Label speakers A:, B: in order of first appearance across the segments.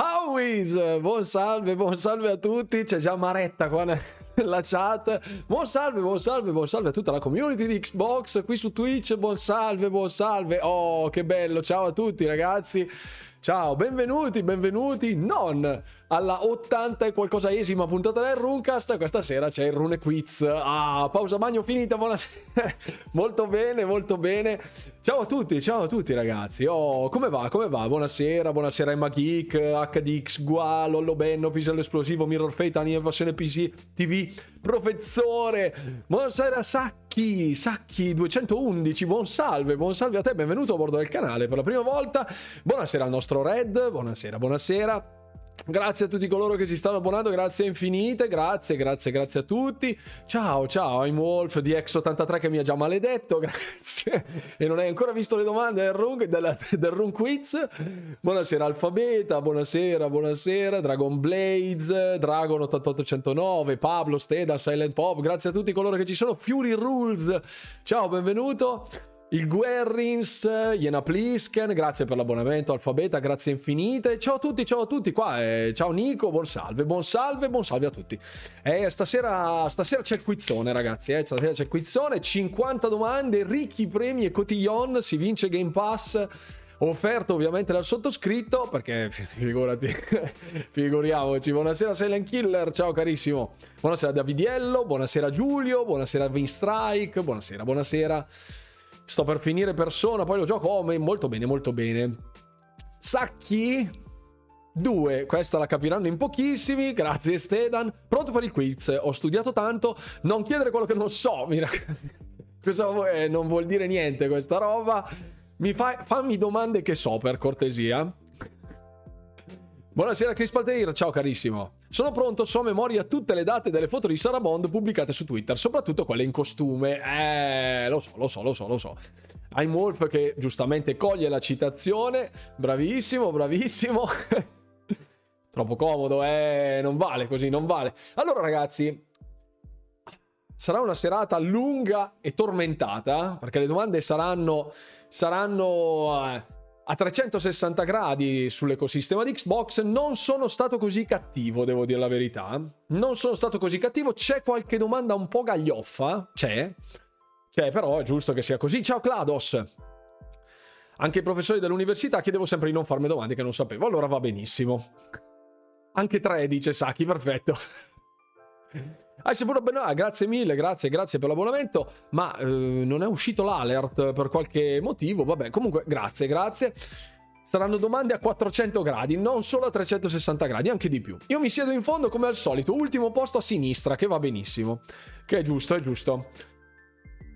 A: Howis, buon salve, buon salve a tutti. C'è già Maretta qua nella chat. Buon salve, buon salve, buon salve a tutta la community di Xbox qui su Twitch. Buon salve, buon salve. Oh, che bello. Ciao a tutti ragazzi. Ciao, benvenuti, benvenuti. Non alla 80 e qualcosaesima puntata del Runcast. Questa sera c'è il Rune Quiz. Ah, pausa bagno finita, buonasera. molto bene, molto bene. Ciao a tutti, ciao a tutti ragazzi. Oh, come va? Come va? Buonasera, buonasera Emma Geek, HDX, Gua, Lollo Benno, Pisello Esplosivo, Mirror Fate, Anime Passione PC, TV, Professore. Buonasera Sacchi, Sacchi 211, buon salve, buon salve a te, benvenuto a bordo del canale per la prima volta. Buonasera al nostro Red, buonasera, buonasera. Grazie a tutti coloro che si stanno abbonando, grazie infinite, grazie, grazie, grazie a tutti. Ciao, ciao, I'm Wolf di X83 che mi ha già maledetto, grazie. E non hai ancora visto le domande del Run, del, del run Quiz? Buonasera Alfabeta, buonasera, buonasera, Dragon Blades, Dragon 8809, Pablo, Steda, Silent Pop, grazie a tutti coloro che ci sono. Fury Rules, ciao, benvenuto il Guerrins, Jena Plisken, grazie per l'abbonamento, Alfabeta, grazie infinite. Ciao a tutti, ciao a tutti, qua è... ciao Nico, buon salve, buon salve, buon salve a tutti. Eh, stasera, stasera c'è il quizzone ragazzi, eh, stasera c'è il quizzone, 50 domande, ricchi premi e cotillon, si vince Game Pass offerto ovviamente dal sottoscritto perché figurati figuriamoci buonasera Silent Killer ciao carissimo buonasera Davidiello buonasera Giulio buonasera Vinstrike buonasera buonasera Sto per finire persona, poi lo gioco. Oh, molto bene, molto bene. Sacchi 2, questa la capiranno in pochissimi. Grazie Stedan. Pronto per il quiz. Ho studiato tanto. Non chiedere quello che non so. Mi Cosa vuoi? Eh, non vuol dire niente questa roba. Mi fai... Fammi domande che so per cortesia. Buonasera Chris Palteir, ciao carissimo. Sono pronto, so a memoria tutte le date delle foto di Sarah Bond pubblicate su Twitter, soprattutto quelle in costume. Eh, lo so, lo so, lo so, lo so. I'm Wolf che giustamente coglie la citazione. Bravissimo, bravissimo. Troppo comodo, eh, non vale così, non vale. Allora ragazzi, sarà una serata lunga e tormentata, perché le domande saranno saranno eh, a 360 gradi sull'ecosistema di Xbox, non sono stato così cattivo, devo dire la verità. Non sono stato così cattivo, c'è qualche domanda un po' gaglioffa, c'è. C'è, però è giusto che sia così. Ciao Clados. Anche i professori dell'università chiedevo sempre di non farmi domande che non sapevo, allora va benissimo. Anche 3 dice Saki, perfetto. Ah, ah, grazie mille, grazie, grazie per l'abbonamento, ma eh, non è uscito l'alert per qualche motivo, vabbè, comunque grazie, grazie. Saranno domande a 400 gradi, non solo a 360 gradi, anche di più. Io mi siedo in fondo come al solito, ultimo posto a sinistra, che va benissimo. Che è giusto, è giusto.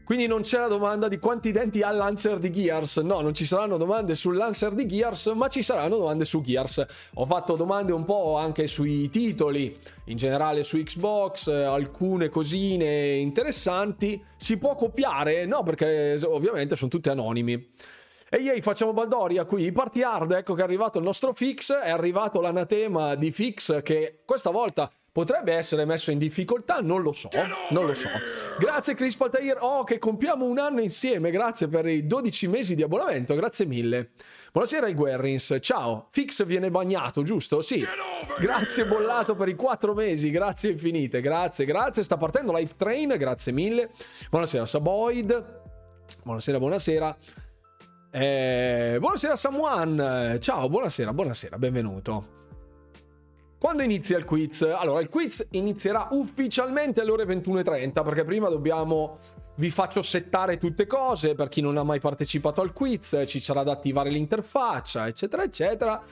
A: Quindi non c'è la domanda di quanti denti ha Lancer di Gears. No, non ci saranno domande sul Lancer di Gears, ma ci saranno domande su Gears. Ho fatto domande un po' anche sui titoli, in generale su Xbox, alcune cosine interessanti. Si può copiare? No, perché ovviamente sono tutti anonimi. E yay, facciamo Baldoria qui, party hard, ecco che è arrivato il nostro fix, è arrivato l'anatema di fix che questa volta Potrebbe essere messo in difficoltà, non lo so, non lo so. Grazie Chris Paltair, oh che compiamo un anno insieme, grazie per i 12 mesi di abbonamento, grazie mille. Buonasera il Guerrins, ciao. Fix viene bagnato, giusto? Sì. Grazie bollato per i 4 mesi, grazie infinite, grazie, grazie. Sta partendo l'Hype Train, grazie mille. Buonasera Saboid, buonasera, buonasera. Eh, buonasera Samuan, ciao, buonasera, buonasera, benvenuto. Quando inizia il quiz? Allora, il quiz inizierà ufficialmente alle ore 21.30 perché prima dobbiamo... Vi faccio settare tutte cose per chi non ha mai partecipato al quiz, ci sarà da attivare l'interfaccia, eccetera, eccetera.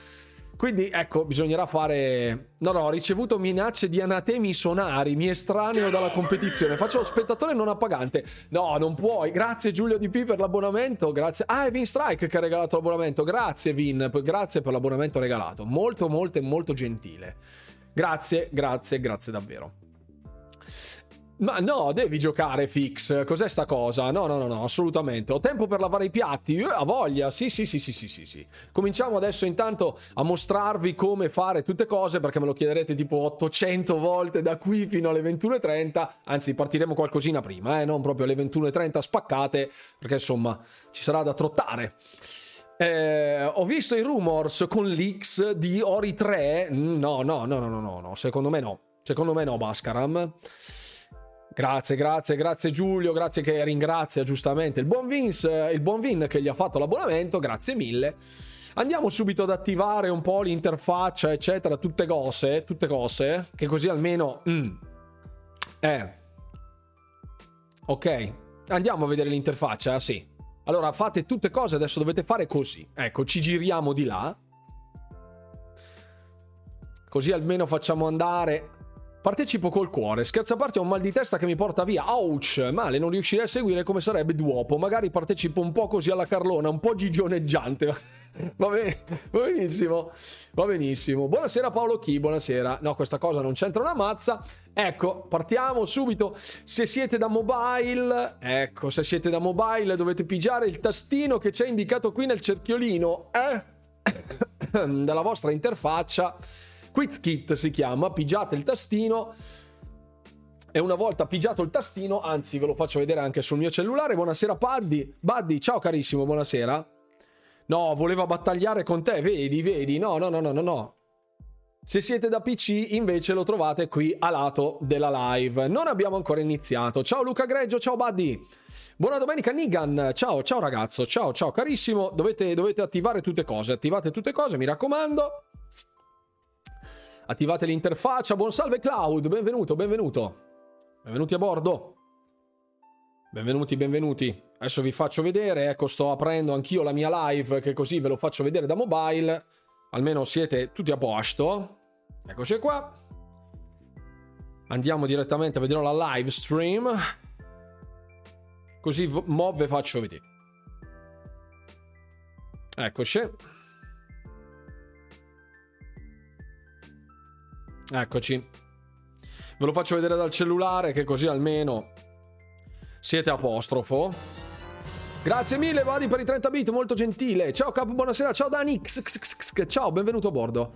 A: Quindi ecco, bisognerà fare... No, no, ho ricevuto minacce di anatemi sonari, mi estraneo dalla competizione. Faccio lo spettatore non appagante. No, non puoi. Grazie Giulio DP per l'abbonamento. Grazie. Ah, è Vin Strike che ha regalato l'abbonamento. Grazie Vin, grazie per l'abbonamento regalato. Molto, molto, molto gentile. Grazie, grazie, grazie davvero. Ma no, devi giocare fix. Cos'è sta cosa? No, no, no, no, assolutamente. Ho tempo per lavare i piatti? Eh, a voglia. Sì, sì, sì, sì, sì, sì, sì. Cominciamo adesso intanto a mostrarvi come fare tutte cose perché me lo chiederete tipo 800 volte da qui fino alle 21.30. Anzi, partiremo qualcosina prima, eh, non proprio alle 21.30 spaccate perché insomma ci sarà da trottare. Eh, ho visto i rumors con leaks di Ori 3. No, no, no, no, no, no, secondo me no. Secondo me no, Bascaram. Grazie, grazie, grazie Giulio, grazie che ringrazia giustamente il buon Vince, il buon Vin che gli ha fatto l'abbonamento, grazie mille. Andiamo subito ad attivare un po' l'interfaccia, eccetera, tutte cose, tutte cose, che così almeno... Mm, eh. Ok, andiamo a vedere l'interfaccia, sì. Allora fate tutte cose, adesso dovete fare così. Ecco, ci giriamo di là. Così almeno facciamo andare Partecipo col cuore, scherzo a parte ho un mal di testa che mi porta via, ouch, male, non riuscirei a seguire come sarebbe Duopo, magari partecipo un po' così alla Carlona, un po' gigioneggiante, va bene, va benissimo, va benissimo. Buonasera Paolo Chi, buonasera, no questa cosa non c'entra una mazza, ecco, partiamo subito, se siete da mobile, ecco, se siete da mobile dovete pigiare il tastino che c'è indicato qui nel cerchiolino, eh, della vostra interfaccia, QuickKit si chiama, pigiate il tastino e una volta pigiato il tastino, anzi ve lo faccio vedere anche sul mio cellulare. Buonasera Paddy. Buddy, ciao carissimo, buonasera. No, voleva battagliare con te, vedi, vedi. No, no, no, no, no, no. Se siete da PC invece lo trovate qui a lato della live. Non abbiamo ancora iniziato. Ciao Luca Greggio, ciao Buddy. Buona domenica Nigan. Ciao, ciao ragazzo. Ciao, ciao carissimo. Dovete, dovete attivare tutte cose. Attivate tutte cose, mi raccomando attivate l'interfaccia. Buon salve Cloud, benvenuto, benvenuto. Benvenuti a bordo. Benvenuti, benvenuti. Adesso vi faccio vedere, ecco sto aprendo anch'io la mia live che così ve lo faccio vedere da mobile. Almeno siete tutti a posto. Eccoci qua. Andiamo direttamente a vedere la live stream. Così mo ve faccio vedere. Eccoci. Eccoci. Ve lo faccio vedere dal cellulare che così almeno siete apostrofo. Grazie mille, Vadi, per i 30 bit, molto gentile. Ciao Capo, buonasera. Ciao Danix. Ciao, benvenuto a bordo.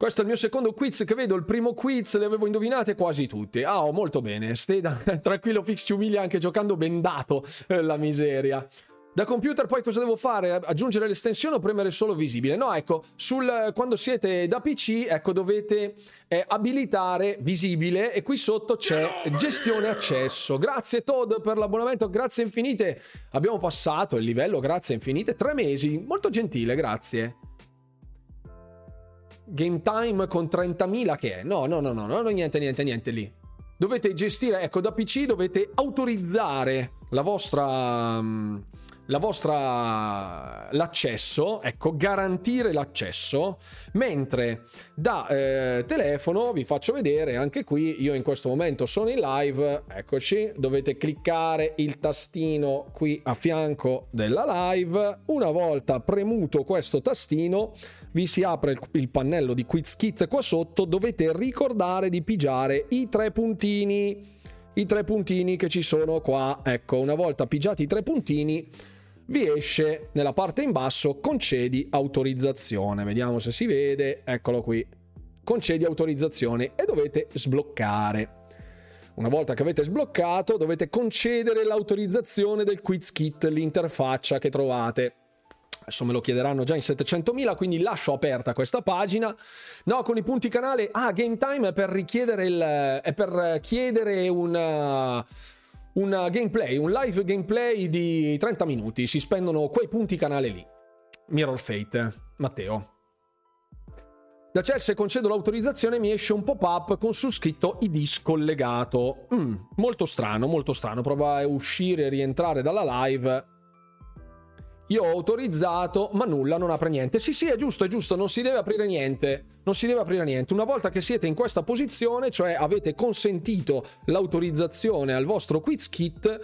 A: Questo è il mio secondo quiz che vedo. Il primo quiz le avevo indovinate quasi tutte. Ah, oh, molto bene. Stai da... tranquillo, Fix ci umilia anche giocando bendato. Eh, la miseria. Da computer poi cosa devo fare? Aggiungere l'estensione o premere solo visibile? No, ecco, sul, quando siete da PC, ecco, dovete eh, abilitare visibile e qui sotto c'è gestione accesso. Grazie Todd per l'abbonamento, grazie infinite. Abbiamo passato il livello, grazie infinite, tre mesi, molto gentile, grazie. Game time con 30.000 che è? No, no, no, no, no, niente, niente, niente lì. Dovete gestire, ecco, da PC dovete autorizzare la vostra... Um, la vostra l'accesso, ecco, garantire l'accesso, mentre da eh, telefono vi faccio vedere anche qui, io in questo momento sono in live, eccoci, dovete cliccare il tastino qui a fianco della live, una volta premuto questo tastino vi si apre il, il pannello di QuizKit qua sotto, dovete ricordare di pigiare i tre puntini i tre puntini che ci sono qua. Ecco, una volta pigiati i tre puntini, vi esce nella parte in basso concedi autorizzazione. Vediamo se si vede, eccolo qui. Concedi autorizzazione e dovete sbloccare. Una volta che avete sbloccato dovete concedere l'autorizzazione del quiz kit, l'interfaccia che trovate. Adesso me lo chiederanno già in 700.000, quindi lascio aperta questa pagina. No, con i punti canale. Ah, Game Time è per richiedere il. è per chiedere un un gameplay, un live gameplay di 30 minuti. Si spendono quei punti canale lì. Mirror Fate, Matteo. Da Chelsea concedo l'autorizzazione mi esce un pop-up con su scritto ID scollegato. Mm, molto strano, molto strano. Prova a uscire e rientrare dalla live. Io ho autorizzato, ma nulla, non apre niente. Sì, sì, è giusto, è giusto, non si deve aprire niente. Non si deve aprire niente. Una volta che siete in questa posizione, cioè avete consentito l'autorizzazione al vostro quiz kit,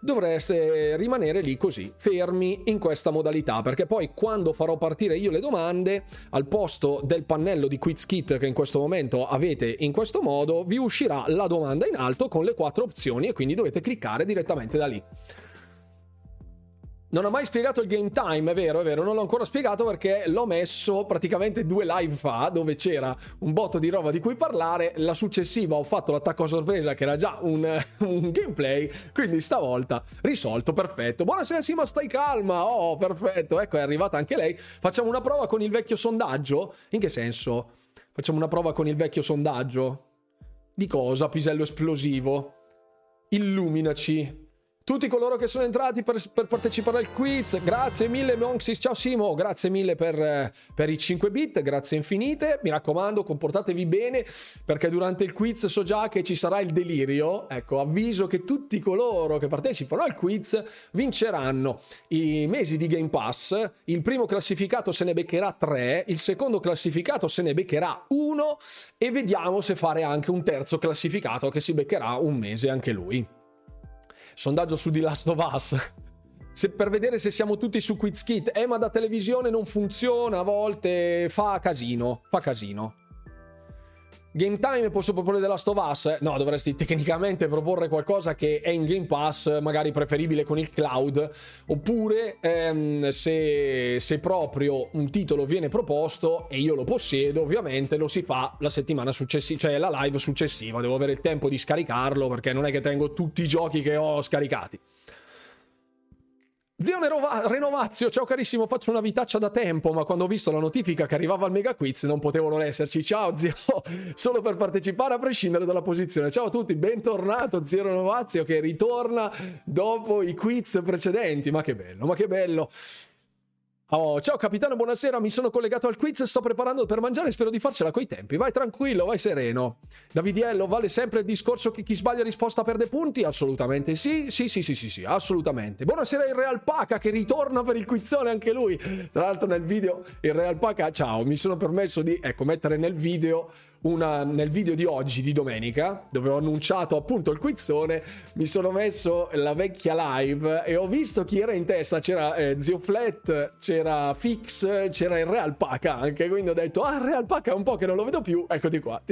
A: dovreste rimanere lì così, fermi in questa modalità, perché poi quando farò partire io le domande, al posto del pannello di quiz kit che in questo momento avete in questo modo, vi uscirà la domanda in alto con le quattro opzioni e quindi dovete cliccare direttamente da lì. Non ho mai spiegato il game time, è vero, è vero, non l'ho ancora spiegato perché l'ho messo praticamente due live fa dove c'era un botto di roba di cui parlare, la successiva ho fatto l'attacco a sorpresa che era già un, un gameplay, quindi stavolta risolto, perfetto. Buonasera Sima, stai calma, oh perfetto, ecco è arrivata anche lei. Facciamo una prova con il vecchio sondaggio? In che senso? Facciamo una prova con il vecchio sondaggio? Di cosa, pisello esplosivo? Illuminaci. Tutti coloro che sono entrati per, per, partecipare al quiz, grazie mille Monxis, ciao Simo, grazie mille per, per, i 5 bit, grazie infinite, mi raccomando comportatevi bene perché durante il quiz so già che ci sarà il delirio, ecco avviso che tutti coloro che partecipano al quiz vinceranno i mesi di Game Pass, il primo classificato se ne beccherà 3, il secondo classificato se ne beccherà 1 e vediamo se fare anche un terzo classificato che si beccherà un mese anche lui sondaggio su The Last of Us. Se, per vedere se siamo tutti su QuizKit. Eh, ma da televisione non funziona, a volte fa casino, fa casino. Game Time posso proporre The Last of Us? No, dovresti tecnicamente proporre qualcosa che è in Game Pass, magari preferibile con il cloud. Oppure, ehm, se, se, proprio un titolo viene proposto e io lo possiedo, ovviamente lo si fa la settimana successiva, cioè la live successiva. Devo avere il tempo di scaricarlo perché non è che tengo tutti i giochi che ho scaricati. Zio Nerova- Renovazio, ciao carissimo, faccio una vitaccia da tempo, ma quando ho visto la notifica che arrivava al mega quiz non potevo non esserci. Ciao zio, solo per partecipare a prescindere dalla posizione. Ciao a tutti, bentornato zio Renovazio che ritorna dopo i quiz precedenti. Ma che bello, ma che bello. Oh, ciao capitano, buonasera, mi sono collegato al quiz, sto preparando per mangiare spero di farcela coi tempi. Vai tranquillo, vai sereno. Davidiello, vale sempre il discorso che chi sbaglia risposta perde punti? Assolutamente sì, sì, sì, sì, sì, sì, assolutamente. Buonasera il Real Paca che ritorna per il quizzone anche lui. Tra l'altro nel video il Real Paca, ciao, mi sono permesso di, ecco, mettere nel video una, nel video di oggi, di domenica, dove ho annunciato appunto il quizzone, mi sono messo la vecchia live e ho visto chi era in testa. C'era eh, Zio Flat, c'era Fix, c'era il Real Paca anche. Quindi ho detto, ah, Real Paca è un po' che non lo vedo più. Eccoti qua.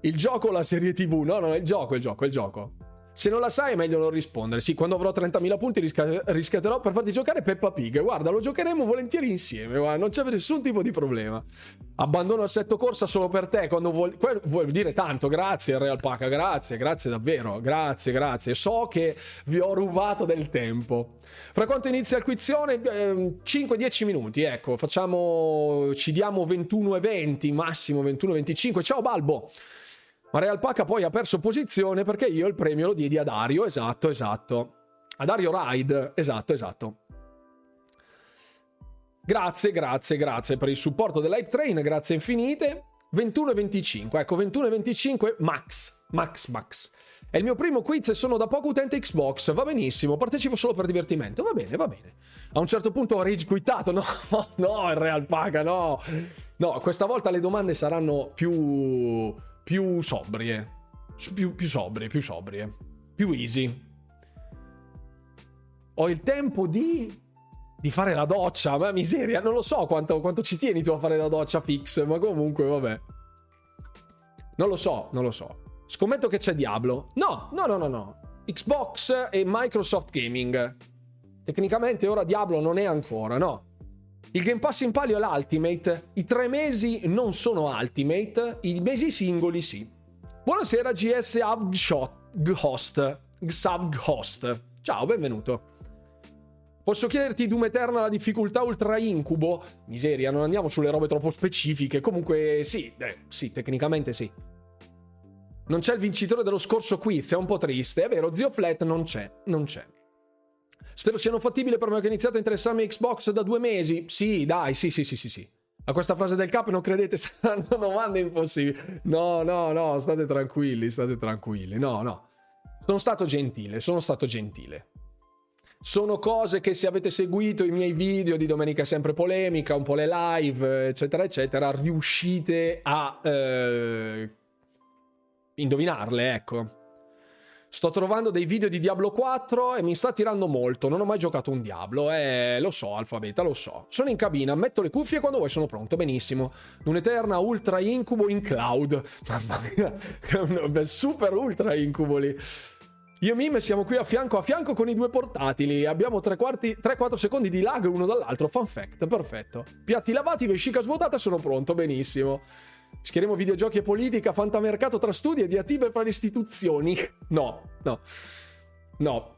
A: il gioco o la serie TV? No, no, il gioco, il gioco, il gioco. Se non la sai è meglio non rispondere. Sì, quando avrò 30.000 punti risca- riscatterò per farti giocare Peppa Pig. Guarda, lo giocheremo volentieri insieme, guarda, non c'è nessun tipo di problema. Abbandono assetto corsa solo per te quando vuoi... Vuol dire tanto, grazie Real Paca, grazie, grazie davvero, grazie, grazie. So che vi ho rubato del tempo. Fra quanto inizia il quizione? Eh, 5-10 minuti, ecco, facciamo... ci diamo 21 e 20, massimo 21 e 25. Ciao Balbo! Ma Real Paca poi ha perso posizione perché io il premio lo diedi a Dario, esatto, esatto. A Dario Ride, esatto, esatto. Grazie, grazie, grazie per il supporto dell'Hype Train, grazie infinite. 21 e 25, ecco 21 e 25 max, max, max. È il mio primo quiz e sono da poco utente Xbox, va benissimo, partecipo solo per divertimento, va bene, va bene. A un certo punto ho rage quittato, no, no, il Real Paga, no. No, questa volta le domande saranno più più sobrie. Più, più sobrie, più sobrie. Più easy. Ho il tempo di di fare la doccia, ma miseria, non lo so quanto, quanto, ci tieni tu a fare la doccia fix, ma comunque vabbè. Non lo so, non lo so. Scommetto che c'è Diablo. No, no, no, no, no. Xbox e Microsoft Gaming. Tecnicamente ora Diablo non è ancora, no. Il Game Pass in palio è l'Ultimate. I tre mesi non sono Ultimate, i mesi singoli sì. Buonasera GS Host. Host. Ciao, benvenuto. Posso chiederti Doom Eternal la difficoltà ultra incubo? Miseria, non andiamo sulle robe troppo specifiche. Comunque sì, eh, sì, tecnicamente sì. Non c'è il vincitore dello scorso quiz, è un po' triste. È vero, Zio Flat non c'è, non c'è. Spero siano fattibili per me che ho iniziato a interessarmi Xbox da due mesi. Sì, dai, sì, sì, sì, sì, sì. A questa frase del cap non credete saranno domande impossibili. No, no, no, state tranquilli, state tranquilli. No, no. Sono stato gentile, sono stato gentile. Sono cose che se avete seguito i miei video di Domenica Sempre Polemica, un po' le live, eccetera, eccetera, riuscite a eh, indovinarle, ecco. Sto trovando dei video di Diablo 4 e mi sta tirando molto. Non ho mai giocato un Diablo. Eh, lo so, Alfabeta, lo so. Sono in cabina, metto le cuffie quando vuoi sono pronto. Benissimo. Un'eterna ultra incubo in cloud. Mamma mia. Super ultra incubo lì. Io e Mime siamo qui a fianco a fianco con i due portatili. Abbiamo 3-4 secondi di lag uno dall'altro. Fun fact, perfetto. Piatti lavati, vescica svuotata, sono pronto, benissimo. Schieriamo videogiochi e politica, fantamercato tra studi e diatribe fra le istituzioni. No, no. No,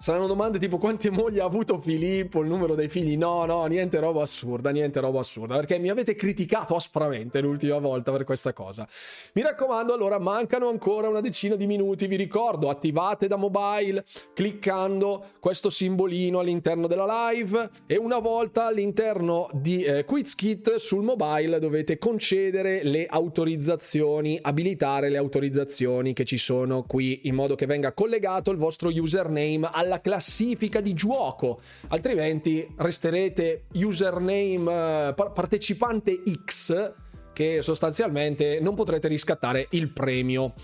A: Saranno domande tipo quante mogli ha avuto Filippo, il numero dei figli. No, no, niente roba assurda, niente roba assurda, perché mi avete criticato aspramente l'ultima volta per questa cosa. Mi raccomando, allora mancano ancora una decina di minuti, vi ricordo, attivate da mobile cliccando questo simbolino all'interno della live e una volta all'interno di eh, QuizKit sul mobile dovete concedere le autorizzazioni, abilitare le autorizzazioni che ci sono qui in modo che venga collegato il vostro username al alla classifica di gioco, altrimenti resterete username eh, partecipante X che sostanzialmente non potrete riscattare il premio.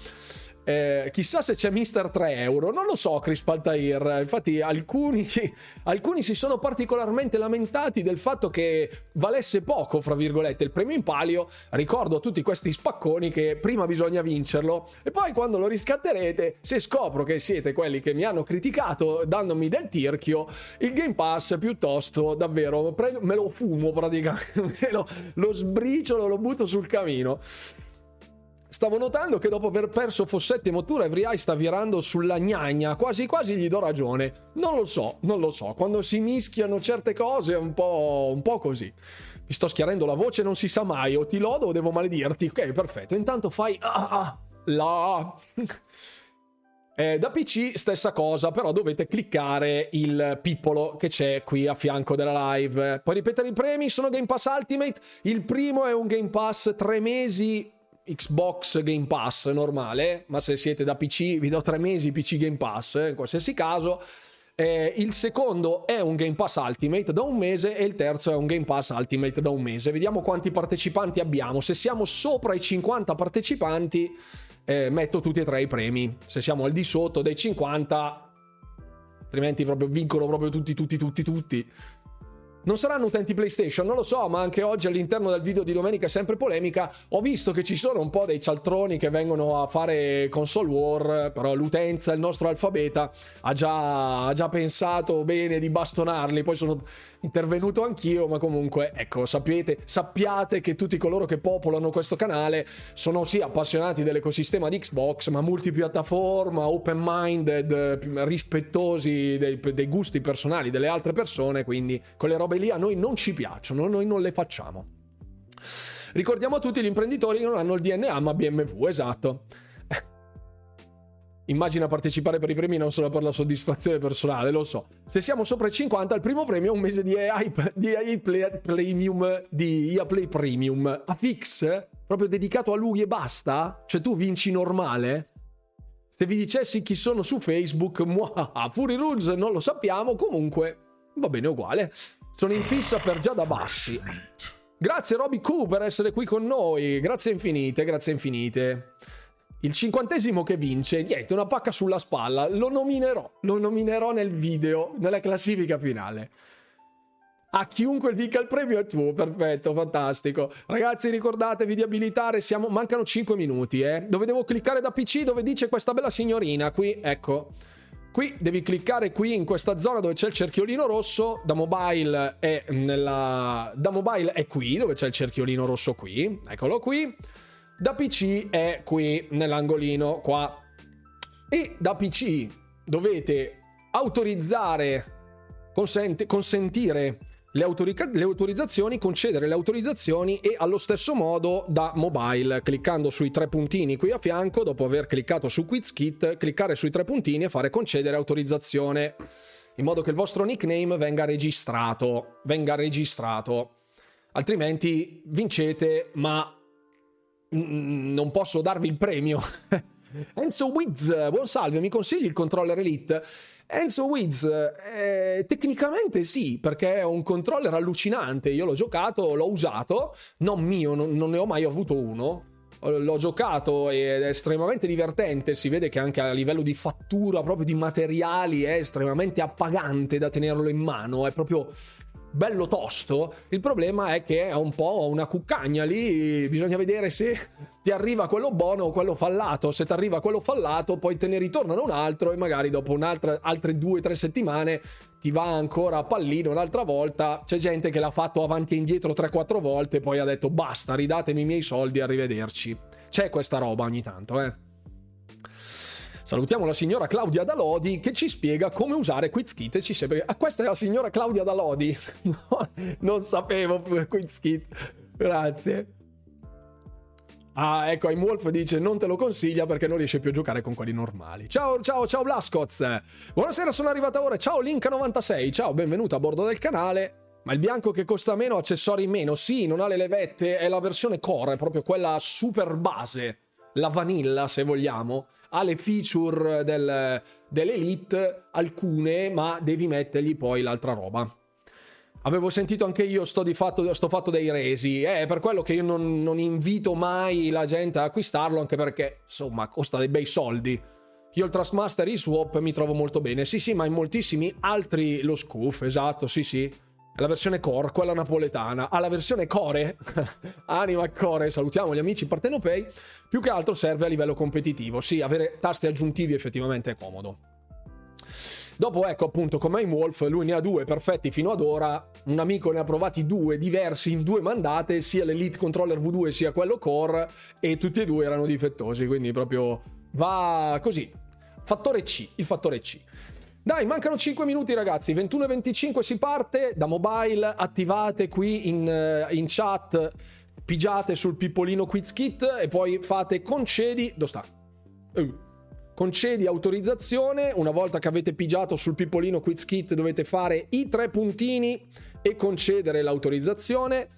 A: Eh, chissà se c'è Mister 3 euro, non lo so Chris Paltair, infatti alcuni, alcuni, si sono particolarmente lamentati del fatto che valesse poco, fra virgolette, il premio in palio, ricordo a tutti questi spacconi che prima bisogna vincerlo e poi quando lo riscatterete, se scopro che siete quelli che mi hanno criticato dandomi del tirchio, il Game Pass piuttosto davvero me lo fumo praticamente, lo, lo sbriciolo, lo butto sul camino. Stavo notando che dopo aver perso Fossetti e Mottura, Every sta virando sulla gnagna, quasi quasi gli do ragione. Non lo so, non lo so. Quando si mischiano certe cose è un po', un po' così. Mi sto schiarendo la voce, non si sa mai, o ti lodo o devo maledirti. Ok, perfetto. Intanto fai... Ah, ah, la... Eh, da PC stessa cosa, però dovete cliccare il pippolo che c'è qui a fianco della live. Puoi ripetere i premi, sono Game Pass Ultimate. Il primo è un Game Pass 3 mesi Xbox Game Pass normale, ma se siete da PC vi do tre mesi PC Game Pass, eh, in qualsiasi caso. Eh, il secondo è un Game Pass Ultimate da un mese e il terzo è un Game Pass Ultimate da un mese. Vediamo quanti partecipanti abbiamo. Se siamo sopra i 50 partecipanti, eh, metto tutti e tre i premi. Se siamo al di sotto dei 50, altrimenti proprio vincono proprio tutti, tutti, tutti, tutti. Non saranno utenti PlayStation, non lo so, ma anche oggi all'interno del video di domenica, sempre polemica, ho visto che ci sono un po' dei cialtroni che vengono a fare console war, però l'utenza, il nostro alfabeta, ha già, ha già pensato bene di bastonarli, poi sono intervenuto anch'io, ma comunque, ecco, sapete, sappiate che tutti coloro che popolano questo canale sono sì appassionati dell'ecosistema di Xbox, ma multipiattaforma, open-minded, rispettosi dei, dei gusti personali delle altre persone, quindi con le robe lì a noi non ci piacciono, noi non le facciamo. Ricordiamo a tutti gli imprenditori che non hanno il DNA, ma BMW, esatto. Immagina partecipare per i premi non solo per la soddisfazione personale, lo so. Se siamo sopra i 50, il primo premio è un mese di AI, di AI Play, Premium, di IA Play Premium. A fix? Proprio dedicato a lui e basta? Cioè tu vinci normale? Se vi dicessi chi sono su Facebook, muah, Fury Rules non lo sappiamo, comunque va bene uguale. Sono in fissa per già da bassi. Grazie Roby Q per essere qui con noi, grazie infinite, grazie infinite. Il cinquantesimo che vince, niente, una pacca sulla spalla. Lo nominerò, lo nominerò nel video, nella classifica finale. A chiunque vinca il premio è tuo, perfetto, fantastico. Ragazzi, ricordatevi di abilitare, siamo... mancano 5 minuti, eh. Dove devo cliccare da PC dove dice questa bella signorina, qui, ecco. Qui devi cliccare qui in questa zona dove c'è il cerchiolino rosso, da mobile è nella... da mobile è qui, dove c'è il cerchiolino rosso qui, eccolo qui. Da PC è qui nell'angolino qua. E da PC dovete autorizzare, consent- consentire le, autorica- le, autorizzazioni, concedere le autorizzazioni e allo stesso modo da mobile, cliccando sui tre puntini qui a fianco, dopo aver cliccato su QuizKit, cliccare sui tre puntini e fare concedere autorizzazione, in modo che il vostro nickname venga registrato, venga registrato. Altrimenti vincete, ma non posso darvi il premio. Enzo Wiz, buon salve, mi consigli il controller Elite? Enzo Wiz, eh, tecnicamente sì, perché è un controller allucinante. Io l'ho giocato, l'ho usato, non mio, non, non ne ho mai avuto uno. L'ho giocato ed è estremamente divertente. Si vede che anche a livello di fattura, proprio di materiali, è estremamente appagante da tenerlo in mano. È proprio bello tosto. Il problema è che è un po' una cuccagna lì, bisogna vedere se ti arriva quello buono o quello fallato. Se ti arriva quello fallato, poi te ne ritornano un altro e magari dopo altre due o tre settimane ti va ancora a pallino un'altra volta. C'è gente che l'ha fatto avanti e indietro 3-4 volte e poi ha detto basta, ridatemi i miei soldi, arrivederci. C'è questa roba ogni tanto, eh. Salutiamo la signora Claudia Dalodi che ci spiega come usare QuizKit e ci sembra... Ah, questa è la signora Claudia Dalodi? No, non sapevo QuizKit. Grazie. Ah, ecco, Wolf dice non te lo consiglia perché non riesce più a giocare con quelli normali. Ciao, ciao, ciao Blascoz. Buonasera, sono arrivata ora. Ciao Link96. Ciao, benvenuto a bordo del canale. Ma il bianco che costa meno, accessori meno. Sì, non ha le levette, è la versione core, è proprio quella super base. La vanilla, se vogliamo ha le feature del, dell'Elite, alcune, ma devi mettergli poi l'altra roba. Avevo sentito anche io sto, fatto, sto fatto dei resi, è eh, per quello che io non, non invito mai la gente a acquistarlo, anche perché, insomma, costa dei bei soldi. Io il Trustmaster e Swap mi trovo molto bene. Sì, sì, ma in moltissimi altri lo Scoof, esatto, sì, sì. La versione core, quella napoletana. Ha la versione core, anima core, salutiamo gli amici partenopei. Più che altro serve a livello competitivo. Sì, avere tasti aggiuntivi effettivamente è comodo. Dopo, ecco appunto, come Wolf, lui ne ha due perfetti fino ad ora. Un amico ne ha provati due diversi in due mandate, sia l'Elite Controller V2 sia quello Core, e tutti e due erano difettosi. Quindi proprio va così. Fattore C, il fattore C. Dai, mancano 5 minuti ragazzi, 21 e 25 si parte, da mobile attivate qui in, eh, in chat, pigiate sul pippolino quiz kit e poi fate concedi, dove sta? Uh. Concedi autorizzazione, una volta che avete pigiato sul pippolino quiz kit dovete fare i tre puntini e concedere l'autorizzazione.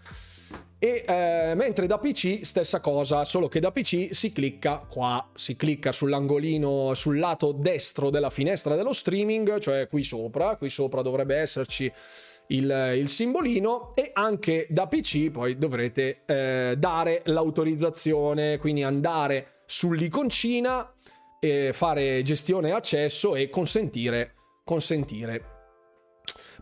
A: E eh, mentre da PC stessa cosa, solo che da PC si clicca qua, si clicca sull'angolino sul lato destro della finestra dello streaming, cioè qui sopra, qui sopra dovrebbe esserci il, il simbolino e anche da PC poi dovrete eh, dare l'autorizzazione, quindi andare sull'iconcina, e fare gestione accesso e consentire, consentire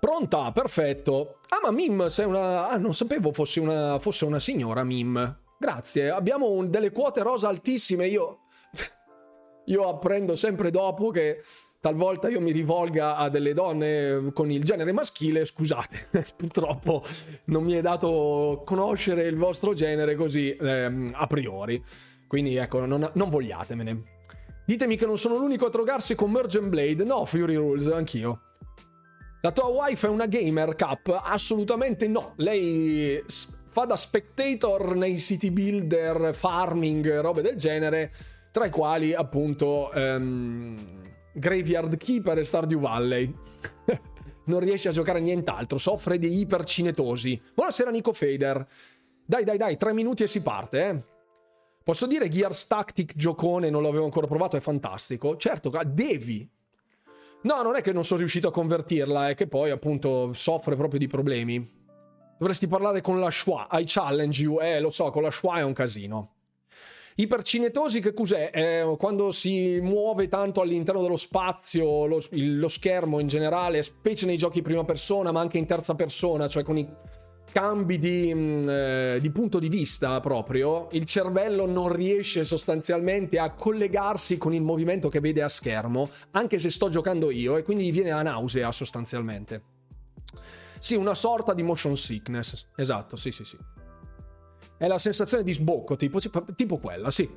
A: Pronta, perfetto. Ah, ma Mim, sei una... Ah, non sapevo fosse una, fosse una signora Mim. Grazie, abbiamo un... delle quote rosa altissime. Io... io apprendo sempre dopo che talvolta io mi rivolga a delle donne con il genere maschile, scusate, purtroppo non mi è dato conoscere il vostro genere così ehm, a priori. Quindi ecco, non, non vogliatemene. Ditemi che non sono l'unico a drogarsi con Merge Blade. No, Fury Rules, anch'io. La tua wife è una gamer, Cap? Assolutamente no. Lei fa da spectator nei city builder, farming, robe del genere, tra i quali appunto um, Graveyard Keeper e Stardew Valley. non riesce a giocare a nient'altro, soffre di ipercinetosi. Buonasera Nico Fader. Dai, dai, dai, tre minuti e si parte, eh. Posso dire Gears Tactic giocone, non l'avevo ancora provato, è fantastico. Certo, devi, No, non è che non sono riuscito a convertirla, è che poi appunto soffre proprio di problemi. Dovresti parlare con la Schwa. I challenge you. Eh, lo so, con la Schwa è un casino. Ipercinetosi che cos'è? Eh, quando si muove tanto all'interno dello spazio, lo, lo, schermo in generale, specie nei giochi prima persona, ma anche in terza persona, cioè con i cambi di, mm, eh, di, punto di vista proprio, il cervello non riesce sostanzialmente a collegarsi con il movimento che vede a schermo, anche se sto giocando io, e quindi viene a nausea sostanzialmente. Sì, una sorta di motion sickness. Esatto, sì, sì, sì. È la sensazione di sbocco, tipo, tipo quella, sì.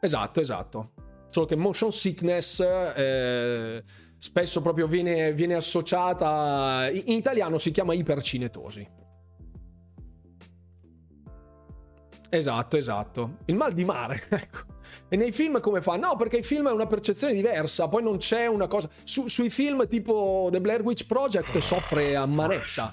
A: Esatto, esatto. Solo che motion sickness... Eh, spesso proprio viene, viene associata, in italiano si chiama ipercinetosi. Esatto, esatto. Il mal di mare, ecco. E nei film come fa? No, perché i film è una percezione diversa, poi non c'è una cosa... Su, sui film tipo The Blair Witch Project soffre a manetta.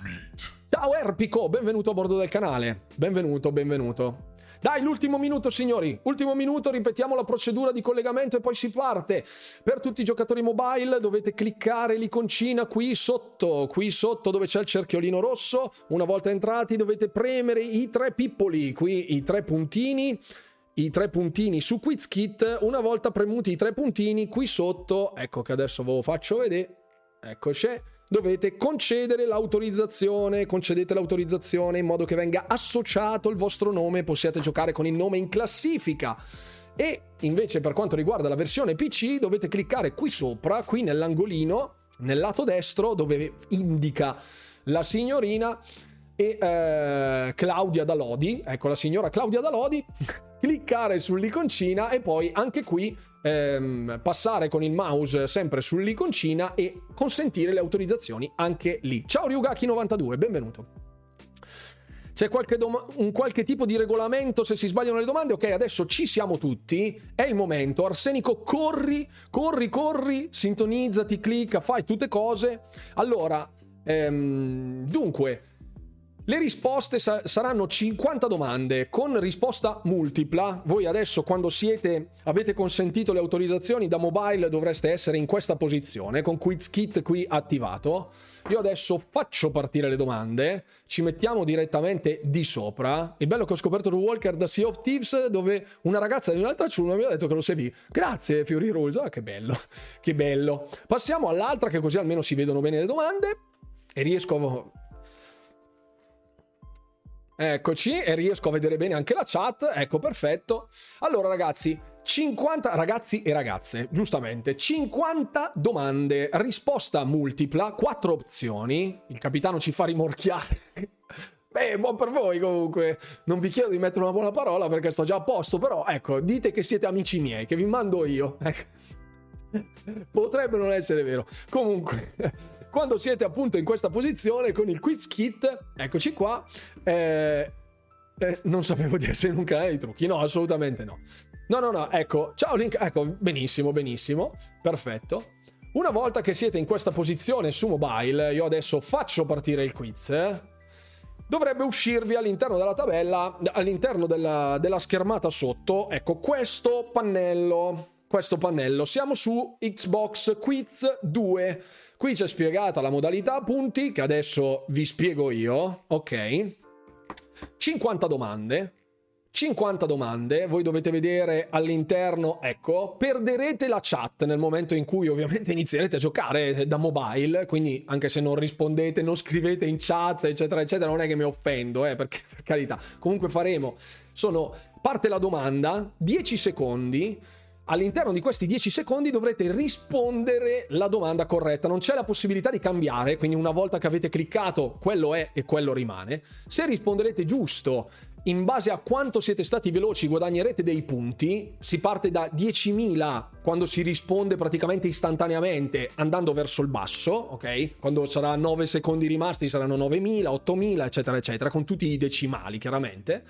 A: Ciao Erpico, benvenuto a bordo del canale. Benvenuto, benvenuto. Dai, l'ultimo minuto, signori. Ultimo minuto, ripetiamo la procedura di collegamento e poi si parte. Per tutti i giocatori mobile dovete cliccare l'iconcina qui sotto, qui sotto dove c'è il cerchiolino rosso. Una volta entrati dovete premere i tre pippoli, qui i tre puntini i tre puntini su QuizKit, una volta premuti i tre puntini qui sotto, ecco che adesso ve lo faccio vedere, eccoci, dovete concedere l'autorizzazione, concedete l'autorizzazione in modo che venga associato il vostro nome, possiate giocare con il nome in classifica. E invece per quanto riguarda la versione PC dovete cliccare qui sopra, qui nell'angolino, nel lato destro dove indica la signorina e eh, Claudia Dalodi, ecco la signora Claudia Dalodi, cliccare sull'iconcina e poi anche qui ehm, passare con il mouse sempre sull'iconcina e consentire le autorizzazioni anche lì. Ciao Ryugaki92, benvenuto. C'è qualche, dom- un qualche tipo di regolamento se si sbagliano le domande? Ok, adesso ci siamo tutti, è il momento. Arsenico, corri, corri, corri, sintonizzati, clicca, fai tutte cose. Allora, ehm, dunque, le risposte sa- saranno 50 domande con risposta multipla. Voi adesso quando siete avete consentito le autorizzazioni da mobile dovreste essere in questa posizione con QuizKit qui attivato. Io adesso faccio partire le domande, ci mettiamo direttamente di sopra. Il bello che ho scoperto Ru Walker da Sea of Thieves dove una ragazza di un'altra ciurma mi ha detto che lo seguì. Grazie Fury Rules, ah, che bello, che bello. Passiamo all'altra che così almeno si vedono bene le domande e riesco a Eccoci, e riesco a vedere bene anche la chat. Ecco, perfetto. Allora, ragazzi, 50 ragazzi e ragazze, giustamente, 50 domande, risposta multipla, 4 opzioni. Il capitano ci fa rimorchiare. Beh, buon per voi comunque. Non vi chiedo di mettere una buona parola perché sto già a posto, però ecco, dite che siete amici miei, che vi mando io. Potrebbe non essere vero. Comunque, quando siete appunto in questa posizione con il quiz kit, eccoci qua, eh, eh, non sapevo di essere in un canale di trucchi, no, assolutamente no. No, no, no, ecco, ciao Link, ecco, benissimo, benissimo, perfetto. Una volta che siete in questa posizione su mobile, io adesso faccio partire il quiz, eh, dovrebbe uscirvi all'interno della tabella, all'interno della, della schermata sotto, ecco, questo pannello, questo pannello. Siamo su Xbox Quiz 2. Qui c'è spiegata la modalità punti che adesso vi spiego io, ok? 50 domande. 50 domande, voi dovete vedere all'interno, ecco, perderete la chat nel momento in cui ovviamente inizierete a giocare da mobile, quindi anche se non rispondete, non scrivete in chat, eccetera, eccetera, non è che mi offendo, eh, perché per carità, comunque faremo, sono, parte la domanda, 10 secondi, all'interno di questi 10 secondi dovrete rispondere la domanda corretta. Non c'è la possibilità di cambiare, quindi una volta che avete cliccato, quello è e quello rimane. Se risponderete giusto, in base a quanto siete stati veloci guadagnerete dei punti. Si parte da 10.000 quando si risponde praticamente istantaneamente andando verso il basso, ok? Quando sarà 9 secondi rimasti saranno 9.000, 8.000, eccetera, eccetera, con tutti i decimali chiaramente.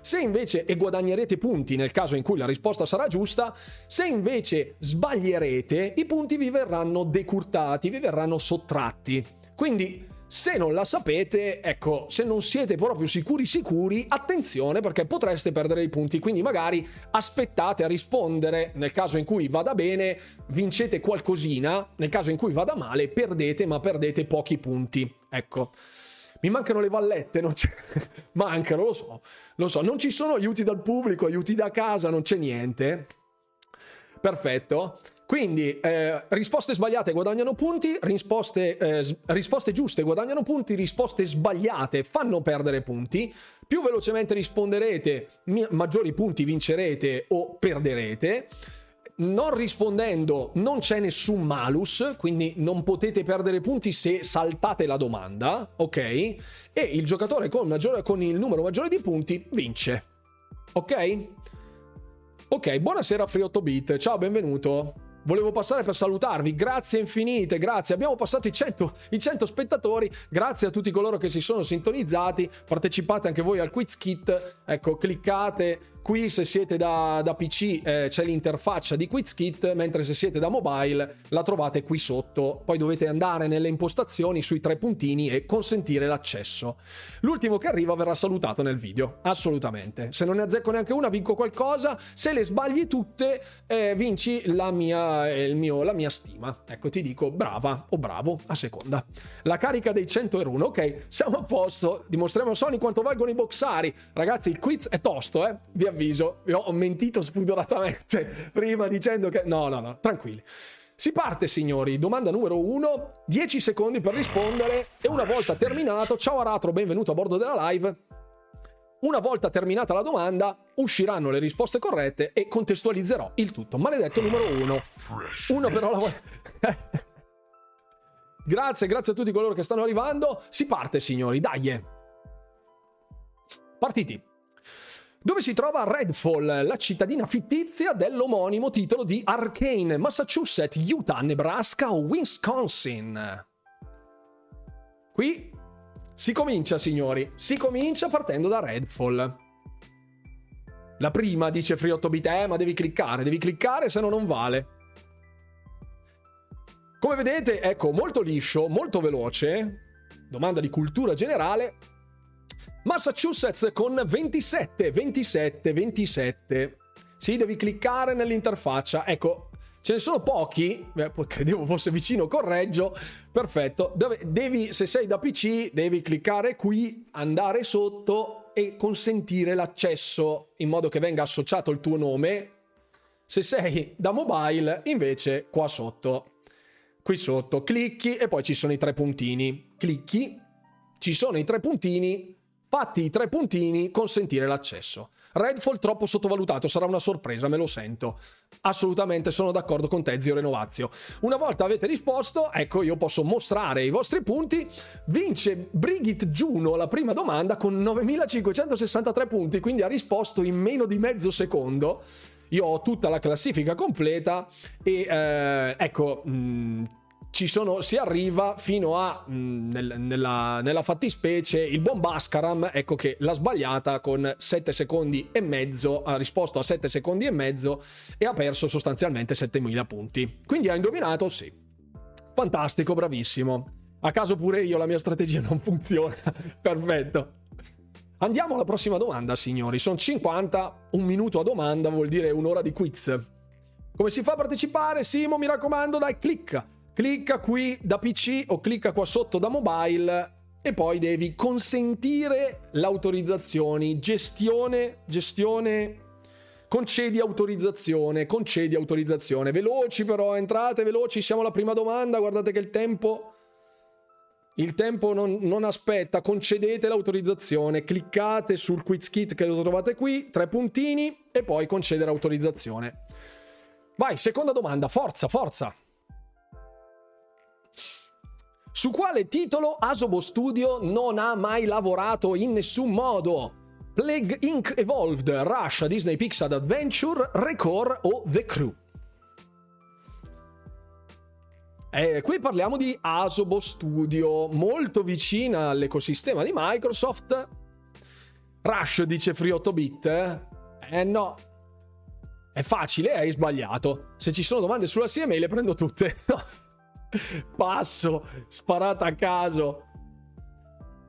A: Se invece e guadagnerete punti nel caso in cui la risposta sarà giusta, se invece sbaglierete, i punti vi verranno decurtati, vi verranno sottratti. Quindi se non la sapete, ecco, se non siete proprio sicuri sicuri, attenzione perché potreste perdere i punti, quindi magari aspettate a rispondere, nel caso in cui vada bene, vincete qualcosina, nel caso in cui vada male, perdete, ma perdete pochi punti. Ecco. Mi mancano le vallette, non c'è... mancano, lo so, lo so, non ci sono aiuti dal pubblico, aiuti da casa, non c'è niente. Perfetto. Quindi eh, risposte sbagliate guadagnano punti, risposte, eh, risposte, giuste guadagnano punti, risposte sbagliate fanno perdere punti. Più velocemente risponderete, maggiori punti vincerete o perderete. Non rispondendo non c'è nessun malus, quindi non potete perdere punti se saltate la domanda, ok? E il giocatore con, maggiore, con il numero maggiore di punti vince. Ok? Ok, buonasera Free 8 bit, ciao, benvenuto. Volevo passare per salutarvi, grazie infinite, grazie. Abbiamo passato i 100, i 100, spettatori, grazie a tutti coloro che si sono sintonizzati. Partecipate anche voi al Quiz Kit, ecco, cliccate Qui se siete da, da PC eh, c'è l'interfaccia di QuizKit, mentre se siete da mobile la trovate qui sotto. Poi dovete andare nelle impostazioni sui tre puntini e consentire l'accesso. L'ultimo che arriva verrà salutato nel video, assolutamente. Se non ne azzecco neanche una vinco qualcosa, se le sbagli tutte eh, vinci la mia, il mio, la mia stima. Ecco ti dico brava o bravo a seconda. La carica dei 100 euro, ok, siamo a posto, dimostriamo a Sony quanto valgono i boxari. Ragazzi il quiz è tosto, eh? Vi avviso, ho mentito spudoratamente prima dicendo che... No, no, no, tranquilli. Si parte, signori. Domanda numero uno. 10 secondi per rispondere. E una volta terminato, ciao Aratro, benvenuto a bordo della live. Una volta terminata la domanda, usciranno le risposte corrette e contestualizzerò il tutto. Maledetto numero uno. Uno però la Grazie, grazie a tutti coloro che stanno arrivando. Si parte, signori, dai. Partiti dove si trova Redfall, la cittadina fittizia dell'omonimo titolo di Arcane, Massachusetts, Utah, Nebraska o Wisconsin. Qui si comincia, signori, si comincia partendo da Redfall. La prima dice Free 8 bit, eh, ma devi cliccare, devi cliccare se no non vale. Come vedete, ecco, molto liscio, molto veloce. Domanda di cultura generale. Massachusetts con 27, 27, 27. Sì, devi cliccare nell'interfaccia. Ecco, ce ne sono pochi, eh, credevo fosse vicino, correggio, perfetto. Dove, devi, se sei da PC, devi cliccare qui, andare sotto e consentire l'accesso in modo che venga associato il tuo nome. Se sei da mobile, invece, qua sotto. Qui sotto clicchi e poi ci sono i tre puntini. Clicchi, ci sono i tre puntini, Fatti i tre puntini, consentire l'accesso. Redfall troppo sottovalutato, sarà una sorpresa, me lo sento. Assolutamente sono d'accordo con te, zio Renovazio. Una volta avete risposto, ecco, io posso mostrare i vostri punti. Vince Brigitte Juno la prima domanda con 9563 punti, quindi ha risposto in meno di mezzo secondo. Io ho tutta la classifica completa e eh, ecco, mh, mm, sono, si arriva fino a mh, mm, nel, nella, nella, fattispecie il buon Bascaram ecco che l'ha sbagliata con 7 secondi e mezzo ha risposto a 7 secondi e mezzo e ha perso sostanzialmente 7000 punti. Quindi ha indovinato sì. Fantastico bravissimo. A caso pure io la mia strategia non funziona. Perfetto. Andiamo alla prossima domanda signori. Sono 50 un minuto a domanda vuol dire un'ora di quiz. Come si fa a partecipare? Simo mi raccomando dai clicca Clicca qui da PC o clicca qua sotto da mobile e poi devi consentire l'autorizzazione, gestione, gestione, concedi autorizzazione, concedi autorizzazione. Veloci però, entrate veloci, siamo alla prima domanda, guardate che il tempo... Il tempo non, non aspetta, concedete l'autorizzazione, cliccate sul quiz kit che lo trovate qui, tre puntini e poi concedere autorizzazione. Vai, seconda domanda, forza, forza. Su quale titolo Asobo Studio non ha mai lavorato in nessun modo? Plague Inc. Evolved, Rush, Disney Pixar Adventure, Record o The Crew? Eh, qui parliamo di Asobo Studio, molto vicina all'ecosistema di Microsoft. Rush dice Free 8 bit. Eh, eh no. È facile, hai sbagliato. Se ci sono domande sulla CMA le prendo tutte. Passo, sparata a caso.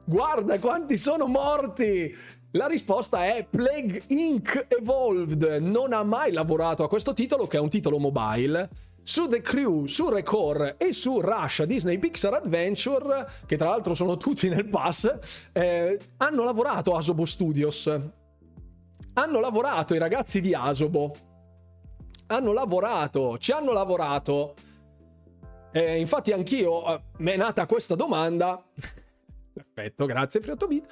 A: Guarda quanti sono morti! La risposta è Plague Inc. Evolved. Non ha mai lavorato a questo titolo, che è un titolo mobile. Su The Crew, su Record e su Rush Disney Pixar Adventure, che tra l'altro sono tutti nel pass, eh, hanno lavorato Asobo Studios. Hanno lavorato i ragazzi di Asobo. Hanno lavorato, ci hanno lavorato. Eh, infatti anch'io eh, mi è nata questa domanda. Perfetto, grazie Friotobit.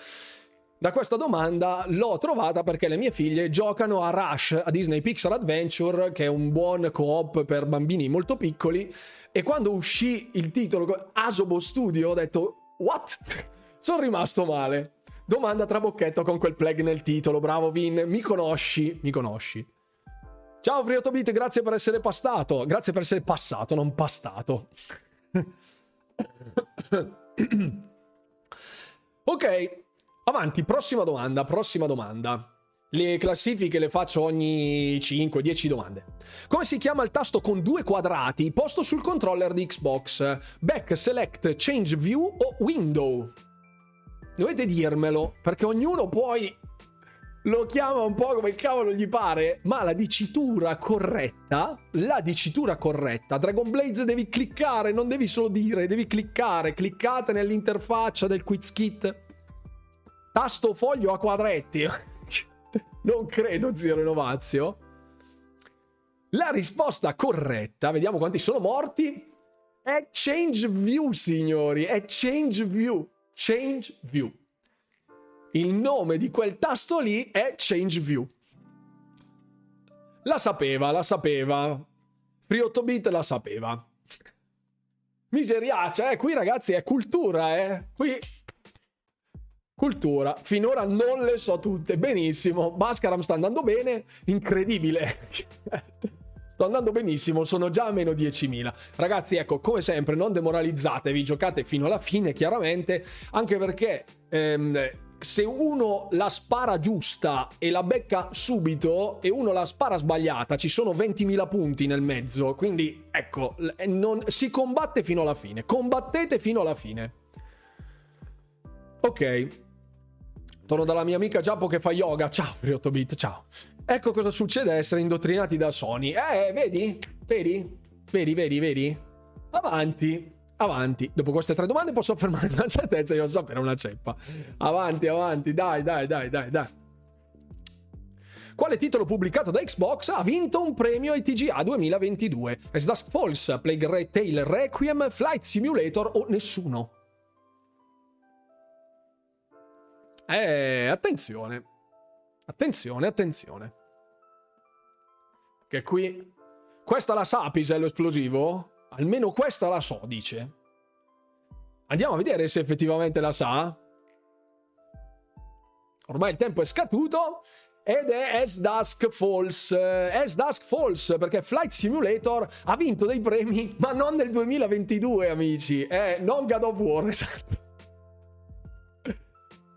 A: Da questa domanda l'ho trovata perché le mie figlie giocano a Rush, a Disney Pixar Adventure, che è un buon co-op per bambini molto piccoli, e quando uscì il titolo Asobo Studio ho detto "What?" Sono rimasto male. Domanda trabocchetto con quel plug nel titolo. Bravo Vin, mi conosci? Mi conosci? Ciao Friotobit, grazie per essere passato. Grazie per essere passato, non pastato. ok, avanti, prossima domanda, prossima domanda. Le classifiche le faccio ogni 5-10 domande. Come si chiama il tasto con due quadrati posto sul controller di Xbox? Back, Select, Change View o Window? Dovete dirmelo, perché ognuno poi lo chiama un po' come cavolo gli pare, ma la dicitura corretta, la dicitura corretta, Dragon Blaze devi cliccare, non devi solo dire, devi cliccare, cliccate nell'interfaccia del quiz kit. Tasto foglio a quadretti. non credo, zio Renovazio. La risposta corretta, vediamo quanti sono morti, è Change View, signori, è Change View. Change View. Il nome di quel tasto lì è Change View. La sapeva, la sapeva. Free 8 bit la sapeva. Miseriace, eh? Qui ragazzi è cultura, eh? Qui... Cultura. Finora non le so tutte. Benissimo. Mascaram sta andando bene. Incredibile. Sto andando benissimo, sono già a meno 10.000. Ragazzi, ecco, come sempre, non demoralizzatevi, giocate fino alla fine, chiaramente, anche perché ehm, se uno la spara giusta e la becca subito e uno la spara sbagliata, ci sono 20.000 punti nel mezzo. Quindi, ecco, non, si combatte fino alla fine. Combattete fino alla fine. Ok. Torno dalla mia amica Giappo che fa yoga. Ciao, 8 bit, ciao. Ecco cosa succede a essere indottrinati da Sony. Eh, vedi? Vedi? Vedi, vedi, vedi? Avanti. Avanti, dopo queste tre domande posso affermare una certezza di non sapere una ceppa. Avanti, avanti, dai, dai, dai, dai, dai. Quale titolo pubblicato da Xbox ha vinto un premio ai TGA 2022? As Dusk Falls, Plague Tale Requiem, Flight Simulator o nessuno? Eh, attenzione. Attenzione, attenzione. Che qui... Questa la sa Pisello Esplosivo? Almeno questa la so, dice. Andiamo a vedere se effettivamente la sa. Ormai il tempo è scaduto ed è As Dusk Falls. As Dusk Falls perché Flight Simulator ha vinto dei premi, ma non nel 2022, amici. È non God of War, esatto.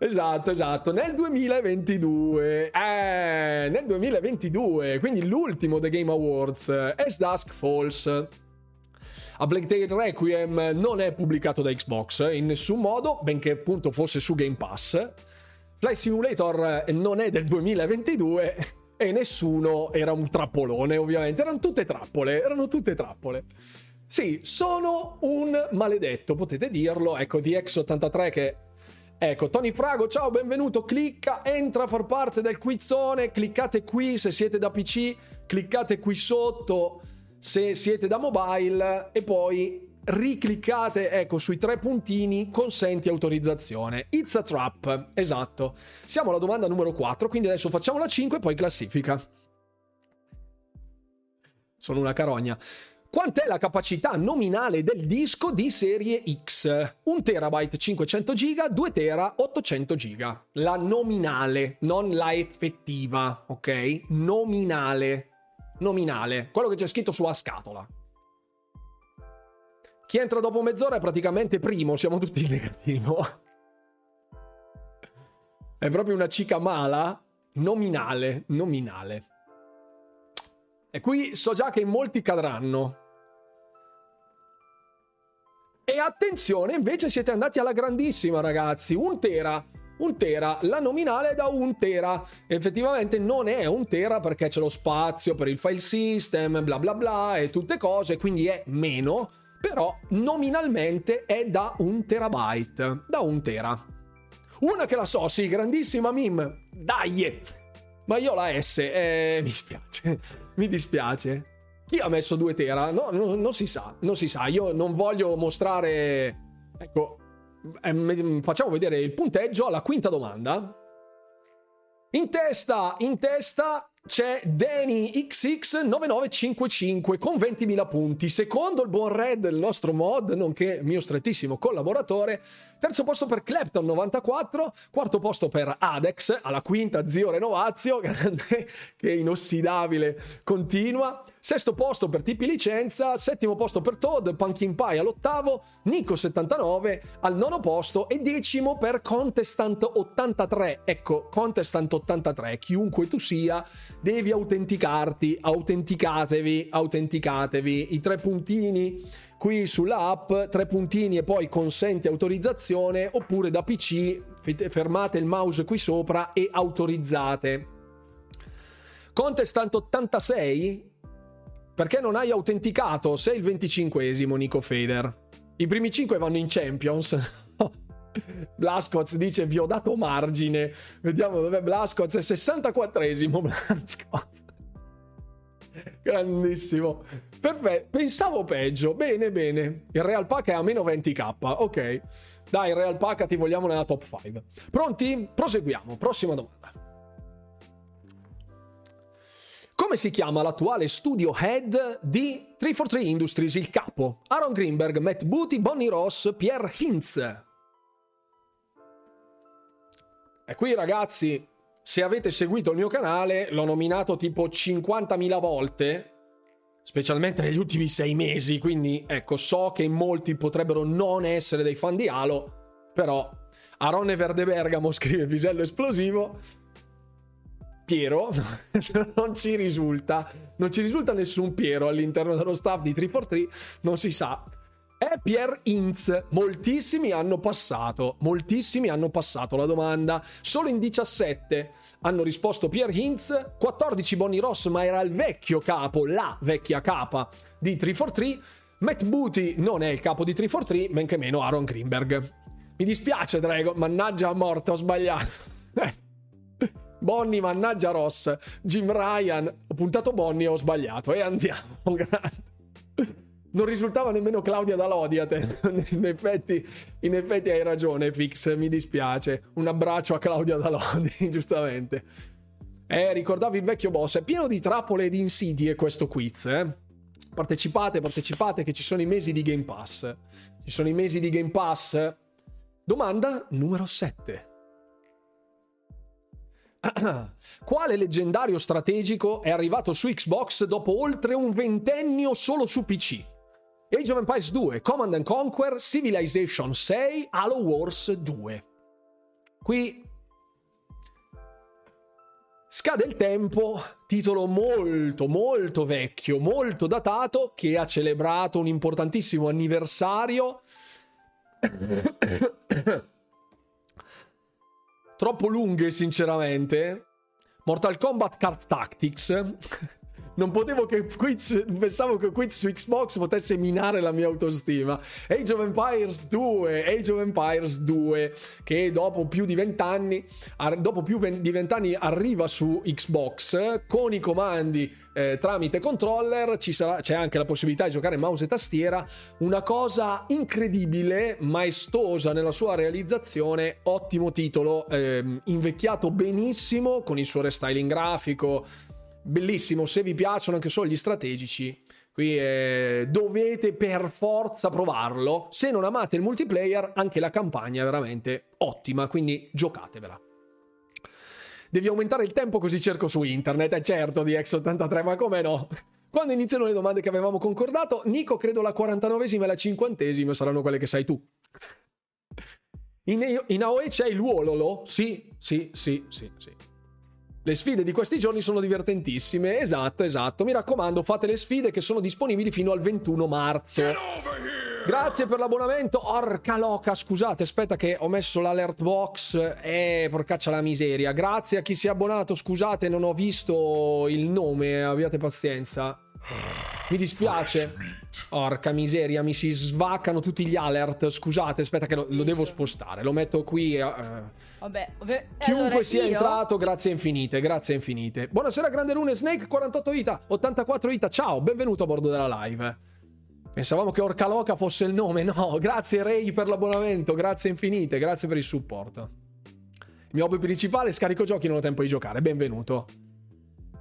A: Esatto, esatto, nel 2022, eh, nel 2022, quindi l'ultimo The Game Awards, As Dusk Falls. A Black Day Requiem non è pubblicato da Xbox in nessun modo, benché appunto fosse su Game Pass. Flight Simulator non è del 2022 e nessuno era un trappolone, ovviamente. Erano tutte trappole, erano tutte trappole. Sì, sono un maledetto, potete dirlo. Ecco, DX83 che Ecco, Tony Frago, ciao, benvenuto. Clicca, entra a far parte del quizzone. Cliccate qui se siete da PC, cliccate qui sotto se siete da mobile e poi ricliccate ecco sui tre puntini consenti autorizzazione it's a trap esatto siamo alla domanda numero 4 quindi adesso facciamo la 5 e poi classifica sono una carogna Quant'è la capacità nominale del disco di serie X? 1 terabyte 500 giga, 2 tera 800 giga. La nominale, non la effettiva, ok? Nominale nominale, quello che c'è scritto sulla scatola. Chi entra dopo mezz'ora è praticamente primo, siamo tutti in negativo. È proprio una cica mala, nominale, nominale. E qui so già che molti cadranno. E attenzione, invece siete andati alla grandissima, ragazzi. Un tera un tera, la nominale è da un tera. Effettivamente non è un tera perché c'è lo spazio per il file system, bla bla bla e tutte cose, quindi è meno, però nominalmente è da un terabyte, da un tera. Una che la so, sì, grandissima meme, dai! Ma io la S, eh, mi dispiace, mi dispiace. Chi ha messo due tera? No, no, non si sa, non si sa. Io non voglio mostrare... Ecco, facciamo vedere il punteggio alla quinta domanda. In testa, in testa c'è Danny XX9955 con 20.000 punti. Secondo il buon Red, il nostro mod, nonché mio strettissimo collaboratore. Terzo posto per Clapton 94. Quarto posto per Adex, alla quinta Zio Renovazio, che è inossidabile, continua. Sesto posto per Tipi Licenza, settimo posto per Todd, Pumpkin Pie all'ottavo, Nico 79 al nono posto e decimo per Contestant 83. Ecco, Contestant 83, chiunque tu sia, devi autenticarti, autenticatevi, autenticatevi. I tre puntini qui sulla app, tre puntini e poi consenti autorizzazione, oppure da PC fermate il mouse qui sopra e autorizzate. Contestant 86 perché non hai autenticato? Sei il 25esimo, Nico Fader. I primi 5 vanno in Champions. Blascoz dice vi ho dato margine. Vediamo dov'è Blascoz. È 64esimo Blascoz. Grandissimo. Perfetto, pensavo peggio. Bene, bene. Il Real Pack è a meno 20k. Ok. Dai, Real Pack ti vogliamo nella top 5. Pronti? Proseguiamo. Prossima domanda. Come si chiama l'attuale studio head di 343 Industries, il capo? Aaron Greenberg, Matt Booty, Bonnie Ross, Pierre Hintz. E qui ragazzi, se avete seguito il mio canale, l'ho nominato tipo 50.000 volte, specialmente negli ultimi sei mesi, quindi ecco, so che molti potrebbero non essere dei fan di Halo, però Arone Verde Bergamo scrive Pisello esplosivo, Piero, non ci risulta, non ci risulta nessun Piero all'interno dello staff di 343, non si sa. È Pierre Inz, moltissimi hanno passato, moltissimi hanno passato la domanda, solo in 17 hanno risposto Pierre Inz, 14 Bonnie Ross, ma era il vecchio capo, la vecchia capa di 343, Matt Booty non è il capo di 343, men che meno Aaron Greenberg. Mi dispiace Drago, mannaggia a ho sbagliato. Bonnie, mannaggia Ross, Jim Ryan, ho puntato Bonnie e ho sbagliato. E andiamo, Non risultava nemmeno Claudia Dalodiate. In effetti, in effetti hai ragione, Fix, mi dispiace. Un abbraccio a Claudia Dalodi, giustamente. Eh, ricordavi il vecchio boss, è pieno di trappole e di insidie questo quiz, eh? Partecipate, partecipate che ci sono i mesi di Game Pass. Ci sono i mesi di Game Pass. Domanda numero 7. Quale leggendario strategico è arrivato su Xbox dopo oltre un ventennio solo su PC? Age of Empires 2, Command and Conquer, Civilization 6, Halo Wars 2. Qui scade il tempo, titolo molto molto vecchio, molto datato, che ha celebrato un importantissimo anniversario troppo lunghe sinceramente. Mortal Kombat Card Tactics. Non potevo che quiz, pensavo che quiz su Xbox potesse minare la mia autostima. Age of Empires 2, Age of Empires 2, che dopo più di vent'anni, dopo più di vent'anni arriva su Xbox con i comandi eh, tramite controller, sarà, c'è anche la possibilità di giocare mouse e tastiera, una cosa incredibile, maestosa nella sua realizzazione, ottimo titolo, eh, invecchiato benissimo con il suo restyling grafico, bellissimo, se vi piacciono anche solo gli strategici. Qui eh, dovete per forza provarlo. Se non amate il multiplayer, anche la campagna è veramente ottima, quindi giocatevela. Devi aumentare il tempo così cerco su internet, è certo di X83, ma come no? Quando iniziano le domande che avevamo concordato, Nico credo la 49esima e la 50esima saranno quelle che sai tu. In, in AOE c'è il Wololo? Sì, sì, sì, sì, sì. Le sfide di questi giorni sono divertentissime, esatto, esatto. Mi raccomando, fate le sfide che sono disponibili fino al 21 marzo. Grazie per l'abbonamento. Orca loca, scusate, aspetta che ho messo l'alert box eh, porcaccia la miseria. Grazie a chi si è abbonato, scusate, non ho visto il nome, abbiate pazienza. Mi dispiace. Orca miseria, mi si svaccano tutti gli alert. Scusate, aspetta che lo, lo devo spostare. Lo metto qui. Uh,
B: Vabbè, vabbè.
A: Chiunque
B: allora,
A: sia
B: io...
A: entrato, grazie infinite, grazie infinite. Buonasera, Grande Lune Snake, 48 Ita, 84 Ita. Ciao, benvenuto a bordo della live. Pensavamo che Orca Loca fosse il nome, no. Grazie Ray per l'abbonamento, grazie infinite, grazie per il supporto. Il mio hobby principale, scarico giochi non ho tempo di giocare, benvenuto.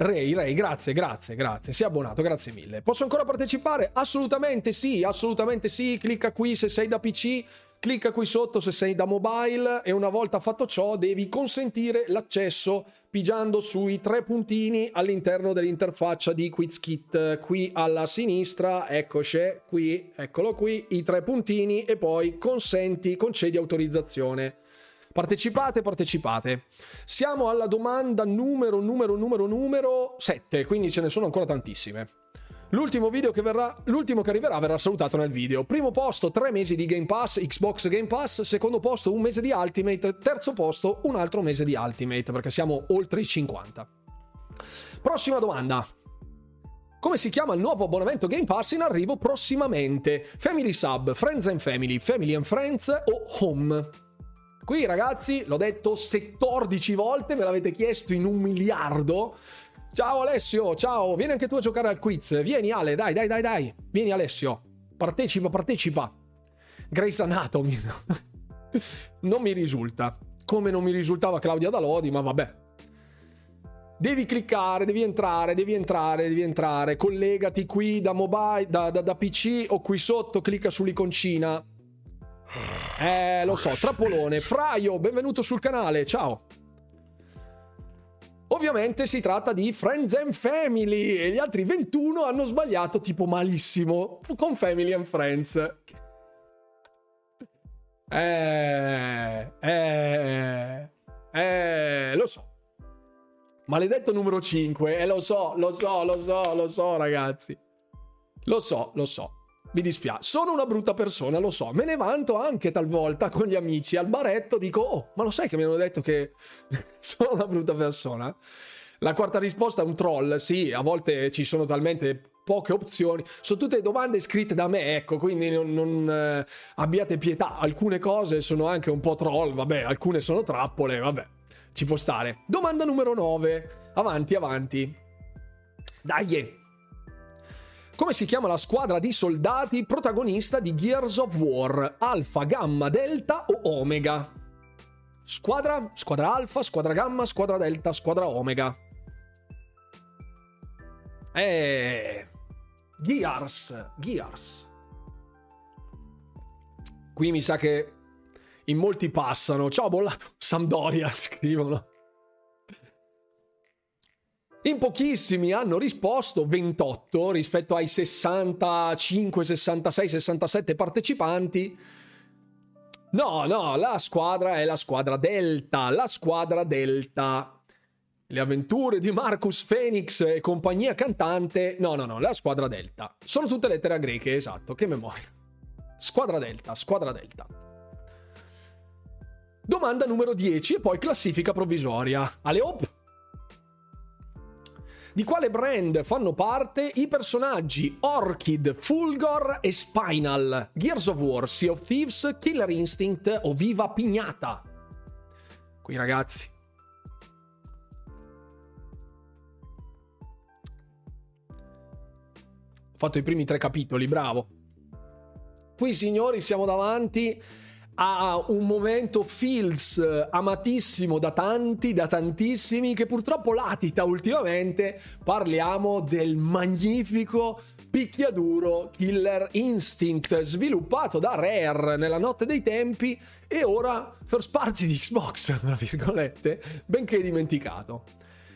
A: Ray, Ray, grazie, grazie, grazie. È abbonato, grazie mille. Posso ancora partecipare? Assolutamente sì, assolutamente sì. Clicca qui se sei da PC, clicca qui sotto se sei da mobile e una volta fatto ciò devi consentire l'accesso pigiando sui tre puntini all'interno dell'interfaccia di QuizKit. Qui alla sinistra, eccoci, qui, eccolo qui, i tre puntini e poi consenti, concedi autorizzazione. Partecipate, partecipate. Siamo alla domanda numero, numero, numero, numero 7, quindi ce ne sono ancora tantissime. L'ultimo video che verrà, l'ultimo che arriverà verrà salutato nel video. Primo posto, tre mesi di Game Pass, Xbox Game Pass. Secondo posto, un mese di Ultimate. Terzo posto, un altro mese di Ultimate, perché siamo oltre i 50. Prossima domanda. Come si chiama il nuovo abbonamento Game Pass in arrivo prossimamente? Family Sub, Friends and Family, Family and Friends o Home? Qui ragazzi, l'ho detto 14 volte, me l'avete chiesto in un miliardo Ciao Alessio, ciao, vieni anche tu a giocare al quiz. Vieni Ale, dai, dai, dai, dai. Vieni Alessio. Partecipa, partecipa. Grace Anatomy. non mi risulta. Come non mi risultava Claudia Dalodi, ma vabbè. Devi cliccare, devi entrare, devi entrare, devi entrare. Collegati qui da mobile, da, da, da PC o qui sotto, clicca sull'iconcina. Eh, lo so, trappolone. Fraio, benvenuto sul canale, ciao. Ovviamente si tratta di Friends and Family e gli altri 21 hanno sbagliato tipo malissimo con Family and Friends. Eh, eh, eh, lo so. Maledetto numero 5, eh, lo so, lo so, lo so, lo so, ragazzi. Lo so, lo so. Mi dispiace. Sono una brutta persona, lo so. Me ne vanto anche talvolta con gli amici al baretto. Dico, oh, ma lo sai che mi hanno detto che sono una brutta persona? La quarta risposta è un troll. Sì, a volte ci sono talmente poche opzioni. Sono tutte domande scritte da me, ecco, quindi non, non eh, abbiate pietà. Alcune cose sono anche un po' troll, vabbè, alcune sono trappole, vabbè, ci può stare. Domanda numero 9. Avanti, avanti. Dai. Come si chiama la squadra di soldati protagonista di Gears of War? Alfa, Gamma, Delta o Omega? Squadra, squadra Alfa, squadra Gamma, squadra Delta, squadra Omega. Eh, Gears, Gears. Qui mi sa che in molti passano. Ciao bollato, Sampdoria, scrivono. In pochissimi hanno risposto 28 rispetto ai 65, 66, 67 partecipanti. No, no, la squadra è la squadra Delta, la squadra Delta. Le avventure di Marcus Phoenix e compagnia cantante. No, no, no, la squadra Delta. Sono tutte lettere greche, esatto, che memoria. Squadra Delta, squadra Delta. Domanda numero 10 e poi classifica provvisoria. Ale hop! Di quale brand fanno parte i personaggi Orchid, Fulgor e Spinal? Gears of War, Sea of Thieves, Killer Instinct o Viva Pignata? Qui ragazzi. Ho fatto i primi tre capitoli, bravo. Qui signori siamo davanti a un momento feels amatissimo da tanti, da tantissimi, che purtroppo latita ultimamente. Parliamo del magnifico picchiaduro Killer Instinct sviluppato da Rare nella notte dei tempi e ora first party di Xbox, tra virgolette, benché dimenticato.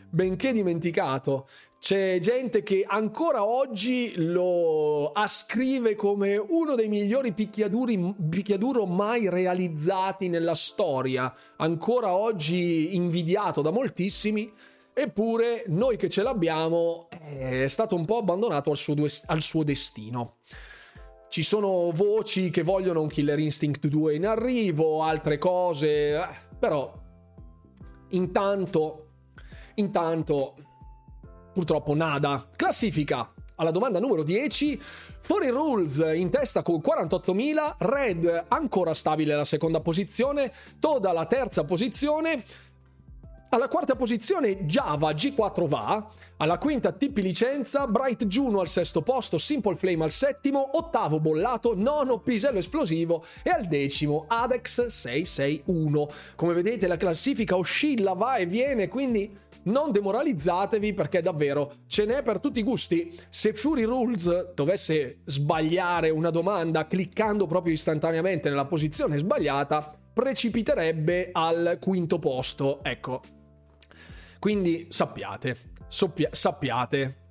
A: Benché dimenticato, c'è gente che ancora oggi lo ascrive come uno dei migliori picchiaduro mai realizzati nella storia, ancora oggi invidiato da moltissimi. Eppure noi che ce l'abbiamo è stato un po' abbandonato al suo, al suo destino. Ci sono voci che vogliono un Killer Instinct 2 in arrivo, altre cose, eh, però intanto, intanto purtroppo nada. Classifica alla domanda numero 10, Fury Rules in testa con 48.000, Red ancora stabile alla seconda posizione, Toda alla terza posizione, alla quarta posizione Java G4 va, alla quinta Tippi Licenza, Bright Juno al sesto posto, Simple Flame al settimo, ottavo Bollato, nono Pisello Esplosivo e al decimo Adex 661. Come vedete la classifica oscilla, va e viene, quindi non demoralizzatevi perché davvero ce n'è per tutti i gusti. Se Fury Rules dovesse sbagliare una domanda cliccando proprio istantaneamente nella posizione sbagliata, precipiterebbe al quinto posto. Ecco. Quindi sappiate, soppia- sappiate.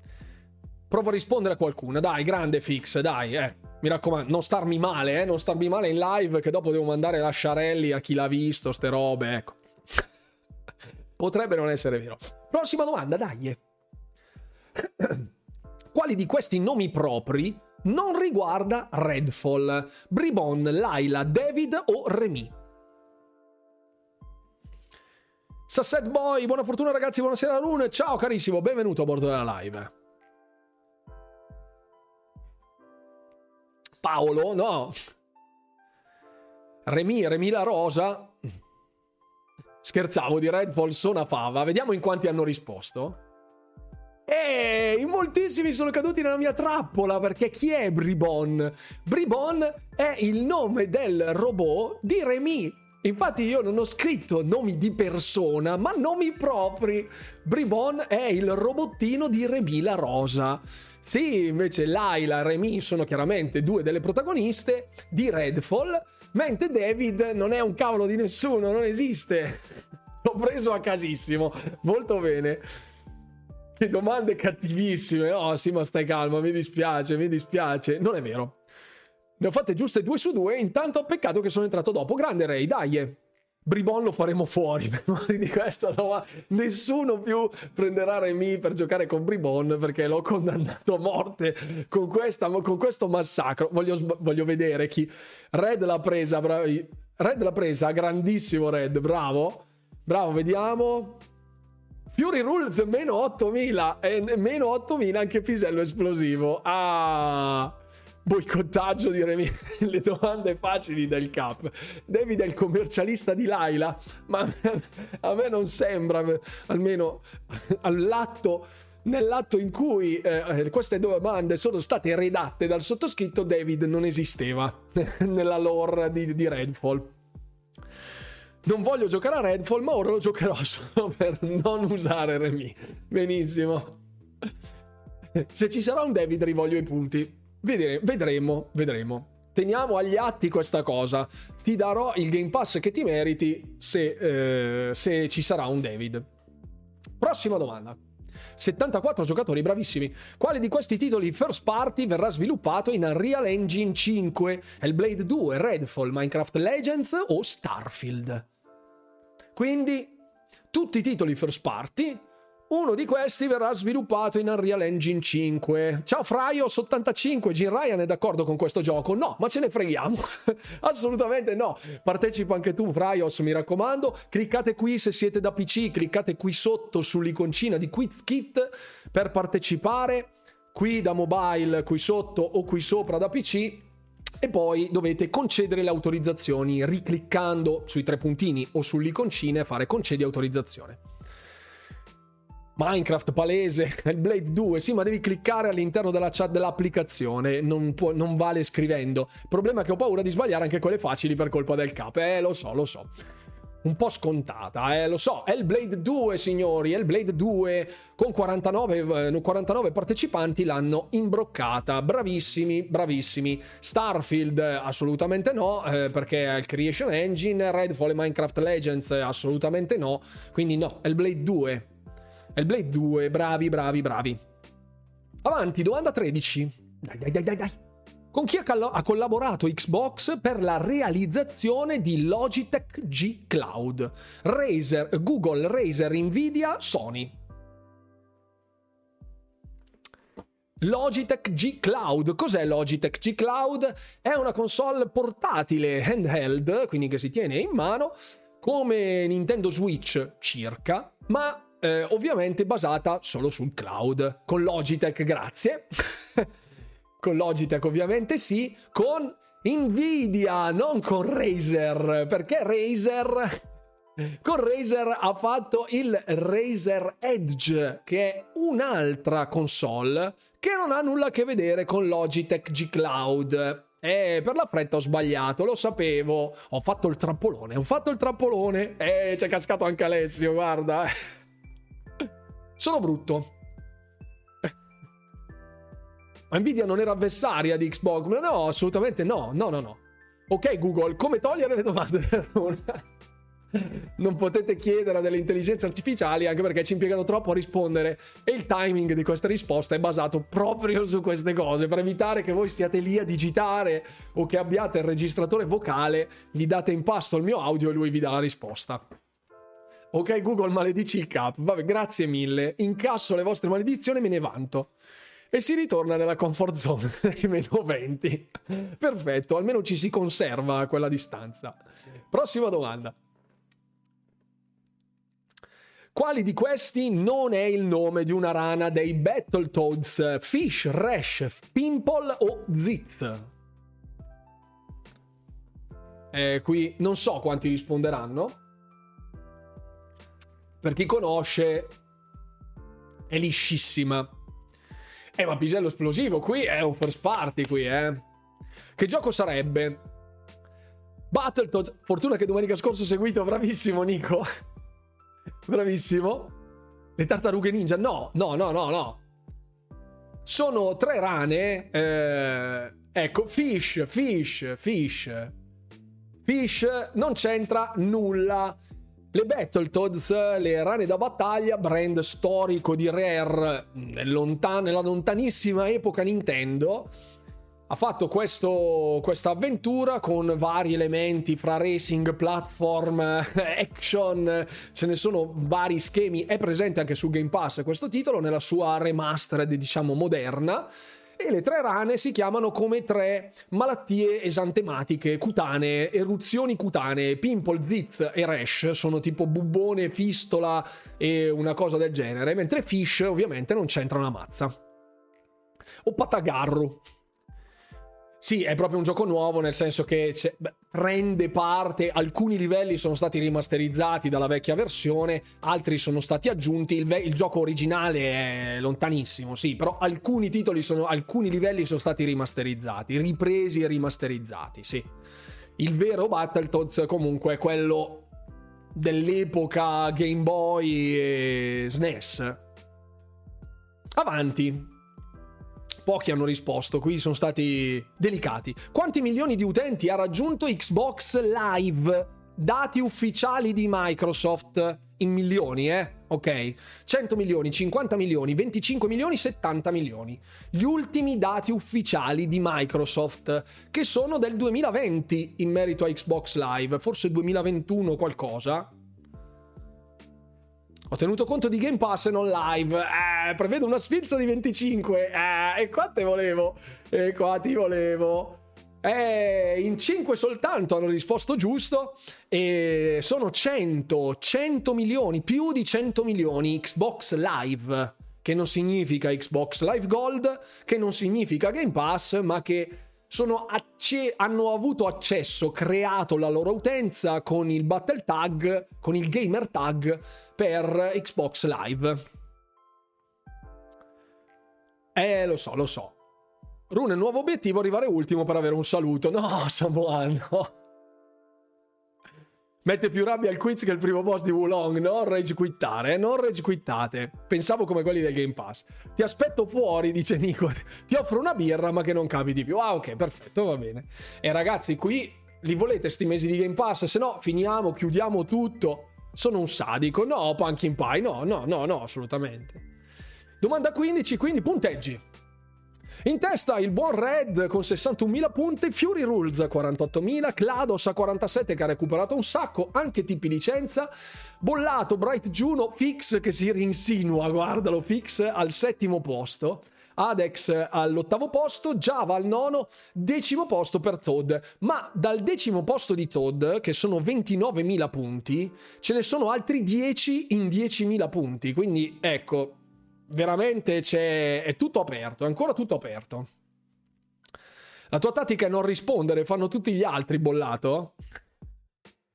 A: Provo a rispondere a qualcuno. Dai, grande fix, dai, eh. Mi raccomando, non starmi male, eh, non starmi male in live che dopo devo mandare la Sciarelli a chi l'ha visto, ste robe, ecco. Potrebbe non essere vero. Prossima domanda, dai. Quali di questi nomi propri non riguarda Redfall? Bribon, Laila, David o Remy? Sasset Boy, buona fortuna ragazzi, buonasera Rune, ciao carissimo, benvenuto a bordo della live. Paolo, no. Remy, Remy la Rosa. Scherzavo, di Redfall sono a fava. Vediamo in quanti hanno risposto. E in moltissimi sono caduti nella mia trappola perché chi è Bribon? Bribon è il nome del robot di Remy. Infatti io non ho scritto nomi di persona, ma nomi propri. Bribon è il robottino di Remy la Rosa. Sì, invece Laila e Remy sono chiaramente due delle protagoniste di Redfall, mentre David non è un cavolo di nessuno, non esiste. L'ho preso a casissimo, molto bene. Che domande cattivissime. Oh, sì, ma stai calma, mi dispiace, mi dispiace. Non è vero. Ne ho fatte giuste due su due, intanto peccato che sono entrato dopo. Grande Ray, dai. Bribon lo faremo fuori per di questa no, nessuno più prenderà Remy per giocare con Bribon perché l'ho condannato a morte con, questa, con questo massacro. Voglio, voglio, vedere chi. Red l'ha presa bravi. Red l'ha presa grandissimo Red bravo. Bravo vediamo. Fury Rules meno 8000 e meno 8000 anche pisello esplosivo. Ah, boicottaggio di Remy. Le domande facili del cap. David è il commercialista di Laila, ma a me non sembra, almeno all'atto nell'atto in cui eh, queste domande sono state redatte dal sottoscritto, David non esisteva nella lore di, di Redfall non voglio giocare a Redfall, ma ora lo giocherò solo per non usare Remy. Benissimo. Se ci sarà un David, rivoglio i punti. Vedere, vedremo, vedremo. Teniamo agli atti questa cosa. Ti darò il Game Pass che ti meriti se, eh, se ci sarà un David. Prossima domanda. 74 giocatori bravissimi. Quale di questi titoli first party verrà sviluppato in Unreal Engine 5? Hellblade 2, Redfall, Minecraft Legends o Starfield? Quindi tutti i titoli first party, uno di questi verrà sviluppato in Unreal Engine 5. Ciao Fraios85, Jim Ryan è d'accordo con questo gioco? No, ma ce ne freghiamo. Assolutamente no. Partecipa anche tu, Fraios, mi raccomando. Cliccate qui se siete da PC, cliccate qui sotto sull'iconcina di QuizKit per partecipare. Qui da mobile, qui sotto o qui sopra da PC e poi dovete concedere le autorizzazioni ricliccando sui tre puntini o sull'iconcina e fare concedi autorizzazione. Minecraft palese, Blade 2, sì, ma devi cliccare all'interno della chat dell'applicazione, non, può, non vale scrivendo. Il problema che ho paura di sbagliare anche quelle facili per colpa del cap. Eh, lo so, lo so un po' scontata, eh, lo so. Hellblade 2, signori, Hellblade 2 con 49, eh, 49 partecipanti l'hanno imbroccata. Bravissimi, bravissimi. Starfield assolutamente no, eh, perché è il Creation Engine, Redfall e Minecraft Legends assolutamente no, quindi no, Hellblade 2. Hellblade 2, bravi, bravi, bravi. Avanti, domanda 13. Dai, dai, dai, dai, dai con chi ha collaborato Xbox per la realizzazione di Logitech G Cloud, Razer, Google, Razer, Nvidia, Sony. Logitech G Cloud. Cos'è Logitech G Cloud? È una console portatile handheld, quindi che si tiene in mano, come Nintendo Switch circa, ma eh, ovviamente basata solo sul cloud. Con Logitech, grazie. Con Logitech ovviamente sì, con Nvidia, non con Razer, perché Razer con Razer ha fatto il Razer Edge, che è un'altra console che non ha nulla a che vedere con Logitech G Cloud. E per la fretta ho sbagliato, lo sapevo. Ho fatto il trappolone, ho fatto il trappolone. E c'è cascato anche Alessio, guarda. Sono brutto. Ma Nvidia non era avversaria di Xbox? No, assolutamente no. No, no, no. Ok, Google, come togliere le domande non potete chiedere a delle intelligenze artificiali anche perché ci impiegano troppo a rispondere e il timing di questa risposta è basato proprio su queste cose per evitare che voi stiate lì a digitare o che abbiate il registratore vocale, gli date in pasto il mio audio e lui vi dà la risposta. Ok Google maledici il cap, vabbè grazie mille, incasso le vostre maledizioni e me ne vanto e si ritorna nella comfort zone dei meno 20. Perfetto, almeno ci si conserva a quella distanza. Prossima domanda. Quali di questi non è il nome di una rana dei Battletoads? Fish, Rash, Pimple o Zit? Eh, qui non so quanti risponderanno. Per chi conosce, è liscissima. Eh, ma pisello esplosivo qui è un first party qui, eh. Che gioco sarebbe? Battletoads. Fortuna che domenica scorsa ho seguito, bravissimo Nico. bravissimo. Le tartarughe ninja? No, no, no, no, no. Sono tre rane. Eh, ecco, fish, fish, fish. Fish non c'entra nulla. Le Battletoads, le rane da battaglia, brand storico di Rare lontan- nella lontanissima epoca Nintendo, ha fatto questa avventura con vari elementi fra racing, platform, action, ce ne sono vari schemi, è presente anche su Game Pass questo titolo nella sua remastered diciamo moderna e le tre rane si chiamano come tre malattie esantematiche cutanee, eruzioni cutanee, pimple, zit e rash sono tipo bubbone, fistola e una cosa del genere, mentre fish ovviamente non c'entra una mazza. O patagarro. Sì, è proprio un gioco nuovo, nel senso che beh, prende parte, alcuni livelli sono stati rimasterizzati dalla vecchia versione, altri sono stati aggiunti, il, ve- il gioco originale è lontanissimo, sì, però alcuni titoli sono, alcuni livelli sono stati rimasterizzati, ripresi e rimasterizzati, sì. Il vero Battletoads comunque è quello dell'epoca Game Boy e SNES. Avanti, Pochi hanno risposto, qui sono stati delicati. Quanti milioni di utenti ha raggiunto Xbox Live? Dati ufficiali di Microsoft in milioni, eh? Ok? 100 milioni, 50 milioni, 25 milioni, 70 milioni. Gli ultimi dati ufficiali di Microsoft, che sono del 2020 in merito a Xbox Live, forse 2021 qualcosa. Ho tenuto conto di Game Pass e non live. Eh, prevedo una sfilza di 25. Eh, e qua te volevo. E qua ti volevo. Eh, in 5 soltanto hanno risposto giusto e sono 100, 100 milioni, più di 100 milioni Xbox Live, che non significa Xbox Live Gold, che non significa Game Pass, ma che acce- hanno avuto accesso, creato la loro utenza con il Battle Tag, con il Gamer Tag per Xbox Live. Eh, lo so, lo so. Rune, nuovo obiettivo, arrivare ultimo per avere un saluto. No, Samoan, no. Mette più rabbia al quiz che il primo boss di Wulong. Non rage quittare, eh? non rage quittate. Pensavo come quelli del Game Pass. Ti aspetto fuori, dice Nico. Ti offro una birra, ma che non capiti più. Ah, ok, perfetto, va bene. E ragazzi, qui li volete sti mesi di Game Pass? Se no, finiamo, chiudiamo tutto. Sono un sadico. No, Pumpkin Pie, no, no, no, no, assolutamente. Domanda 15, quindi punteggi. In testa il buon Red con 61.000 punti, Fury Rules 48.000, Klados a 47 che ha recuperato un sacco, anche tipi licenza, bollato Bright Juno, Fix che si rinsinua, guardalo, Fix al settimo posto. Adex all'ottavo posto, Java al nono, decimo posto per Todd. Ma dal decimo posto di Todd, che sono 29.000 punti, ce ne sono altri 10 in 10.000 punti. Quindi ecco, veramente c'è, è tutto aperto, è ancora tutto aperto. La tua tattica è non rispondere, fanno tutti gli altri bollato.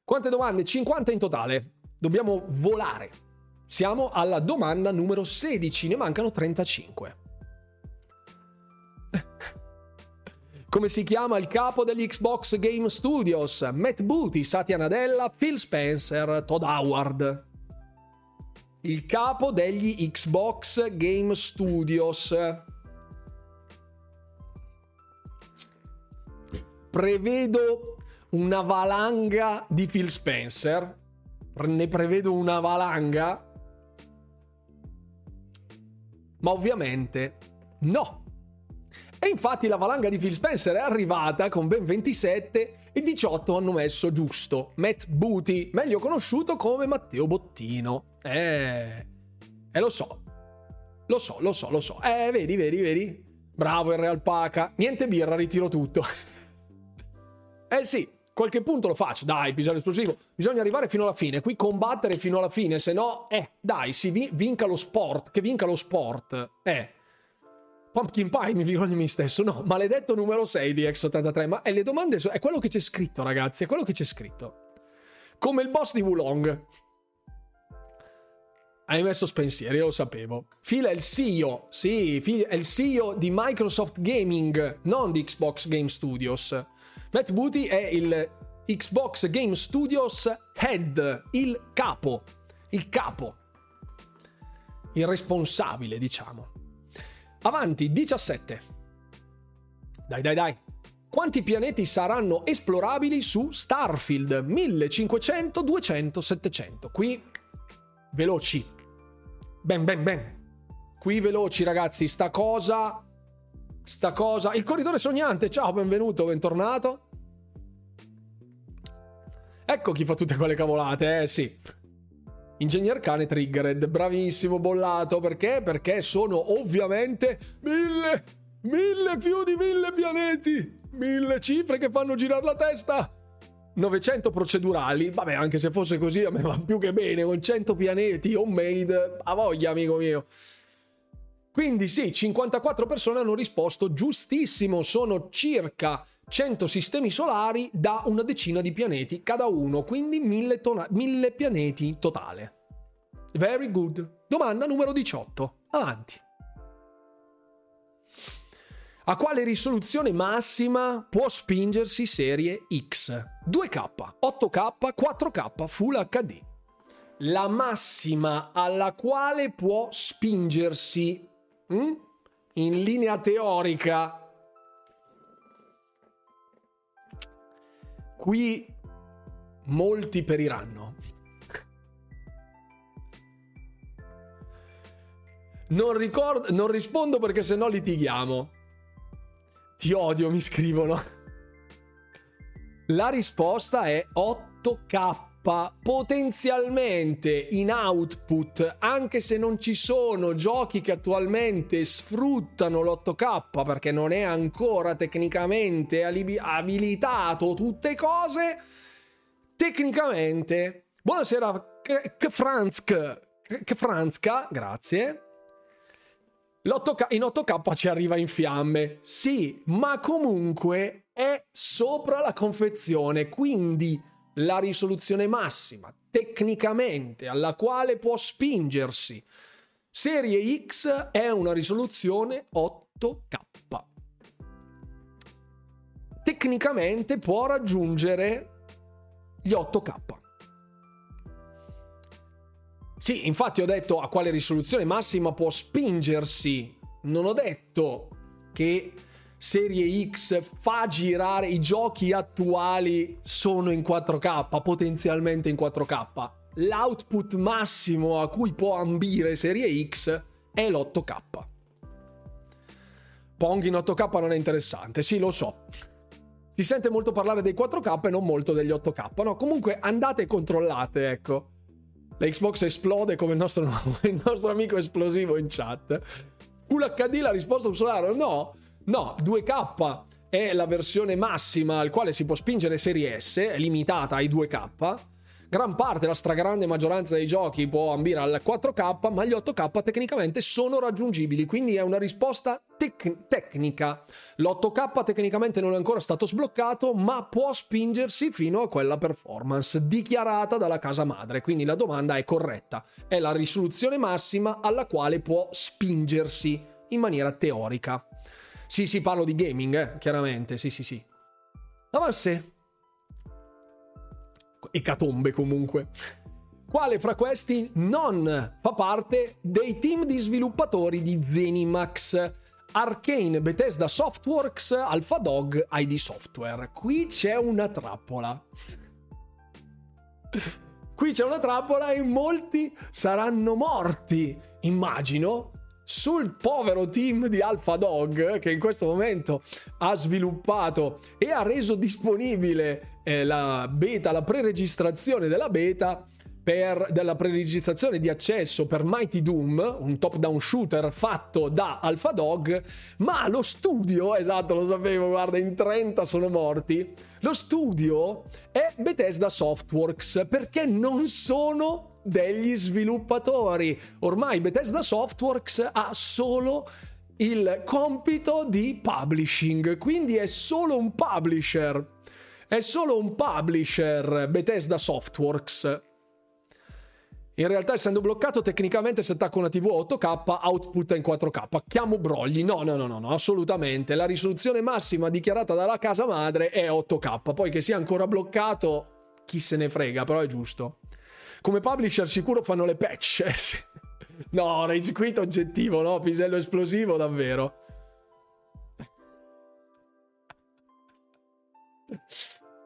A: Quante domande? 50 in totale. Dobbiamo volare. Siamo alla domanda numero 16, ne mancano 35. Come si chiama il capo degli Xbox Game Studios? Matt Booty, Satya Nadella, Phil Spencer, Todd Howard il capo degli Xbox Game Studios. Prevedo una valanga di Phil Spencer. Ne prevedo una valanga. Ma ovviamente no. E infatti la valanga di Phil Spencer è arrivata con ben 27 e 18 hanno messo giusto. Matt Booty, meglio conosciuto come Matteo Bottino. Eh, eh lo so. Lo so, lo so, lo so. Eh, vedi, vedi, vedi. Bravo il Real Paca. Niente birra, ritiro tutto. eh sì, qualche punto lo faccio. Dai, episodio esplosivo. Bisogna arrivare fino alla fine. Qui combattere fino alla fine, se no, eh, dai, si vinca lo sport. Che vinca lo sport. Eh. Pumpkin Pie mi vergogno me stesso. No, maledetto numero 6 di X83. Ma è le domande. È quello che c'è scritto, ragazzi. È quello che c'è scritto. Come il boss di Wulong. hai messo spensieri, lo sapevo. Phil è il CEO, sì, Phil è il CEO di Microsoft Gaming, non di Xbox Game Studios. Matt Booty è il Xbox Game Studios Head, il capo, il capo, il responsabile, diciamo. Avanti, 17. Dai, dai, dai. Quanti pianeti saranno esplorabili su Starfield? 1500, 200, 700. Qui veloci. Ben, ben, ben. Qui veloci, ragazzi. Sta cosa. Sta cosa. Il corridore sognante. Ciao, benvenuto, bentornato. Ecco chi fa tutte quelle cavolate, eh sì. Ingegner Cane Triggered, bravissimo, bollato. Perché? Perché sono ovviamente mille, mille più di mille pianeti. Mille cifre che fanno girare la testa. 900 procedurali, vabbè, anche se fosse così a me va più che bene, con 100 pianeti homemade, a voglia, amico mio. Quindi sì, 54 persone hanno risposto giustissimo, sono circa 100 sistemi solari da una decina di pianeti cada uno, quindi 1000, tona- 1000 pianeti totale. Very good. Domanda numero 18. Avanti. A quale risoluzione massima può spingersi serie X? 2K, 8K, 4K, Full HD. La massima alla quale può spingersi hm? in linea teorica. Qui molti periranno. Non, ricordo, non rispondo perché sennò litighiamo. Ti odio, mi scrivono. La risposta è 8K potenzialmente in output, anche se non ci sono giochi che attualmente sfruttano l'8K perché non è ancora tecnicamente abilitato tutte cose, tecnicamente. Buonasera, Fransk. Franska, grazie l'8K, in 8K ci arriva in fiamme, sì, ma comunque è sopra la confezione, quindi la risoluzione massima tecnicamente alla quale può spingersi Serie X è una risoluzione 8K. Tecnicamente può raggiungere gli 8K. Sì, infatti ho detto a quale risoluzione massima può spingersi. Non ho detto che Serie X fa girare i giochi attuali sono in 4K, potenzialmente in 4K. L'output massimo a cui può ambire Serie X è l'8K. Pong in 8K non è interessante, sì, lo so. Si sente molto parlare dei 4K e non molto degli 8K. No, comunque andate e controllate, ecco la Xbox esplode come il nostro, il nostro amico esplosivo in chat. Full HD la risposta solare? No, no, 2K è la versione massima al quale si può spingere Serie S, è limitata ai 2K gran parte, la stragrande maggioranza dei giochi può ambire al 4K, ma gli 8K tecnicamente sono raggiungibili, quindi è una risposta tec- tecnica. L'8K tecnicamente non è ancora stato sbloccato, ma può spingersi fino a quella performance dichiarata dalla casa madre, quindi la domanda è corretta. È la risoluzione massima alla quale può spingersi in maniera teorica. Sì, sì, parlo di gaming, eh, chiaramente, sì, sì, sì. Avanse ecatombe comunque. Quale fra questi non fa parte dei team di sviluppatori di Zenimax? Arcane, Bethesda Softworks, AlphaDog, ID Software. Qui c'è una trappola. Qui c'è una trappola e molti saranno morti, immagino, sul povero team di Alpha Dog che in questo momento ha sviluppato e ha reso disponibile eh, la beta, la preregistrazione della beta per, della preregistrazione di accesso per Mighty Doom, un top-down shooter fatto da Alpha Dog, ma lo studio, esatto, lo sapevo, guarda, in 30 sono morti. Lo studio è Bethesda Softworks perché non sono degli sviluppatori. Ormai Bethesda Softworks ha solo il compito di publishing, quindi è solo un publisher. È solo un publisher Bethesda Softworks. In realtà, essendo bloccato, tecnicamente se attacco una TV 8K, output in 4K. Chiamo brogli. No, no, no, no, no, assolutamente. La risoluzione massima dichiarata dalla casa madre è 8K. Poi che sia ancora bloccato, chi se ne frega, però è giusto. Come publisher sicuro fanno le patch. no, rage quit oggettivo, no? Pisello esplosivo, davvero.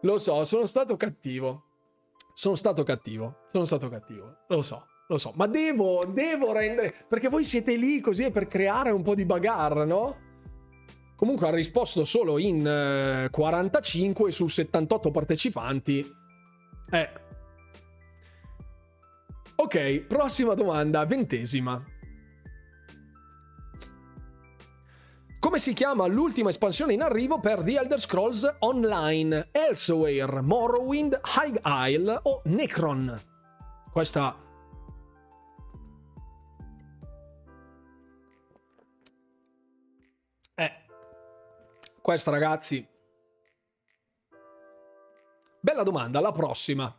A: Lo so, sono stato cattivo. Sono stato cattivo, sono stato cattivo, lo so, lo so, ma devo, devo rendere, perché voi siete lì così per creare un po' di bagarre, no? Comunque ha risposto solo in eh, 45 su 78 partecipanti. Eh. Ok, prossima domanda, ventesima. Come si chiama l'ultima espansione in arrivo per The Elder Scrolls Online? Elsewhere, Morrowind, High Isle o Necron? Questa... Eh, questa ragazzi... Bella domanda, la prossima.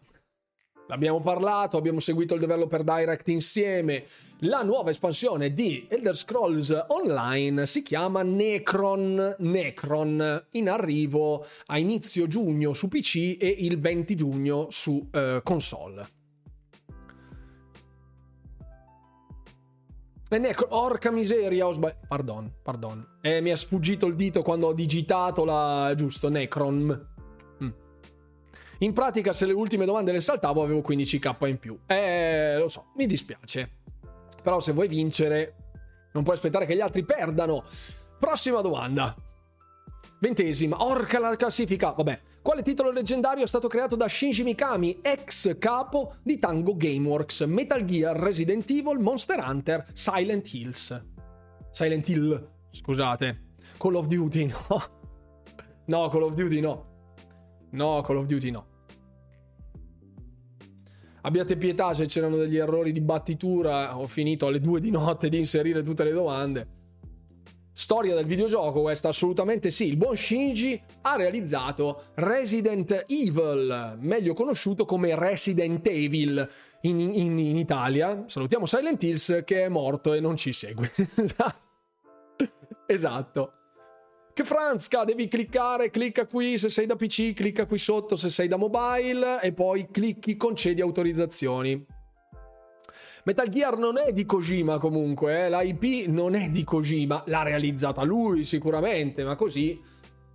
A: L'abbiamo parlato, abbiamo seguito il developer direct insieme. La nuova espansione di Elder Scrolls Online si chiama Necron. Necron in arrivo a inizio giugno su PC e il 20 giugno su uh, console. E Necron, orca miseria, ho sbagliato. Pardon, pardon. Eh, mi è sfuggito il dito quando ho digitato la. giusto, Necron. In pratica, se le ultime domande le saltavo, avevo 15k in più. Eh, lo so, mi dispiace. Però se vuoi vincere, non puoi aspettare che gli altri perdano. Prossima domanda. Ventesima, orca la classifica. Vabbè, quale titolo leggendario è stato creato da Shinji Mikami, ex capo di Tango Gameworks, Metal Gear, Resident Evil, Monster Hunter, Silent Hills? Silent Hill, scusate. Call of Duty, no. No, Call of Duty no. No, Call of Duty no. Abbiate pietà se c'erano degli errori di battitura. Ho finito alle due di notte di inserire tutte le domande. Storia del videogioco, questa assolutamente sì. Il buon Shinji ha realizzato Resident Evil, meglio conosciuto come Resident Evil in, in, in Italia. Salutiamo Silent Hills che è morto e non ci segue. esatto. Che Franzka, devi cliccare, clicca qui se sei da PC, clicca qui sotto se sei da mobile e poi clicchi concedi autorizzazioni. Metal Gear non è di Kojima comunque, eh? l'IP non è di Kojima, l'ha realizzata lui sicuramente, ma così,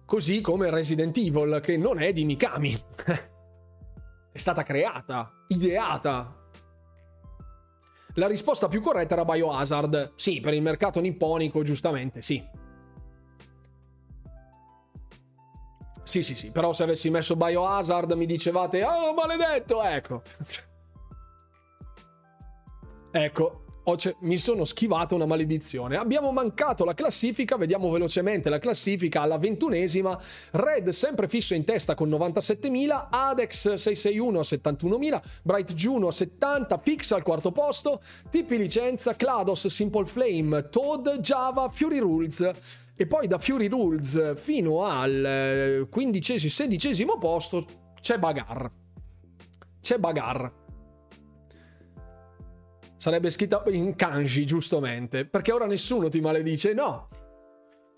A: così come Resident Evil che non è di Mikami. è stata creata, ideata. La risposta più corretta era Biohazard. Sì, per il mercato nipponico, giustamente, sì. Sì, sì, sì, però se avessi messo Biohazard mi dicevate, oh maledetto, ecco. ecco, mi sono schivato una maledizione. Abbiamo mancato la classifica, vediamo velocemente la classifica alla ventunesima. Red sempre fisso in testa con 97.000, Adex 661 a 71.000, Bright Juno a 70, Pix al quarto posto, Tipi Licenza, Clados, Simple Flame, Toad, Java, Fury Rules e poi da Fury Rules fino al eh, quindicesimo, sedicesimo posto c'è Bagar. C'è Bagar. Sarebbe scritta in kanji, giustamente. Perché ora nessuno ti maledice. No.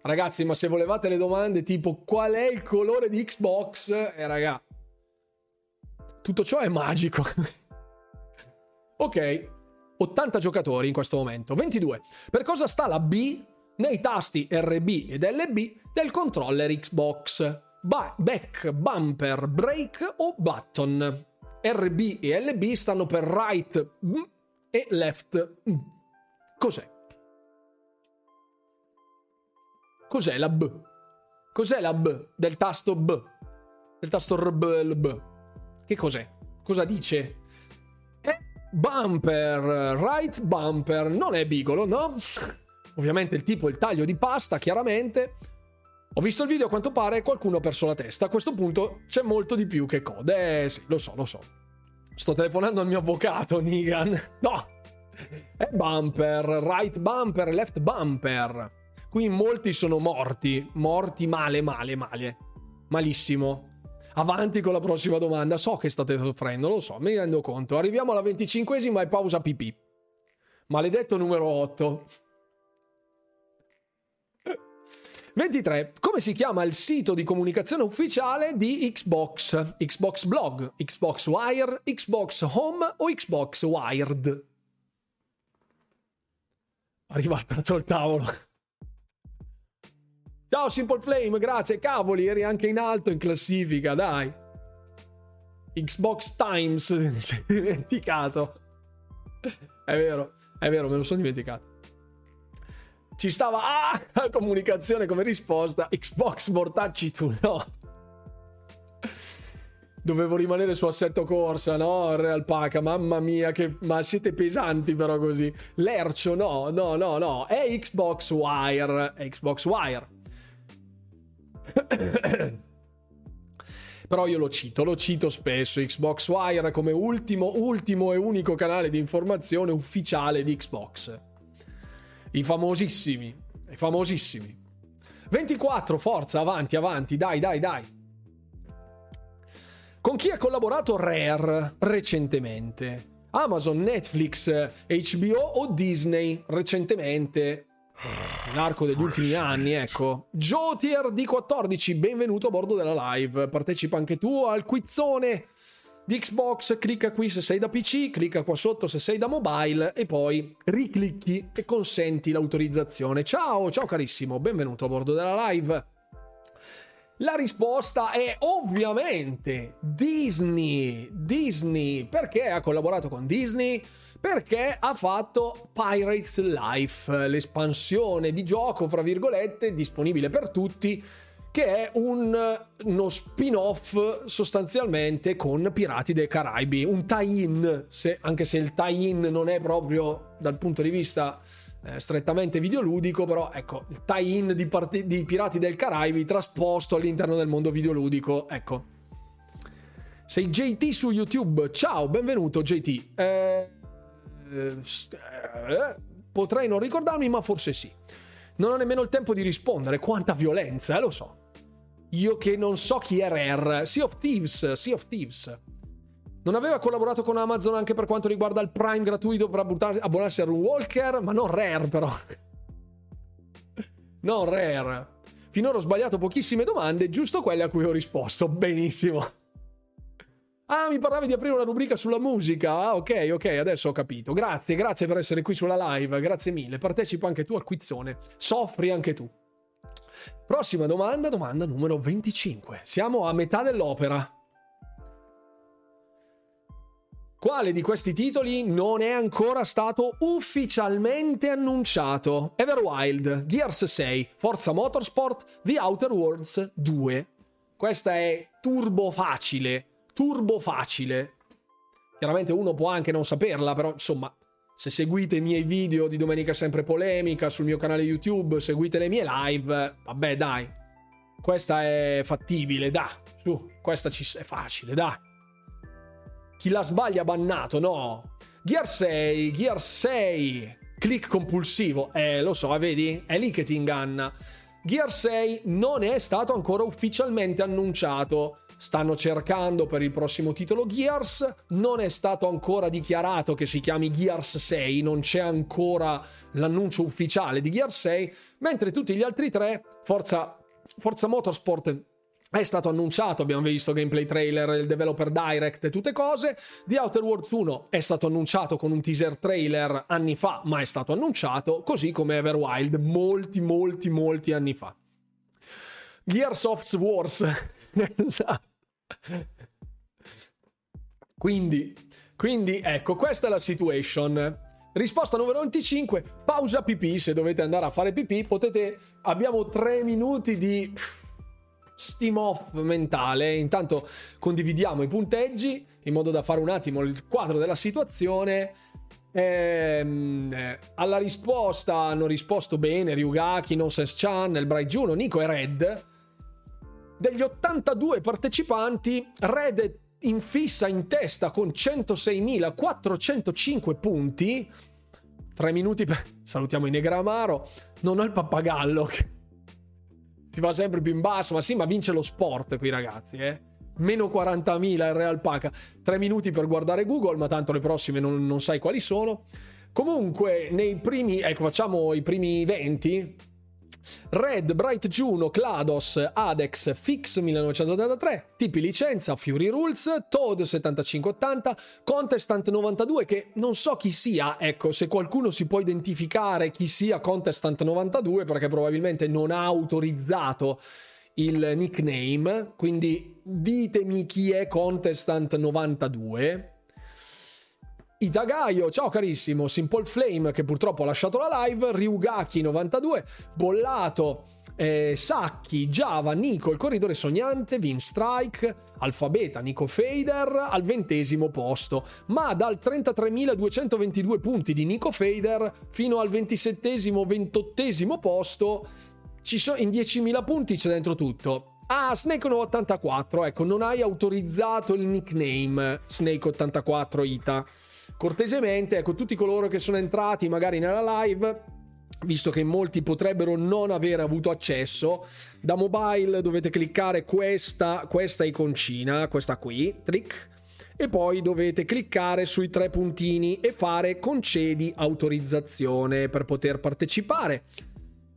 A: Ragazzi, ma se volevate le domande tipo qual è il colore di Xbox, eh raga. Tutto ciò è magico. ok. 80 giocatori in questo momento. 22. Per cosa sta la B nei tasti RB ed LB del controller Xbox. Ba- back, bumper, brake o button. RB e LB stanno per right e left. Cos'è? Cos'è la B? Cos'è la B del tasto B? Del tasto RB LB? Che cos'è? Cosa dice? È bumper, right bumper, non è bigolo, no? Ovviamente il tipo, il taglio di pasta, chiaramente. Ho visto il video, a quanto pare qualcuno ha perso la testa. A questo punto c'è molto di più che code. Eh sì, lo so, lo so. Sto telefonando al mio avvocato, Nigan. No! È bumper, right bumper, left bumper. Qui molti sono morti. Morti male, male, male. Malissimo. Avanti con la prossima domanda. So che state soffrendo, lo so, mi rendo conto. Arriviamo alla venticinquesima e pausa pipì. Maledetto numero 8. 23. Come si chiama il sito di comunicazione ufficiale di Xbox? Xbox Blog, Xbox Wire, Xbox Home o Xbox Wired? Arrivata sul tavolo. Ciao Simple Flame, grazie. Cavoli, eri anche in alto in classifica, dai. Xbox Times, si è dimenticato. È vero, è vero, me lo sono dimenticato. Ci stava ah, comunicazione come risposta. Xbox mortacci tu, no. Dovevo rimanere su assetto corsa, no? Real Paca, mamma mia, che... ma siete pesanti però così. Lercio, no, no, no, no. È Xbox Wire. È Xbox Wire. però io lo cito, lo cito spesso. Xbox Wire come ultimo, ultimo e unico canale di informazione ufficiale di Xbox. I famosissimi, i famosissimi. 24, forza, avanti, avanti, dai, dai, dai. Con chi ha collaborato Rare recentemente? Amazon, Netflix, HBO o Disney recentemente? Nell'arco degli ultimi anni, ecco. Jotier D14, benvenuto a bordo della live. Partecipa anche tu al quizzone di Xbox, clicca qui se sei da PC, clicca qua sotto se sei da mobile e poi riclicchi e consenti l'autorizzazione. Ciao, ciao carissimo, benvenuto a bordo della live. La risposta è ovviamente Disney. Disney, perché ha collaborato con Disney? Perché ha fatto Pirates Life, l'espansione di gioco, fra virgolette, disponibile per tutti che è un, uno spin-off sostanzialmente con Pirati dei Caraibi, un tie-in, se, anche se il tie-in non è proprio dal punto di vista eh, strettamente videoludico, però ecco, il tie-in di, part- di Pirati del Caraibi trasposto all'interno del mondo videoludico, ecco. Sei JT su YouTube, ciao, benvenuto JT. Eh, eh, potrei non ricordarmi, ma forse sì. Non ho nemmeno il tempo di rispondere, quanta violenza, eh, lo so. Io che non so chi è Rare. Sea of Thieves, Sea of Thieves. Non aveva collaborato con Amazon anche per quanto riguarda il Prime gratuito per abbonarsi a Walker, ma non Rare però. non Rare. Finora ho sbagliato pochissime domande, giusto quelle a cui ho risposto. Benissimo. Ah, mi parlavi di aprire una rubrica sulla musica. Ah, ok, ok, adesso ho capito. Grazie, grazie per essere qui sulla live. Grazie mille. Partecipa anche tu al quizzone. Soffri anche tu. Prossima domanda, domanda numero 25. Siamo a metà dell'opera. Quale di questi titoli non è ancora stato ufficialmente annunciato? Everwild, Gears 6, Forza Motorsport, The Outer Worlds 2. Questa è turbo facile, turbo facile. Chiaramente uno può anche non saperla, però insomma, se seguite i miei video di Domenica Sempre Polemica sul mio canale YouTube, seguite le mie live, vabbè dai, questa è fattibile, dai, su, questa ci è facile, dai. Chi la sbaglia bannato, no. Gear 6, Gear 6, click compulsivo, eh lo so, vedi? È lì che ti inganna. Gear 6 non è stato ancora ufficialmente annunciato stanno cercando per il prossimo titolo Gears, non è stato ancora dichiarato che si chiami Gears 6, non c'è ancora l'annuncio ufficiale di Gears 6, mentre tutti gli altri tre, Forza, Forza Motorsport è stato annunciato, abbiamo visto gameplay trailer, il developer direct e tutte cose. The Outer Worlds 1 è stato annunciato con un teaser trailer anni fa, ma è stato annunciato, così come Everwild molti, molti, molti anni fa. Gears of Wars. esatto. Quindi, quindi, ecco, questa è la situation. Risposta numero 25, pausa pipì, se dovete andare a fare pipì, potete, abbiamo tre minuti di steam off mentale, intanto condividiamo i punteggi in modo da fare un attimo il quadro della situazione. Ehm, eh, alla risposta hanno risposto bene Ryugaki, Nonsense Channel, Bright Juno, Nico e Red degli 82 partecipanti, Red è in fissa in testa con 106.405 punti. Tre minuti per... Salutiamo i Negramaro. Non ho il pappagallo. si va sempre più in basso, ma sì, ma vince lo sport qui ragazzi, eh. meno 40.000 il Real Paca. Tre minuti per guardare Google, ma tanto le prossime non, non sai quali sono. Comunque, nei primi, ecco, facciamo i primi 20. Red, Bright Juno, Clados, Adex, Fix 1983, tipi licenza, Fury Rules, Toad 7580, Contestant 92 che non so chi sia, ecco se qualcuno si può identificare chi sia Contestant 92 perché probabilmente non ha autorizzato il nickname, quindi ditemi chi è Contestant 92. Itagaio, ciao carissimo, Simple Flame che purtroppo ha lasciato la live, Ryugaki 92, Bollato, eh, Sacchi, Java, Nico, il corridore sognante, Vin Strike, Alfabeta, Nico Fader al ventesimo posto, ma dal 33.222 punti di Nico Fader fino al 27 28 posto so, in 10.000 punti c'è dentro tutto. Ah, Snake84, ecco, non hai autorizzato il nickname Snake84 Ita. Cortesemente, ecco, tutti coloro che sono entrati magari nella live, visto che molti potrebbero non aver avuto accesso, da mobile dovete cliccare questa, questa iconcina, questa qui, trick, e poi dovete cliccare sui tre puntini e fare concedi autorizzazione per poter partecipare.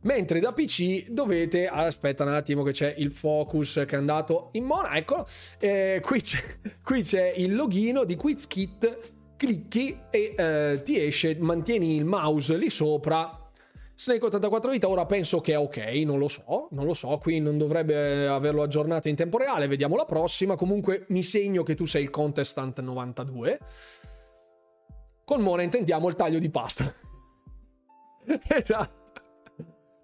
A: Mentre da PC dovete. Aspetta un attimo, che c'è il focus che è andato in mona. Ecco, eh, qui, c'è, qui, c'è, il login di QuizKit. Clicchi e eh, ti esce, mantieni il mouse lì sopra. Snake 84 vita, ora penso che è ok, non lo so, non lo so, qui non dovrebbe averlo aggiornato in tempo reale, vediamo la prossima. Comunque mi segno che tu sei il Contestant 92. Con Mona intendiamo il taglio di pasta. esatto.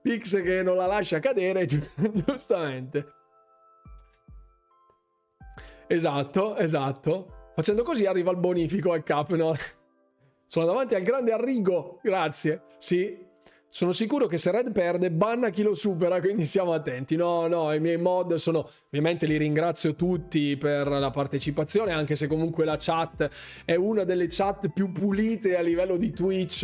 A: Pix che non la lascia cadere, giustamente. Esatto, esatto. Facendo così arriva il bonifico al cap, no? Sono davanti al grande Arrigo, grazie. Sì, sono sicuro che se Red perde, banna chi lo supera, quindi siamo attenti. No, no, i miei mod sono... Ovviamente li ringrazio tutti per la partecipazione, anche se comunque la chat è una delle chat più pulite a livello di Twitch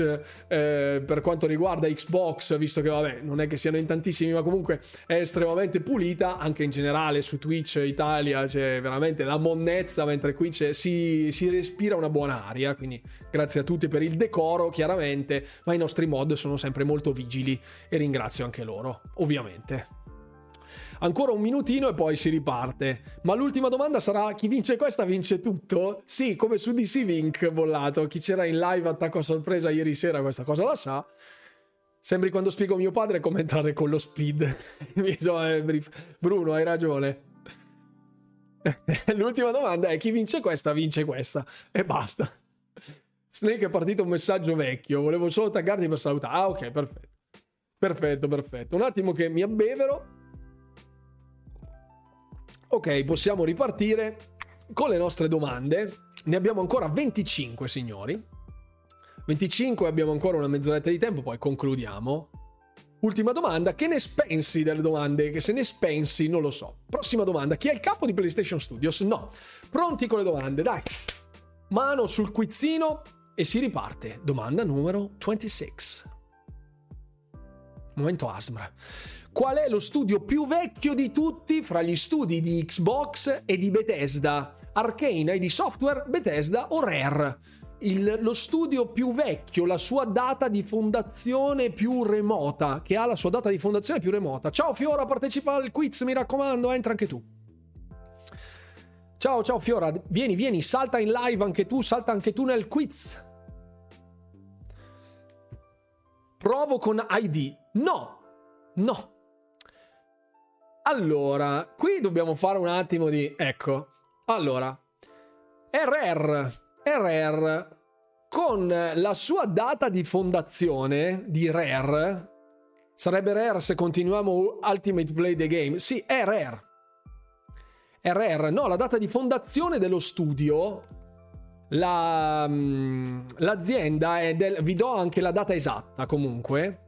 A: eh, per quanto riguarda Xbox, visto che vabbè, non è che siano in tantissimi, ma comunque è estremamente pulita, anche in generale su Twitch Italia c'è veramente la monnezza, mentre qui si, si respira una buona aria, quindi grazie a tutti per il decoro, chiaramente, ma i nostri mod sono sempre molto molto vigili e ringrazio anche loro, ovviamente. Ancora un minutino e poi si riparte. Ma l'ultima domanda sarà: chi vince questa vince tutto? Sì, come su DC Vink bollato. Chi c'era in live attacco a sorpresa ieri sera questa cosa la sa. Sembri quando spiego mio padre come entrare con lo speed. Bruno, hai ragione. L'ultima domanda è: chi vince questa vince questa. E basta. Snake è partito un messaggio vecchio, volevo solo taggarti per salutare. Ah, ok, perfetto. Perfetto, perfetto. Un attimo che mi abbevero. Ok, possiamo ripartire con le nostre domande. Ne abbiamo ancora 25, signori. 25, abbiamo ancora una mezz'oretta di tempo, poi concludiamo. Ultima domanda, che ne spensi delle domande? Che se ne spensi non lo so. Prossima domanda, chi è il capo di PlayStation Studios? No. Pronti con le domande, dai. Mano sul quizzino e si riparte. Domanda numero 26. Momento ASMR. Qual è lo studio più vecchio di tutti fra gli studi di Xbox e di Bethesda? Arcane, ID Software, Bethesda o Rare? Il, lo studio più vecchio, la sua data di fondazione più remota, che ha la sua data di fondazione più remota. Ciao Fiora, partecipa al quiz, mi raccomando, entra anche tu. Ciao, ciao Fiora, vieni, vieni, salta in live anche tu, salta anche tu nel quiz. Provo con ID. No, no. Allora, qui dobbiamo fare un attimo di... Ecco, allora, RR, RR, con la sua data di fondazione di Rare, sarebbe Rare se continuiamo Ultimate Play the Game, sì, è Rare. RR, no, la data di fondazione dello studio la, mm, l'azienda è del... vi do anche la data esatta comunque.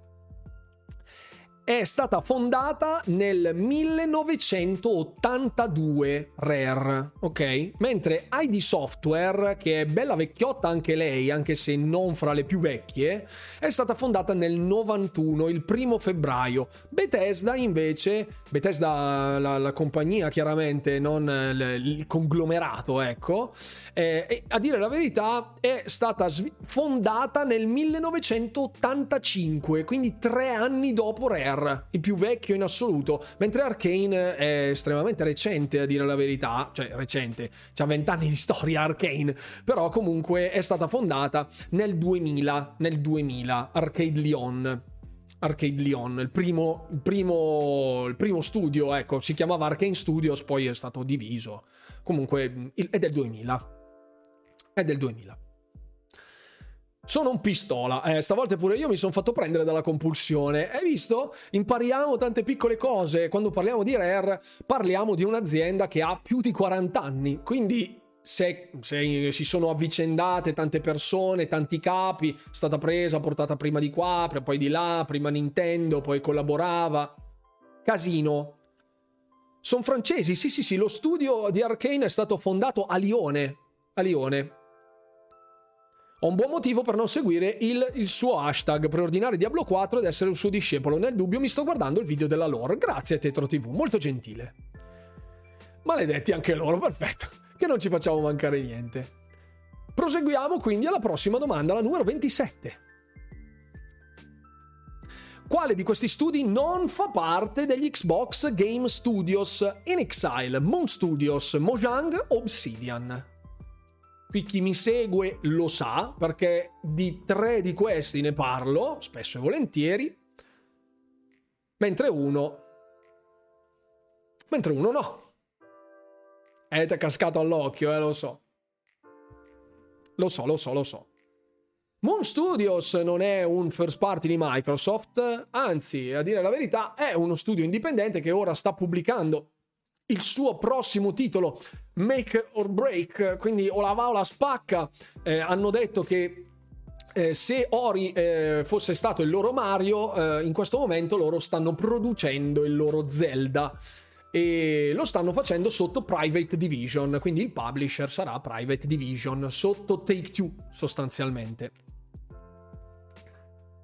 A: È stata fondata nel 1982 Rare, ok? Mentre ID Software, che è bella vecchiotta anche lei, anche se non fra le più vecchie, è stata fondata nel 91, il primo febbraio. Bethesda invece, Bethesda la, la compagnia chiaramente, non il, il conglomerato, ecco, eh, a dire la verità è stata fondata nel 1985, quindi tre anni dopo Rare. Rare, il più vecchio in assoluto, mentre Arkane è estremamente recente a dire la verità, cioè recente, ha vent'anni di storia Arkane, però comunque è stata fondata nel 2000, nel 2000, Arcade Lyon. Arcade Lyon, il primo, il primo, il primo studio, ecco, si chiamava Arcane Studios, poi è stato diviso. Comunque è del 2000. È del 2000. Sono un pistola. Eh, stavolta pure io mi sono fatto prendere dalla compulsione. Hai visto? Impariamo tante piccole cose. Quando parliamo di Rare, parliamo di un'azienda che ha più di 40 anni. Quindi se, se, si sono avvicendate tante persone, tanti capi, è stata presa, portata prima di qua, poi di là, prima Nintendo, poi collaborava. Casino. Sono francesi, sì sì sì, lo studio di Arkane è stato fondato a Lione. A Lione. Ho un buon motivo per non seguire il, il, suo hashtag, preordinare Diablo 4 ed essere un suo discepolo. Nel dubbio mi sto guardando il video della lore. Grazie Tetro TV, molto gentile. Maledetti anche loro, perfetto. Che non ci facciamo mancare niente. Proseguiamo quindi alla prossima domanda, la numero 27. Quale di questi studi non fa parte degli Xbox Game Studios? In Exile, Moon Studios, Mojang, Obsidian. Qui chi mi segue lo sa perché di tre di questi ne parlo spesso e volentieri, mentre uno... mentre uno no. Eh, ti è cascato all'occhio, eh, lo so. Lo so, lo so, lo so. Moon Studios non è un first party di Microsoft, anzi, a dire la verità, è uno studio indipendente che ora sta pubblicando il suo prossimo titolo, Make or Break, quindi o la va o la spacca. Eh, hanno detto che eh, se Ori eh, fosse stato il loro Mario, eh, in questo momento loro stanno producendo il loro Zelda e lo stanno facendo sotto Private Division, quindi il publisher sarà Private Division, sotto Take Two sostanzialmente.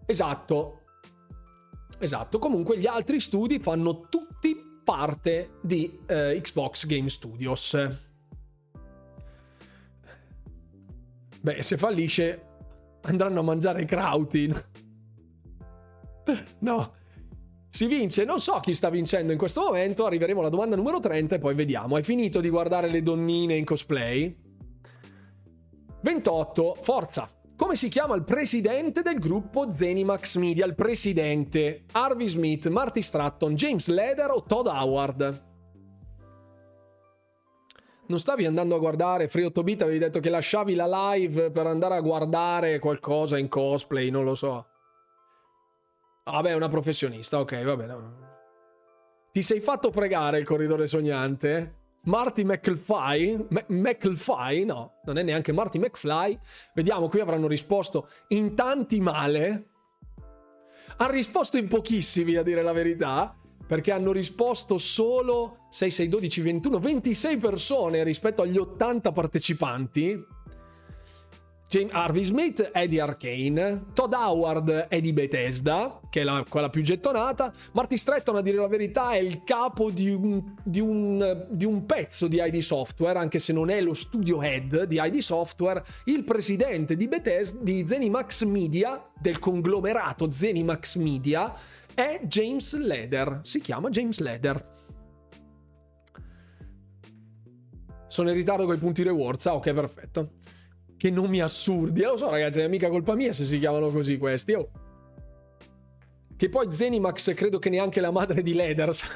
A: Esatto. Esatto, comunque gli altri studi fanno tutti parte di eh, Xbox Game Studios. Beh, se fallisce andranno a mangiare Krautin. no. Si vince, non so chi sta vincendo in questo momento, arriveremo alla domanda numero 30 e poi vediamo. Hai finito di guardare le donnine in cosplay? 28, forza! Come si chiama il presidente del gruppo Zenimax Media? Il presidente Harvey Smith, Marty Stratton, James Leder o Todd Howard? Non stavi andando a guardare Free 8 bit, avevi detto che lasciavi la live per andare a guardare qualcosa in cosplay, non lo so. Vabbè, una professionista, ok, va bene. Ti sei fatto pregare il corridore sognante? Marty McFly, McFly, no, non è neanche Marty McFly. Vediamo, qui avranno risposto in tanti male. Ha risposto in pochissimi, a dire la verità, perché hanno risposto solo 6, 6, 12, 21, 26 persone rispetto agli 80 partecipanti. James Harvey Smith è di Arkane, Todd Howard è di Bethesda, che è la, quella più gettonata, Marty Stratton a dire la verità è il capo di un, di, un, di un, pezzo di ID Software, anche se non è lo studio head di ID Software, il presidente di Bethesda, di Zenimax Media, del conglomerato Zenimax Media, è James Leder, si chiama James Leder. Sono in ritardo con i punti rewards, ah ok perfetto che nomi assurdi. Eh, lo so, ragazzi, è mica colpa mia se si chiamano così questi. Oh. Che poi Zenimax credo che neanche la madre di Leders.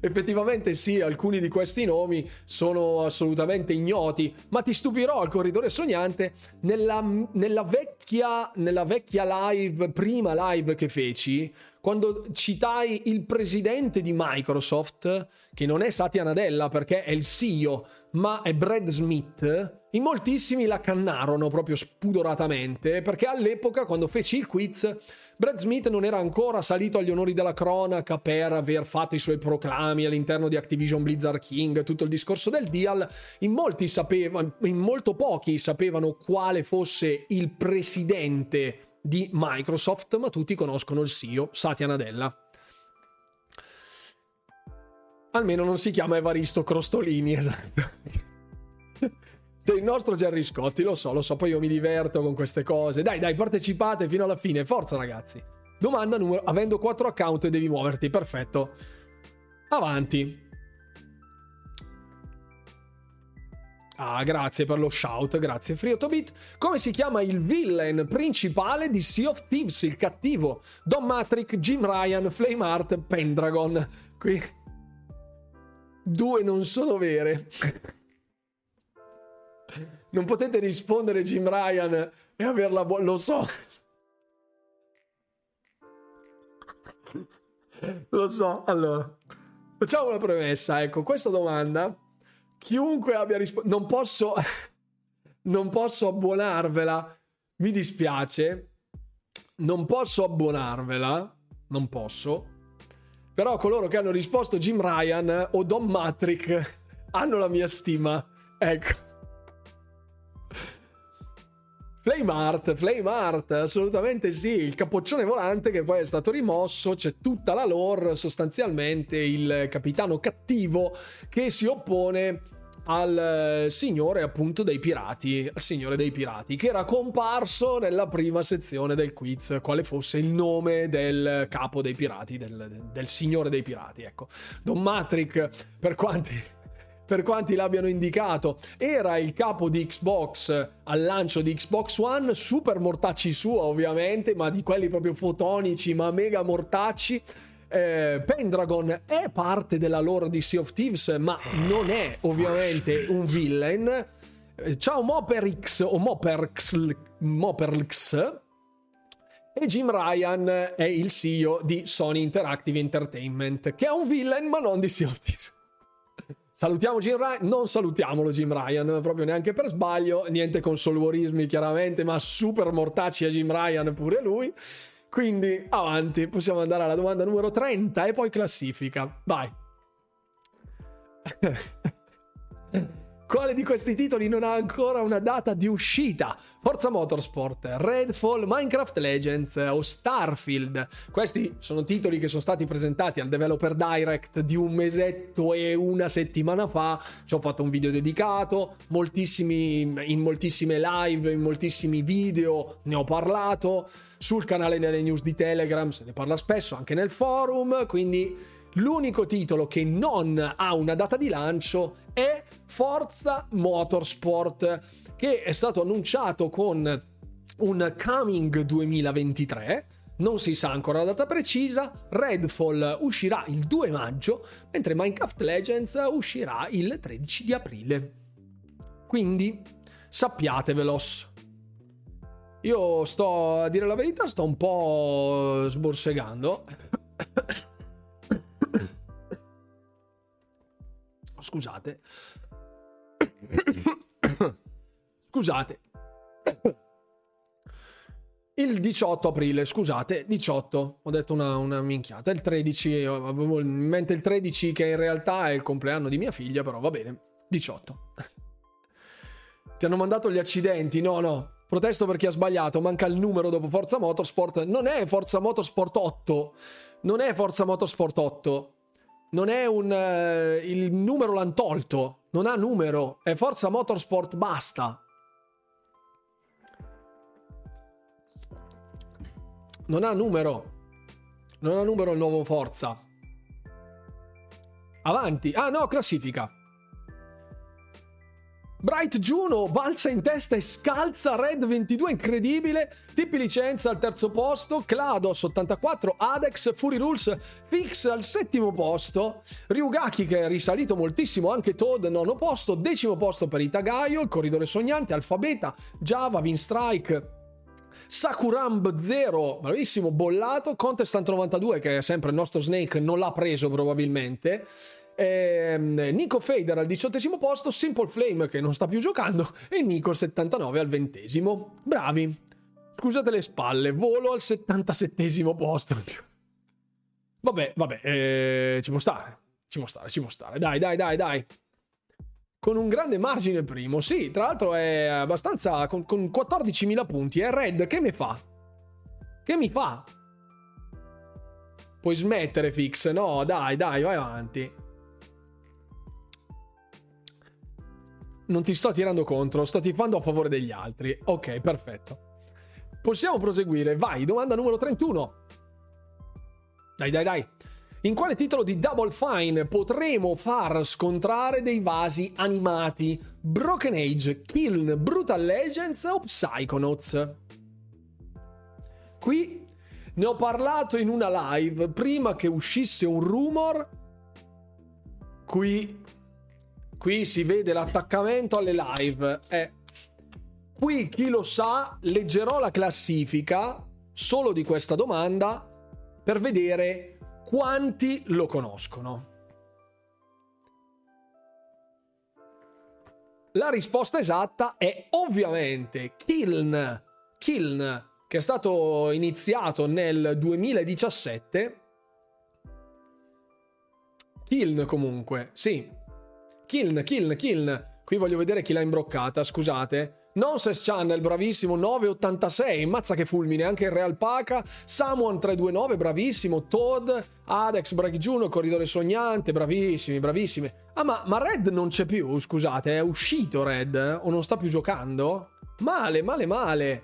A: Effettivamente sì, alcuni di questi nomi sono assolutamente ignoti, ma ti stupirò al corridore sognante nella, nella, vecchia, nella vecchia live, prima live che feci, quando citai il presidente di Microsoft, che non è Satya Nadella perché è il CEO, ma è Brad Smith, in moltissimi la cannarono proprio spudoratamente, perché all'epoca, quando feci il quiz, Brad Smith non era ancora salito agli onori della cronaca per aver fatto i suoi proclami all'interno di Activision Blizzard King, tutto il discorso del deal. In molti sapevano, in molto pochi sapevano quale fosse il presidente di Microsoft, ma tutti conoscono il CEO, Satya Nadella. Almeno non si chiama Evaristo Crostolini, esatto. Sei il nostro Gerry Scotti, lo so, lo so, poi io mi diverto con queste cose. Dai, dai, partecipate fino alla fine, forza ragazzi. Domanda numero, avendo 4 account devi muoverti, perfetto. Avanti. Ah, grazie per lo shout, grazie Friotobit. Come si chiama il villain principale di Sea of Thieves, il cattivo? Don Matrix, Jim Ryan, Flameheart, Pendragon. Qui due non sono vere. Non potete rispondere Jim Ryan e averla buona. Lo so. Lo so. Allora, facciamo una premessa. Ecco, questa domanda, chiunque abbia risposto... Non posso... non posso abbonarvela. Mi dispiace. Non posso abbonarvela. Non posso. Però coloro che hanno risposto Jim Ryan o Don Matrick hanno la mia stima. Ecco. Flame Art, assolutamente sì, il capoccione volante che poi è stato rimosso, c'è tutta la lore, sostanzialmente il capitano cattivo che si oppone al signore appunto dei pirati, al signore dei pirati, che era comparso nella prima sezione del quiz, quale fosse il nome del capo dei pirati, del, del signore dei pirati, ecco. Don Matrick, per quanti per quanti l'abbiano indicato, era il capo di Xbox al lancio di Xbox One, super mortacci suo ovviamente, ma di quelli proprio fotonici, ma mega mortacci. Eh, Pendragon è parte della lore di Sea of Thieves, ma non è ovviamente un villain. Eh, ciao Moperix o Moperx, Moperx e Jim Ryan è il CEO di Sony Interactive Entertainment, che è un villain ma non di Sea of Thieves. Salutiamo Jim Ryan, non salutiamolo Jim Ryan, proprio neanche per sbaglio, niente consolvorismi chiaramente, ma super mortacci a Jim Ryan pure lui. Quindi avanti, possiamo andare alla domanda numero 30 e poi classifica. Vai. Quale di questi titoli non ha ancora una data di uscita? Forza Motorsport, Redfall, Minecraft Legends o Starfield. Questi sono titoli che sono stati presentati al Developer Direct di un mesetto e una settimana fa. Ci ho fatto un video dedicato, moltissimi, in moltissime live, in moltissimi video ne ho parlato. Sul canale delle news di Telegram se ne parla spesso, anche nel forum, quindi L'unico titolo che non ha una data di lancio è Forza Motorsport, che è stato annunciato con un Coming 2023. Non si sa ancora la data precisa. Redfall uscirà il 2 maggio, mentre Minecraft Legends uscirà il 13 di aprile. Quindi sappiatevelo. Io sto a dire la verità, sto un po' sborsegando. Scusate. Scusate. Il 18 aprile, scusate, 18, ho detto una, una, minchiata, il 13, avevo in mente il 13 che in realtà è il compleanno di mia figlia, però va bene, 18. Ti hanno mandato gli accidenti? No, no, protesto per chi ha sbagliato, manca il numero dopo Forza Motorsport, non è Forza Motorsport 8, non è Forza Motorsport 8, non è un... Uh, il numero l'hanno tolto, non ha numero, è Forza Motorsport, basta. Non ha numero. Non ha numero il nuovo Forza. Avanti. Ah no, classifica. Bright Juno balza in testa e scalza Red 22, incredibile. Tippi licenza al terzo posto, Klados 84, Adex, Fury Rules, Fix al settimo posto, Ryugaki che è risalito moltissimo, anche Toad nono posto, decimo posto per Itagaio, il corridore sognante, Alfabeta, Java, Vinstrike, Sakuramb 0, bravissimo, bollato. Contestant 92, che è sempre il nostro Snake, non l'ha preso probabilmente. Eh, Nico Fader al diciottesimo posto, Simple Flame che non sta più giocando e Nico 79 al ventesimo. Bravi. Scusate le spalle, volo al 77 posto. Vabbè, vabbè, eh, ci può stare. Ci può stare, ci può stare. Dai, dai, dai, dai. Con un grande margine primo. Sì, tra l'altro è abbastanza... Con, con 14.000 punti. È Red, che mi fa? Che mi fa? Puoi smettere, Fix? No, dai, dai, vai avanti. Non ti sto tirando contro, sto tifando a favore degli altri. Ok, perfetto. Possiamo proseguire. Vai, domanda numero 31. Dai, dai, dai. In quale titolo di Double Fine potremo far scontrare dei vasi animati? Broken Age, Kiln, Brutal Legends o Psychonauts? Qui ne ho parlato in una live prima che uscisse un rumor. Qui Qui si vede l'attaccamento alle live. Eh. Qui chi lo sa, leggerò la classifica solo di questa domanda per vedere quanti lo conoscono. La risposta esatta è ovviamente Kiln. Kiln, che è stato iniziato nel 2017. Kiln comunque, sì, Kiln, Kiln, Kiln. Qui voglio vedere chi l'ha imbroccata, scusate. Nonsense Channel, bravissimo, 986, mazza che fulmine, anche il Real Paca, Samuan 329, bravissimo, Todd, Adex, Break Juno, Corridore Sognante, bravissimi, bravissimi. Ah, ma, ma Red non c'è più, scusate, è uscito Red, o non sta più giocando? Male, male, male.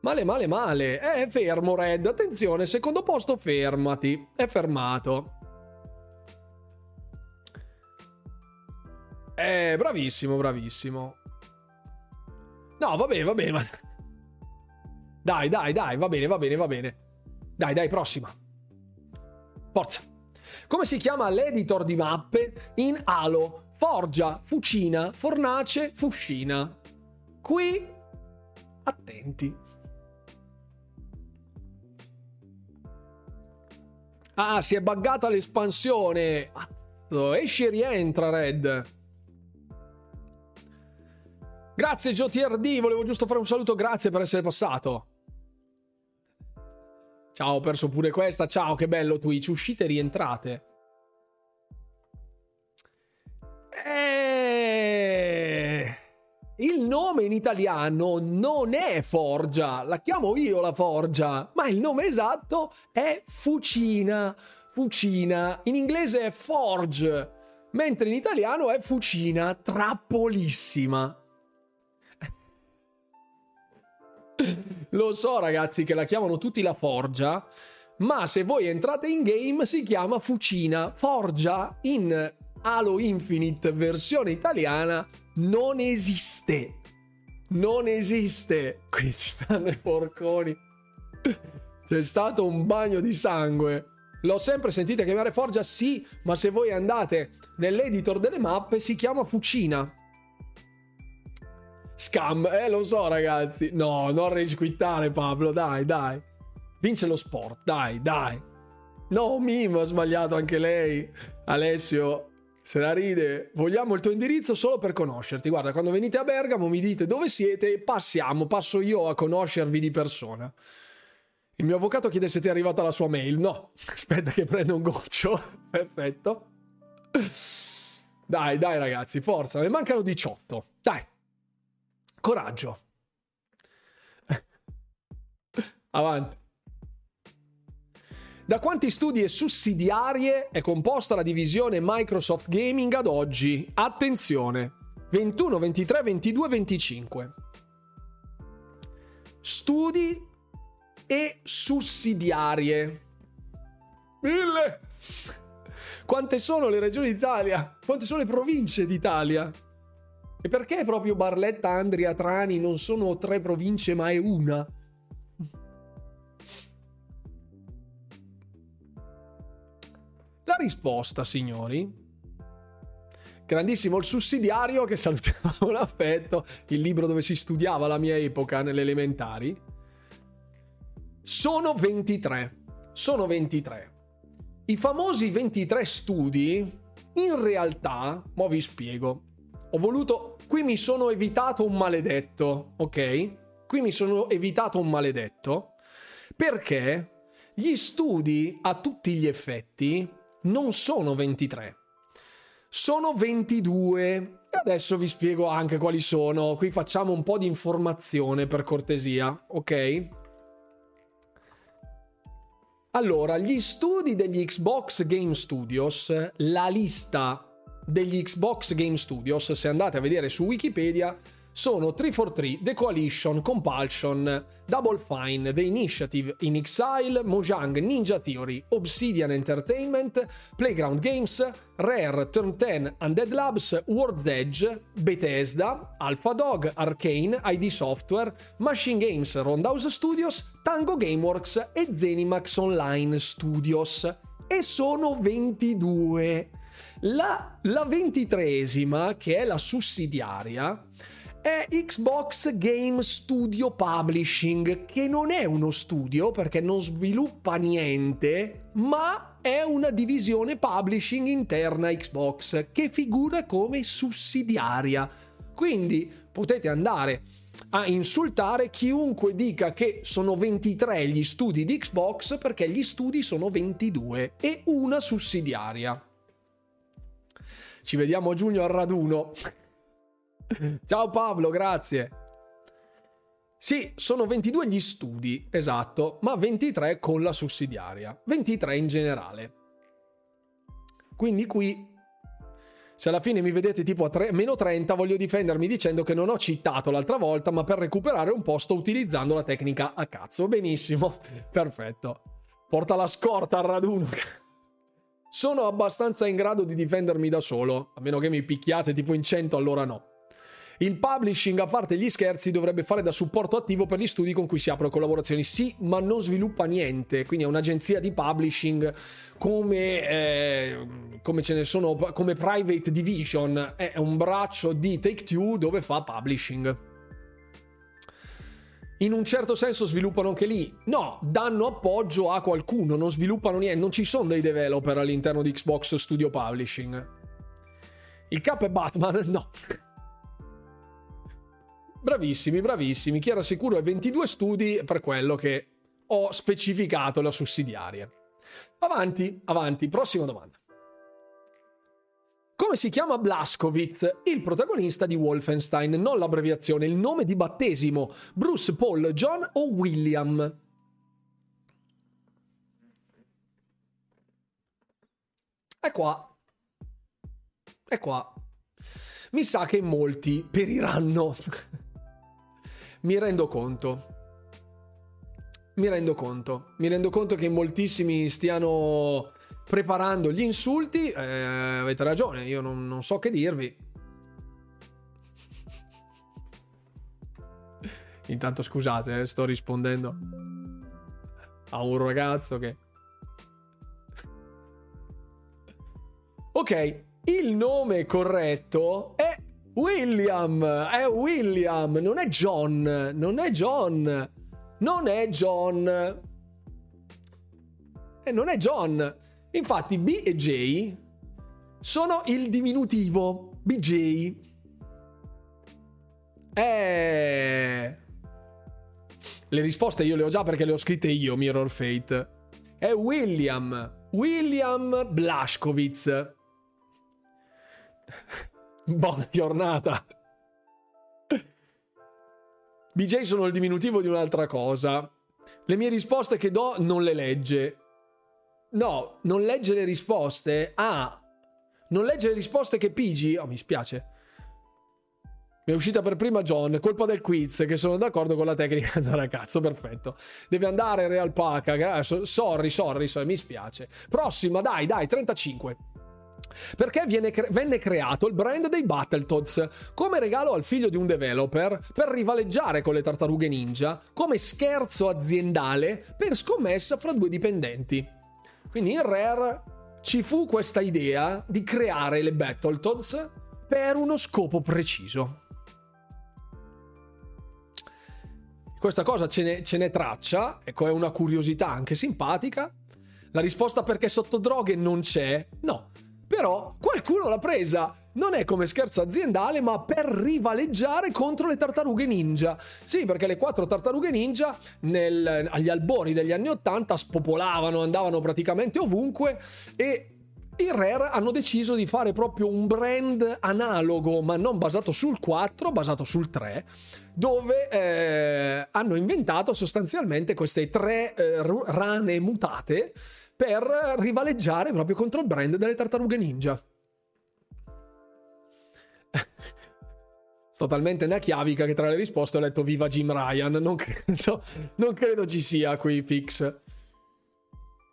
A: Male, male, male. È fermo Red, attenzione, secondo posto fermati, è fermato. Eh, bravissimo, bravissimo. No, va bene, va bene. Ma... Dai, dai, dai, va bene, va bene, va bene. Dai, dai, prossima. Forza. Come si chiama l'editor di mappe in Halo? Forgia, fucina, fornace, fuscina. Qui, attenti. Ah, si è buggata l'espansione. Esci e rientra, Red. Grazie GTRD, volevo giusto fare un saluto, grazie per essere passato. Ciao, ho perso pure questa. Ciao, che bello Twitch. Uscite e rientrate. Eh... Il nome in italiano non è Forgia, la chiamo io la Forgia, ma il nome esatto è Fucina. Fucina. In inglese è Forge, mentre in italiano è Fucina, trappolissima. Lo so ragazzi che la chiamano tutti la Forgia, ma se voi entrate in game si chiama Fucina. Forgia in Halo Infinite versione italiana non esiste. Non esiste. Qui ci stanno i porconi. C'è stato un bagno di sangue. L'ho sempre sentita chiamare Forgia, sì, ma se voi andate nell'editor delle mappe si chiama Fucina. Scam, eh lo so ragazzi. No, non risquittare Pablo, dai, dai. Vince lo sport, dai, dai. No, Mim, ha sbagliato anche lei. Alessio, se la ride. Vogliamo il tuo indirizzo solo per conoscerti. Guarda, quando venite a Bergamo mi dite dove siete e passiamo, passo io a conoscervi di persona. Il mio avvocato chiede se ti è arrivata la sua mail. No, aspetta che prendo un goccio. Perfetto. Dai, dai ragazzi, forza, ne mancano 18. Dai. Coraggio. Avanti. Da quanti studi e sussidiarie è composta la divisione Microsoft Gaming ad oggi? Attenzione. 21, 23, 22, 25. Studi e sussidiarie. Mille! Quante sono le regioni d'Italia? Quante sono le province d'Italia? E perché proprio Barletta, Andria, Trani non sono tre province ma è una? La risposta, signori, grandissimo il sussidiario che salutiamo con affetto, il libro dove si studiava la mia epoca nelle elementari. sono 23. Sono 23. I famosi 23 studi, in realtà, mo vi spiego. Ho voluto, qui mi sono evitato un maledetto, ok? Qui mi sono evitato un maledetto perché gli studi a tutti gli effetti non sono 23, sono 22. E adesso vi spiego anche quali sono. Qui facciamo un po' di informazione per cortesia, ok? Allora, gli studi degli Xbox Game Studios, la lista degli Xbox Game Studios, se andate a vedere su Wikipedia, sono 343, The Coalition, Compulsion, Double Fine, The Initiative, In Exile, Mojang, Ninja Theory, Obsidian Entertainment, Playground Games, Rare, Turn 10, Undead Labs, World's Edge, Bethesda, Alpha Dog, Arcane, ID Software, Machine Games, Roundhouse Studios, Tango Gameworks e Zenimax Online Studios. E sono 22. La, la ventitresima, che è la sussidiaria, è Xbox Game Studio Publishing, che non è uno studio perché non sviluppa niente, ma è una divisione publishing interna Xbox che figura come sussidiaria. Quindi potete andare a insultare chiunque dica che sono 23 gli studi di Xbox perché gli studi sono 22 e una sussidiaria. Ci vediamo a giugno al raduno. Ciao Pablo, grazie. Sì, sono 22 gli studi, esatto, ma 23 con la sussidiaria, 23 in generale. Quindi qui, se alla fine mi vedete tipo a tre, meno 30, voglio difendermi dicendo che non ho citato l'altra volta, ma per recuperare un po' sto utilizzando la tecnica a cazzo. Benissimo, perfetto. Porta la scorta al raduno. Sono abbastanza in grado di difendermi da solo, a meno che mi picchiate tipo in 100, allora no. Il publishing, a parte gli scherzi, dovrebbe fare da supporto attivo per gli studi con cui si aprono collaborazioni. Sì, ma non sviluppa niente. Quindi è un'agenzia di publishing come, eh, come ce ne sono, come Private Division. È un braccio di Take Two dove fa publishing. In un certo senso sviluppano anche lì. No, danno appoggio a qualcuno, non sviluppano niente. Non ci sono dei developer all'interno di Xbox Studio Publishing. Il capo è Batman? No. Bravissimi, bravissimi. Chi era sicuro è 22 studi per quello che ho specificato la sussidiaria. Avanti, avanti, prossima domanda. Come si chiama Blaskowitz, il protagonista di Wolfenstein? Non l'abbreviazione, il nome di battesimo. Bruce, Paul, John o William? È qua. È qua. Mi sa che molti periranno. mi rendo conto. Mi rendo conto. Mi rendo conto che moltissimi stiano preparando gli insulti. Eh, avete ragione, io non, non so che dirvi. Intanto scusate, eh, sto rispondendo a un ragazzo che... Ok, il nome corretto è William, è William, non è John, non è John, non è John. E non è John. Infatti B e J sono il diminutivo BJ. Eh... Le risposte io le ho già perché le ho scritte io, Mirror Fate. È William. William Blaskowitz. Buona giornata. BJ sono il diminutivo di un'altra cosa. Le mie risposte che do non le legge. No, non legge le risposte. Ah, non legge le risposte che pigi? Oh, mi spiace. Mi è uscita per prima John, colpa del quiz, che sono d'accordo con la tecnica da ragazzo, perfetto. Deve andare Real Paca, sorry, sorry, sorry, mi spiace. Prossima, dai, dai, 35 perché cre- venne creato il brand dei Battletoads come regalo al figlio di un developer per rivaleggiare con le tartarughe ninja, come scherzo aziendale per scommessa fra due dipendenti. Quindi in Rare ci fu questa idea di creare le Battletoads per uno scopo preciso. questa cosa ce n'è, ce n'è traccia, ecco è una curiosità anche simpatica. La risposta perché sotto droghe non c'è? No, però qualcuno l'ha presa non è come scherzo aziendale, ma per rivaleggiare contro le tartarughe ninja. Sì, perché le quattro tartarughe ninja nel, agli albori degli anni Ottanta spopolavano, andavano praticamente ovunque e i Rare hanno deciso di fare proprio un brand analogo, ma non basato sul 4, basato sul 3, dove eh, hanno inventato sostanzialmente queste tre eh, rane mutate per rivaleggiare proprio contro il brand delle tartarughe ninja. Sto talmente nella chiavica che tra le risposte ho letto Viva Jim Ryan. Non credo, non credo ci sia qui fix.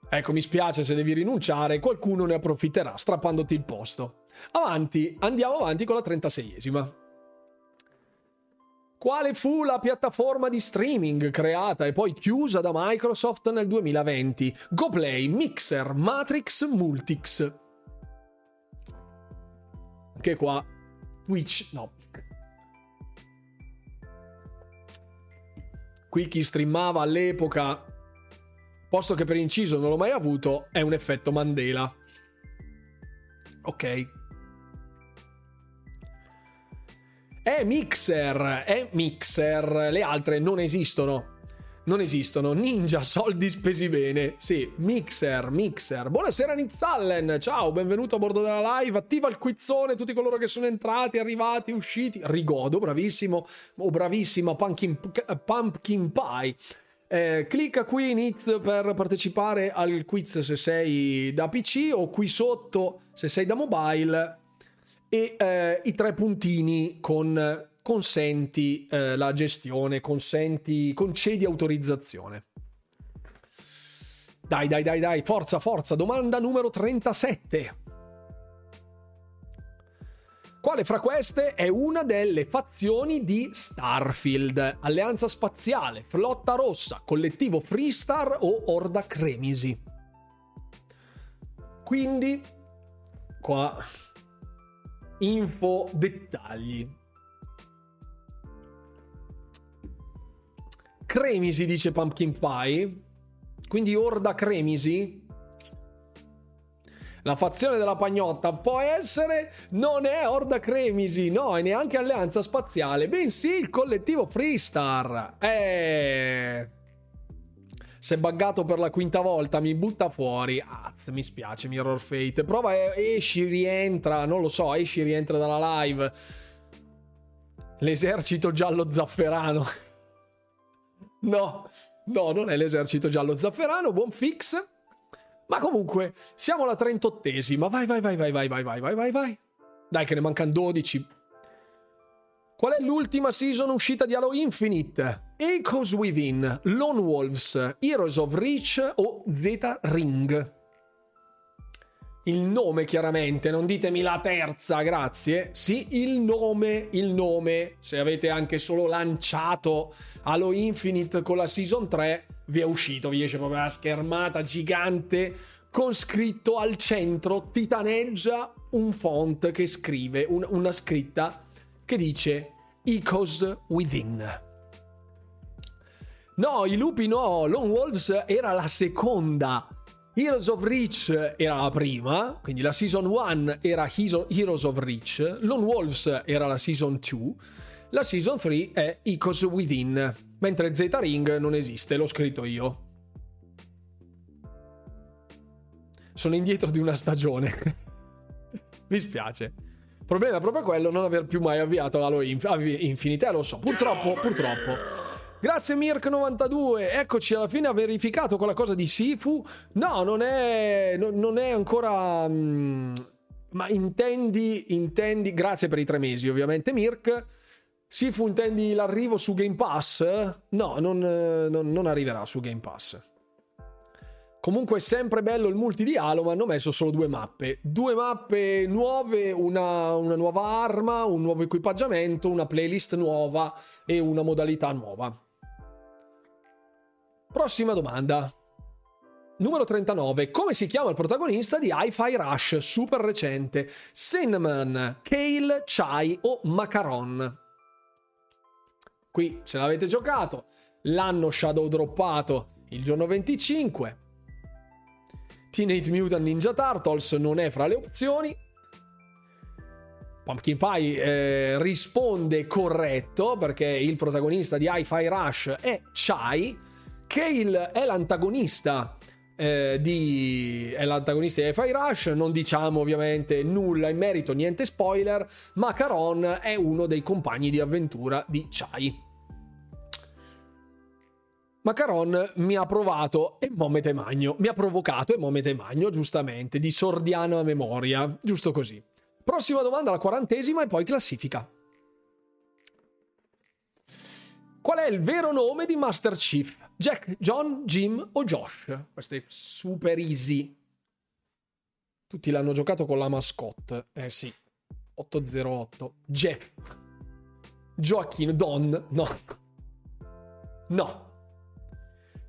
A: Ecco, mi spiace se devi rinunciare, qualcuno ne approfitterà strappandoti il posto. Avanti, andiamo avanti con la 36esima. Quale fu la piattaforma di streaming creata e poi chiusa da Microsoft nel 2020? GoPlay, Mixer, Matrix, Multix. Anche qua Twitch, no. Qui chi streamava all'epoca, posto che per inciso non l'ho mai avuto, è un effetto Mandela. Ok. È Mixer, è Mixer, le altre non esistono non esistono. Ninja, soldi spesi bene. Sì, Mixer, Mixer. Buonasera Nitzallen, ciao, benvenuto a bordo della live. Attiva il quizzone, tutti coloro che sono entrati, arrivati, usciti. Rigodo, bravissimo. O oh, bravissima, Pumpkin, pumpkin Pie. Eh, clicca qui Niz per partecipare al quiz se sei da PC o qui sotto se sei da mobile e eh, i tre puntini con consenti eh, la gestione, consenti, concedi autorizzazione. Dai, dai, dai, dai, forza, forza. Domanda numero 37. Quale fra queste è una delle fazioni di Starfield? Alleanza Spaziale, Flotta Rossa, Collettivo Freestar o Orda Cremisi? Quindi, qua, info, dettagli. Cremisi dice Pumpkin Pie. Quindi Orda Cremisi. La fazione della pagnotta può essere, non è Orda Cremisi, no, e neanche Alleanza Spaziale, bensì il collettivo Freestar. Eh. È buggato per la quinta volta, mi butta fuori. Az, mi spiace, Mirror Fate. Prova, esci, rientra, non lo so, esci, rientra dalla live. L'esercito giallo zafferano. No, no, non è l'esercito giallo zafferano, buon fix. Ma comunque, siamo alla 38esima. Vai, vai, vai, vai, vai, vai, vai, vai, vai, vai. Dai, che ne mancano 12. Qual è l'ultima season uscita di Halo Infinite? Echoes Within, Lone Wolves, Heroes of Reach o Zeta Ring? Il nome chiaramente, non ditemi la terza, grazie. Sì, il nome, il nome. Se avete anche solo lanciato Halo Infinite con la Season 3, vi è uscito, vi esce proprio la schermata gigante con scritto al centro, titaneggia un font che scrive, un, una scritta che dice Ecos Within. No, i lupi no, Lone Wolves era la seconda Heroes of Reach era la prima, quindi la season 1 era Heroes of Reach, Lone Wolves era la season 2, la season 3 è Ecos Within, mentre Z Ring non esiste, l'ho scritto io. Sono indietro di una stagione. Mi spiace. Il problema è proprio quello, non aver più mai avviato Halo Infinite, eh, lo so, purtroppo, purtroppo. Grazie Mirk92, eccoci alla fine ha verificato quella cosa di Sifu. No, non è, no, non è ancora... Mm, ma intendi, intendi... Grazie per i tre mesi ovviamente Mirk. Sifu intendi l'arrivo su Game Pass? No, non, non, non arriverà su Game Pass. Comunque è sempre bello il multi di Halo, ma hanno messo solo due mappe. Due mappe nuove, una, una, nuova arma, un nuovo equipaggiamento, una playlist nuova e una modalità nuova. Prossima domanda. Numero 39. Come si chiama il protagonista di Hi-Fi Rush, super recente? Cinnamon, Kale, Chai o Macaron? Qui, se l'avete giocato, l'hanno shadow droppato il giorno 25. Teenage Mutant Ninja Turtles non è fra le opzioni. Pumpkin Pie eh, risponde corretto perché il protagonista di Hi-Fi Rush è Chai, il, è l'antagonista eh, di, è l'antagonista di Hi-Fi Rush. Non diciamo ovviamente nulla in merito, niente spoiler. Macaron è uno dei compagni di avventura di Chai. Macaron mi ha provato e momete magno. Mi ha provocato e momete magno, giustamente, di sordiana memoria. Giusto così. Prossima domanda, la quarantesima e poi classifica. Qual è il vero nome di Master Chief? Jack, John, Jim o Josh? Questo è super easy. Tutti l'hanno giocato con la mascotte. Eh sì. 808. Jeff. Joaquin Don. No. No.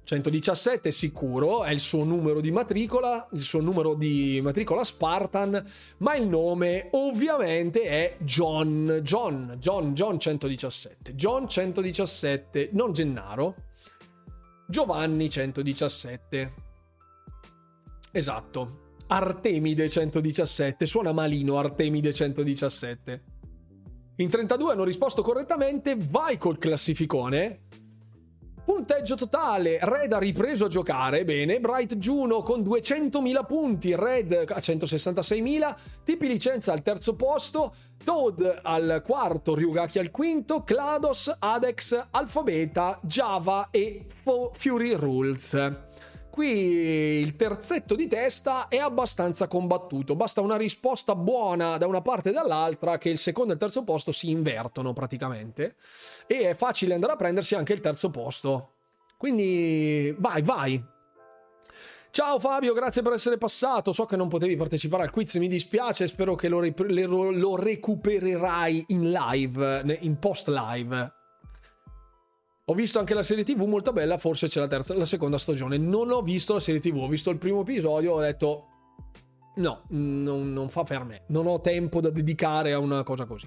A: 117 sicuro, è il suo numero di matricola, il suo numero di matricola Spartan, ma il nome ovviamente è John, John, John, John 117, John 117, non Gennaro, Giovanni 117. Esatto. Artemide 117, suona malino Artemide 117. In 32 hanno risposto correttamente, vai col classificone. Punteggio totale, Red ha ripreso a giocare, bene, Bright Juno con 200.000 punti, Red a 166.000, Tipi licenza al terzo posto, Toad al quarto, Ryugaki al quinto, Clados, Adex, Alphabeta, Java e Fo- Fury Rules. Qui il terzetto di testa è abbastanza combattuto, basta una risposta buona da una parte e dall'altra che il secondo e il terzo posto si invertono praticamente e è facile andare a prendersi anche il terzo posto. Quindi vai, vai. Ciao Fabio, grazie per essere passato. So che non potevi partecipare al quiz, mi dispiace, spero che lo, lo recupererai in live, in post live. Ho visto anche la serie TV molto bella, forse c'è la, terza, la seconda stagione. Non ho visto la serie TV, ho visto il primo episodio, ho detto no, non, non fa per me. Non ho tempo da dedicare a una cosa così.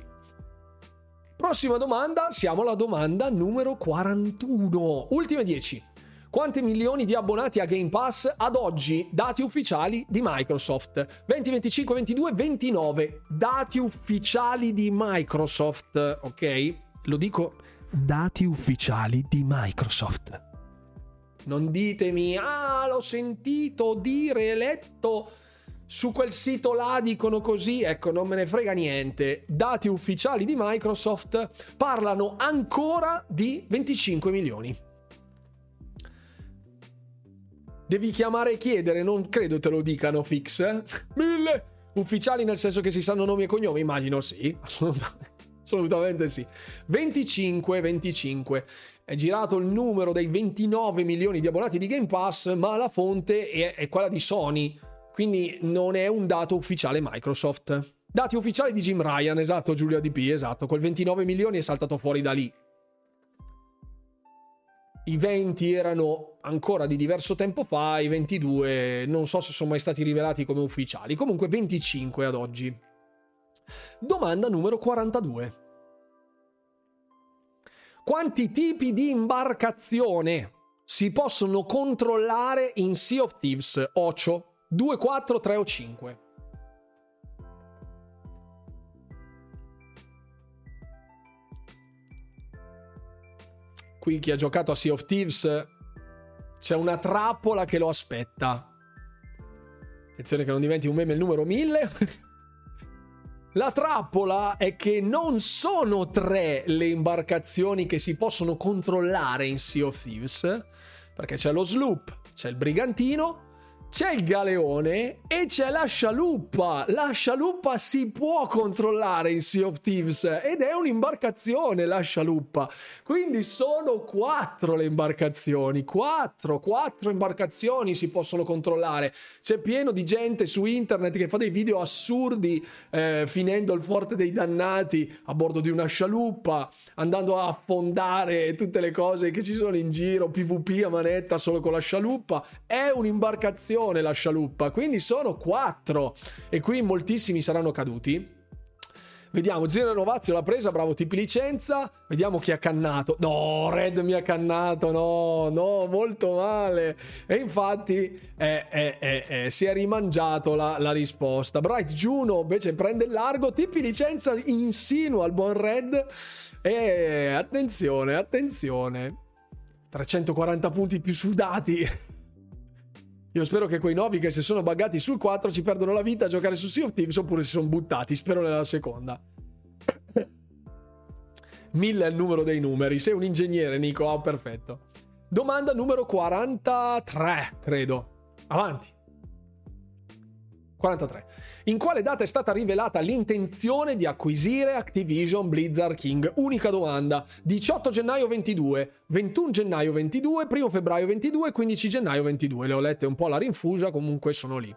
A: Prossima domanda, siamo alla domanda numero 41. Ultime 10. Quanti milioni di abbonati a Game Pass ad oggi? Dati ufficiali di Microsoft. 20, 25, 22, 29. Dati ufficiali di Microsoft, ok? Lo dico dati ufficiali di Microsoft. Non ditemi, ah, l'ho sentito dire, letto su quel sito là dicono così, ecco, non me ne frega niente. Dati ufficiali di Microsoft parlano ancora di 25 milioni. Devi chiamare e chiedere, non credo te lo dicano fix. Eh? Mille ufficiali nel senso che si sanno nomi e cognomi, immagino sì, assolutamente. Assolutamente sì. 25, 25. È girato il numero dei 29 milioni di abbonati di Game Pass, ma la fonte è, è quella di Sony, quindi non è un dato ufficiale Microsoft. Dati ufficiali di Jim Ryan, esatto, Giulio DP, esatto. Quel 29 milioni è saltato fuori da lì. I 20 erano ancora di diverso tempo fa, i 22 non so se sono mai stati rivelati come ufficiali. Comunque 25 ad oggi. Domanda numero 42. Quanti tipi di imbarcazione si possono controllare in Sea of Thieves? 8, 2, 4, 3 o 5? Qui chi ha giocato a Sea of Thieves c'è una trappola che lo aspetta. Attenzione che non diventi un meme il numero 1000. La trappola è che non sono tre le imbarcazioni che si possono controllare in Sea of Thieves, perché c'è lo sloop, c'è il brigantino, c'è il galeone e c'è la scialuppa. La scialuppa si può controllare in Sea of Thieves ed è un'imbarcazione la scialuppa. Quindi sono quattro le imbarcazioni, quattro, quattro imbarcazioni si possono controllare. C'è pieno di gente su internet che fa dei video assurdi eh, finendo il forte dei dannati a bordo di una scialuppa, andando a affondare tutte le cose che ci sono in giro, PvP a manetta solo con la scialuppa. È un'imbarcazione missione la scialuppa, quindi sono quattro e qui moltissimi saranno caduti. Vediamo, Zero Novazio l'ha presa, bravo tipi licenza. Vediamo chi ha cannato. No, Red mi ha cannato, no, no, molto male. E infatti eh, eh, eh, si è rimangiato la, la, risposta. Bright Juno invece prende il largo, tipi licenza insinua al buon Red. E attenzione, attenzione. 340 punti più sudati. Io spero che quei novi che si sono buggati sul 4 ci perdono la vita a giocare su Sea of Thieves oppure si sono buttati. Spero nella seconda. 1000 è il numero dei numeri. Sei un ingegnere, Nico. Oh, perfetto. Domanda numero 43, credo. Avanti. 43. In quale data è stata rivelata l'intenzione di acquisire Activision Blizzard King? Unica domanda. 18 gennaio 22, 21 gennaio 22, 1 febbraio 22, 15 gennaio 22. Le ho lette un po' alla rinfusa, comunque sono lì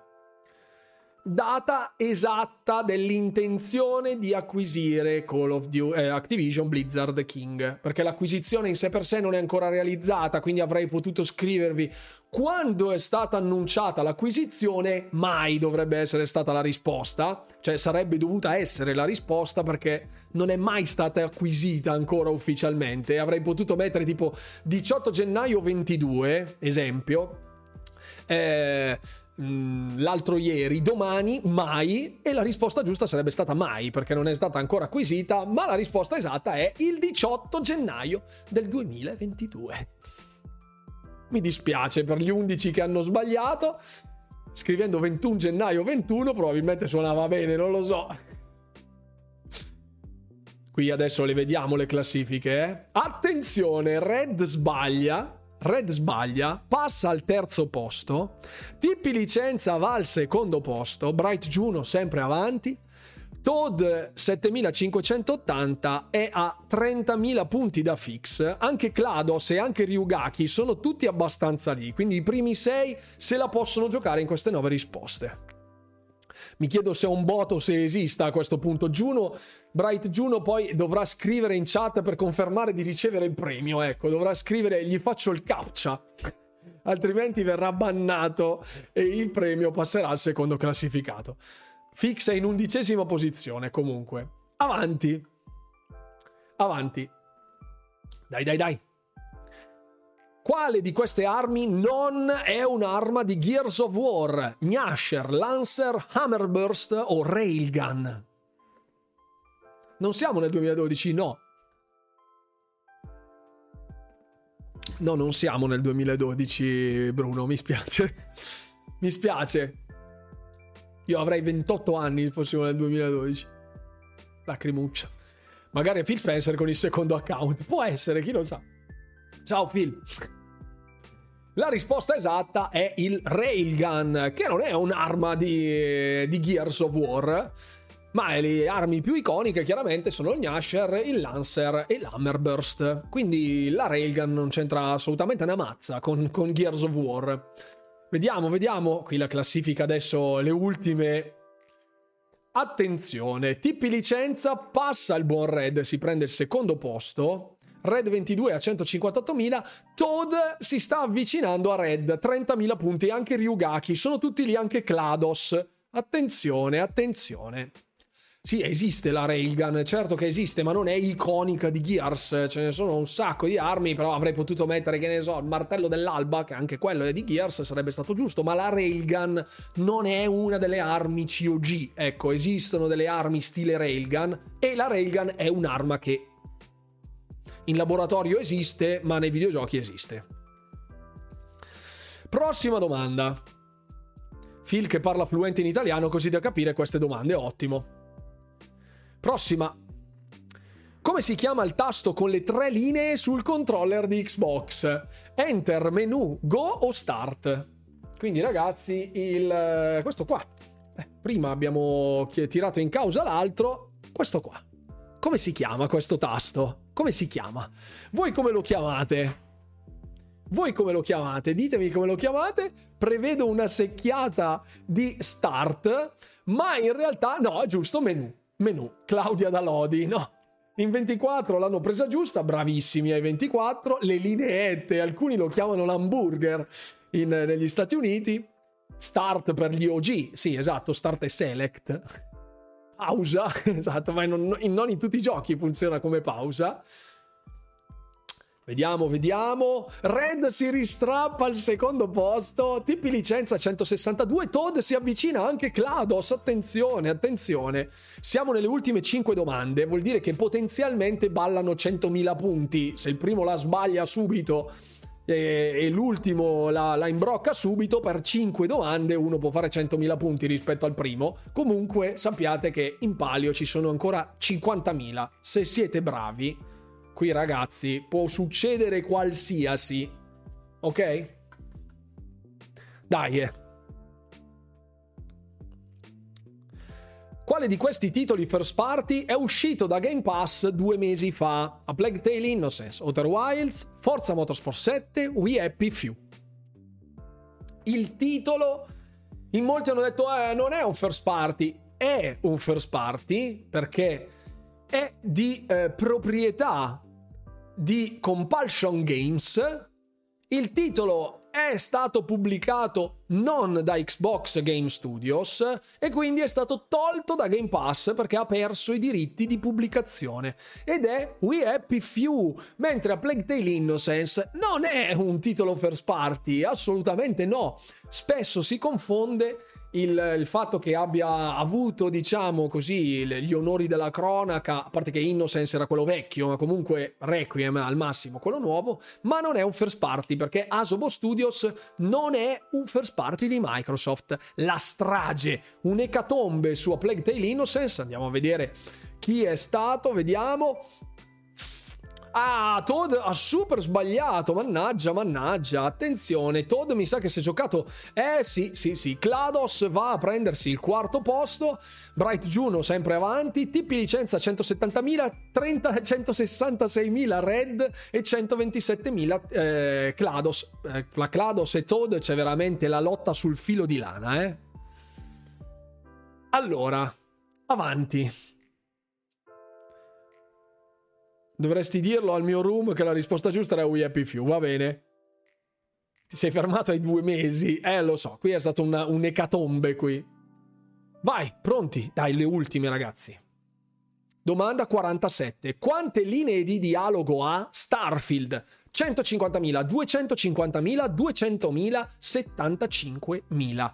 A: data esatta dell'intenzione di acquisire Call of Duty, eh, Activision Blizzard King, perché l'acquisizione in sé per sé non è ancora realizzata, quindi avrei potuto scrivervi quando è stata annunciata l'acquisizione, mai dovrebbe essere stata la risposta, cioè sarebbe dovuta essere la risposta perché non è mai stata acquisita ancora ufficialmente, avrei potuto mettere tipo 18 gennaio 22, esempio, eh, l'altro ieri, domani, mai, e la risposta giusta sarebbe stata mai, perché non è stata ancora acquisita, ma la risposta esatta è il 18 gennaio del 2022. Mi dispiace per gli 11 che hanno sbagliato. Scrivendo 21 gennaio 21 probabilmente suonava bene, non lo so. Qui adesso le vediamo le classifiche. Eh? Attenzione, Red sbaglia Red sbaglia, passa al terzo posto, Tippi licenza va al secondo posto, Bright Juno sempre avanti, Toad 7580 è a 30.000 punti da fix, anche Klados e anche Ryugaki sono tutti abbastanza lì, quindi i primi 6 se la possono giocare in queste 9 risposte. Mi chiedo se un bot o se esista a questo punto. Juno, Bright Juno poi dovrà scrivere in chat per confermare di ricevere il premio. Ecco, dovrà scrivere gli faccio il captcha. Altrimenti verrà bannato e il premio passerà al secondo classificato. Fix è in undicesima posizione comunque. Avanti. Avanti. Dai, dai, dai. Quale di queste armi non è un'arma di Gears of War? Gnasher, Lancer, Hammerburst o Railgun? Non siamo nel 2012, no. No, non siamo nel 2012, Bruno, mi spiace. mi spiace. Io avrei 28 anni fossimo nel 2012. Lacrimuccia. Magari è Phil Spencer con il secondo account. Può essere, chi lo sa. Ciao Phil. La risposta esatta è il Railgun, che non è un'arma di, di Gears of War, ma le armi più iconiche chiaramente sono il Gnasher, il Lancer e l'Hammerburst. Quindi la Railgun non c'entra assolutamente una mazza con, con Gears of War. Vediamo, vediamo. Qui la classifica adesso, le ultime Attenzione, Tippi licenza passa il buon Red, si prende il secondo posto. Red 22 a 158.000, Toad si sta avvicinando a Red, 30.000 punti, anche Ryugaki, sono tutti lì anche Klados. Attenzione, attenzione. Sì, esiste la Railgun, certo che esiste, ma non è iconica di Gears. Ce ne sono un sacco di armi, però avrei potuto mettere, che ne so, il martello dell'alba, che anche quello è di Gears, sarebbe stato giusto, ma la Railgun non è una delle armi COG. Ecco, esistono delle armi stile Railgun e la Railgun è un'arma che in laboratorio esiste, ma nei videogiochi esiste. Prossima domanda. Phil che parla fluente in italiano così da capire queste domande, ottimo. Prossima. Come si chiama il tasto con le tre linee sul controller di Xbox? Enter, menu, go o start? Quindi ragazzi, il... questo qua. Eh, prima abbiamo tirato in causa l'altro, questo qua. Come si chiama questo tasto? Come si chiama? Voi come lo chiamate? Voi come lo chiamate? Ditemi come lo chiamate. Prevedo una secchiata di start, ma in realtà no, giusto menu. Menu. Claudia Dalodi, no. In 24 l'hanno presa giusta, bravissimi ai 24. Le lineette, alcuni lo chiamano l'hamburger in, negli Stati Uniti. Start per gli OG, sì esatto, start e select. Pausa, esatto, ma non, non in tutti i giochi funziona come pausa. Vediamo, vediamo. Red si ristrappa al secondo posto. Tipi licenza 162. Todd si avvicina anche Klados. Attenzione, attenzione. Siamo nelle ultime 5 domande. Vuol dire che potenzialmente ballano 100.000 punti. Se il primo la sbaglia subito e, e l'ultimo la, la, imbrocca subito, per 5 domande uno può fare 100.000 punti rispetto al primo. Comunque sappiate che in palio ci sono ancora 50.000. Se siete bravi qui ragazzi può succedere qualsiasi. Ok? Dai. Eh. Quale di questi titoli first party è uscito da Game Pass due mesi fa? A Plague Tale Innocence, Outer Wilds, Forza Motorsport 7, We Happy Few. Il titolo, in molti hanno detto eh, non è un first party, è un first party perché è di eh, proprietà di Compulsion Games. Il titolo è stato pubblicato non da Xbox Game Studios e quindi è stato tolto da Game Pass perché ha perso i diritti di pubblicazione ed è We Happy Few, mentre a Plague Tale Innocence non è un titolo first party, assolutamente no. Spesso si confonde il, il, fatto che abbia avuto, diciamo così, gli onori della cronaca, a parte che Innocence era quello vecchio, ma comunque Requiem al massimo quello nuovo, ma non è un first party perché Asobo Studios non è un first party di Microsoft. La strage, un'ecatombe su A Plague Tale Innocence, andiamo a vedere chi è stato, vediamo. Ah, Todd ha super sbagliato. Mannaggia, mannaggia. Attenzione, Todd mi sa che si è giocato. Eh sì, sì, sì. Klados va a prendersi il quarto posto. Bright Juno sempre avanti. Tipi licenza 170.000, 30, 166.000 Red e 127.000 eh, Klados. Eh, la Klados e Todd c'è veramente la lotta sul filo di lana, eh. Allora, avanti. Dovresti dirlo al mio room che la risposta giusta era We Happy Few, va bene? Ti sei fermato ai due mesi. Eh, lo so, qui è stato una, un'ecatombe qui. Vai, pronti? Dai, le ultime, ragazzi. Domanda 47. Quante linee di dialogo ha Starfield? 150.000, 250.000, 200.000, 75.000.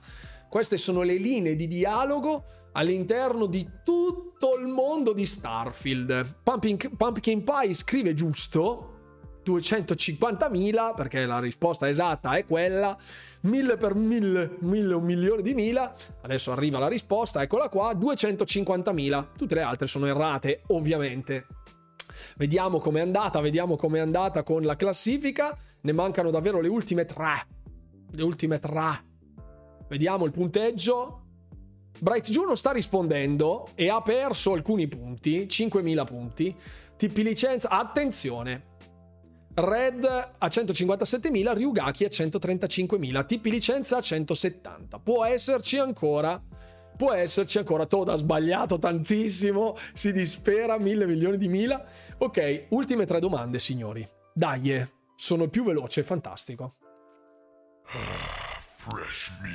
A: Queste sono le linee di dialogo all'interno di tutto il mondo di Starfield. Pumpkin, Pumpkin Pie scrive giusto 250.000 perché la risposta esatta è quella 1000 per 1000 1000 un milione di mila. Adesso arriva la risposta eccola qua 250.000 tutte le altre sono errate ovviamente. Vediamo com'è andata vediamo com'è andata con la classifica. Ne mancano davvero le ultime tre le ultime tre. Vediamo il punteggio Bright Juno sta rispondendo e ha perso alcuni punti, 5.000 punti. Tipi licenza, attenzione. Red a 157.000, Ryugaki a 135.000, tipi licenza a 170. Può esserci ancora può esserci ancora Todd ha sbagliato tantissimo si dispera mille milioni di mila ok ultime tre domande signori dai sono più veloce fantastico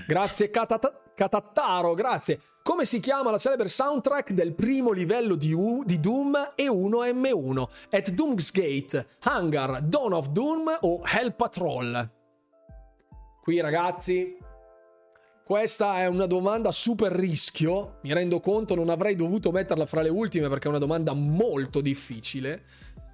A: Grazie Catat- Catattaro, grazie. Come si chiama la celebre soundtrack del primo livello di, U, di Doom e 1M1? At Doomsgate, Hangar, Dawn of Doom o Hell Patrol? Qui ragazzi, questa è una domanda super rischio, mi rendo conto non avrei dovuto metterla fra le ultime perché è una domanda molto difficile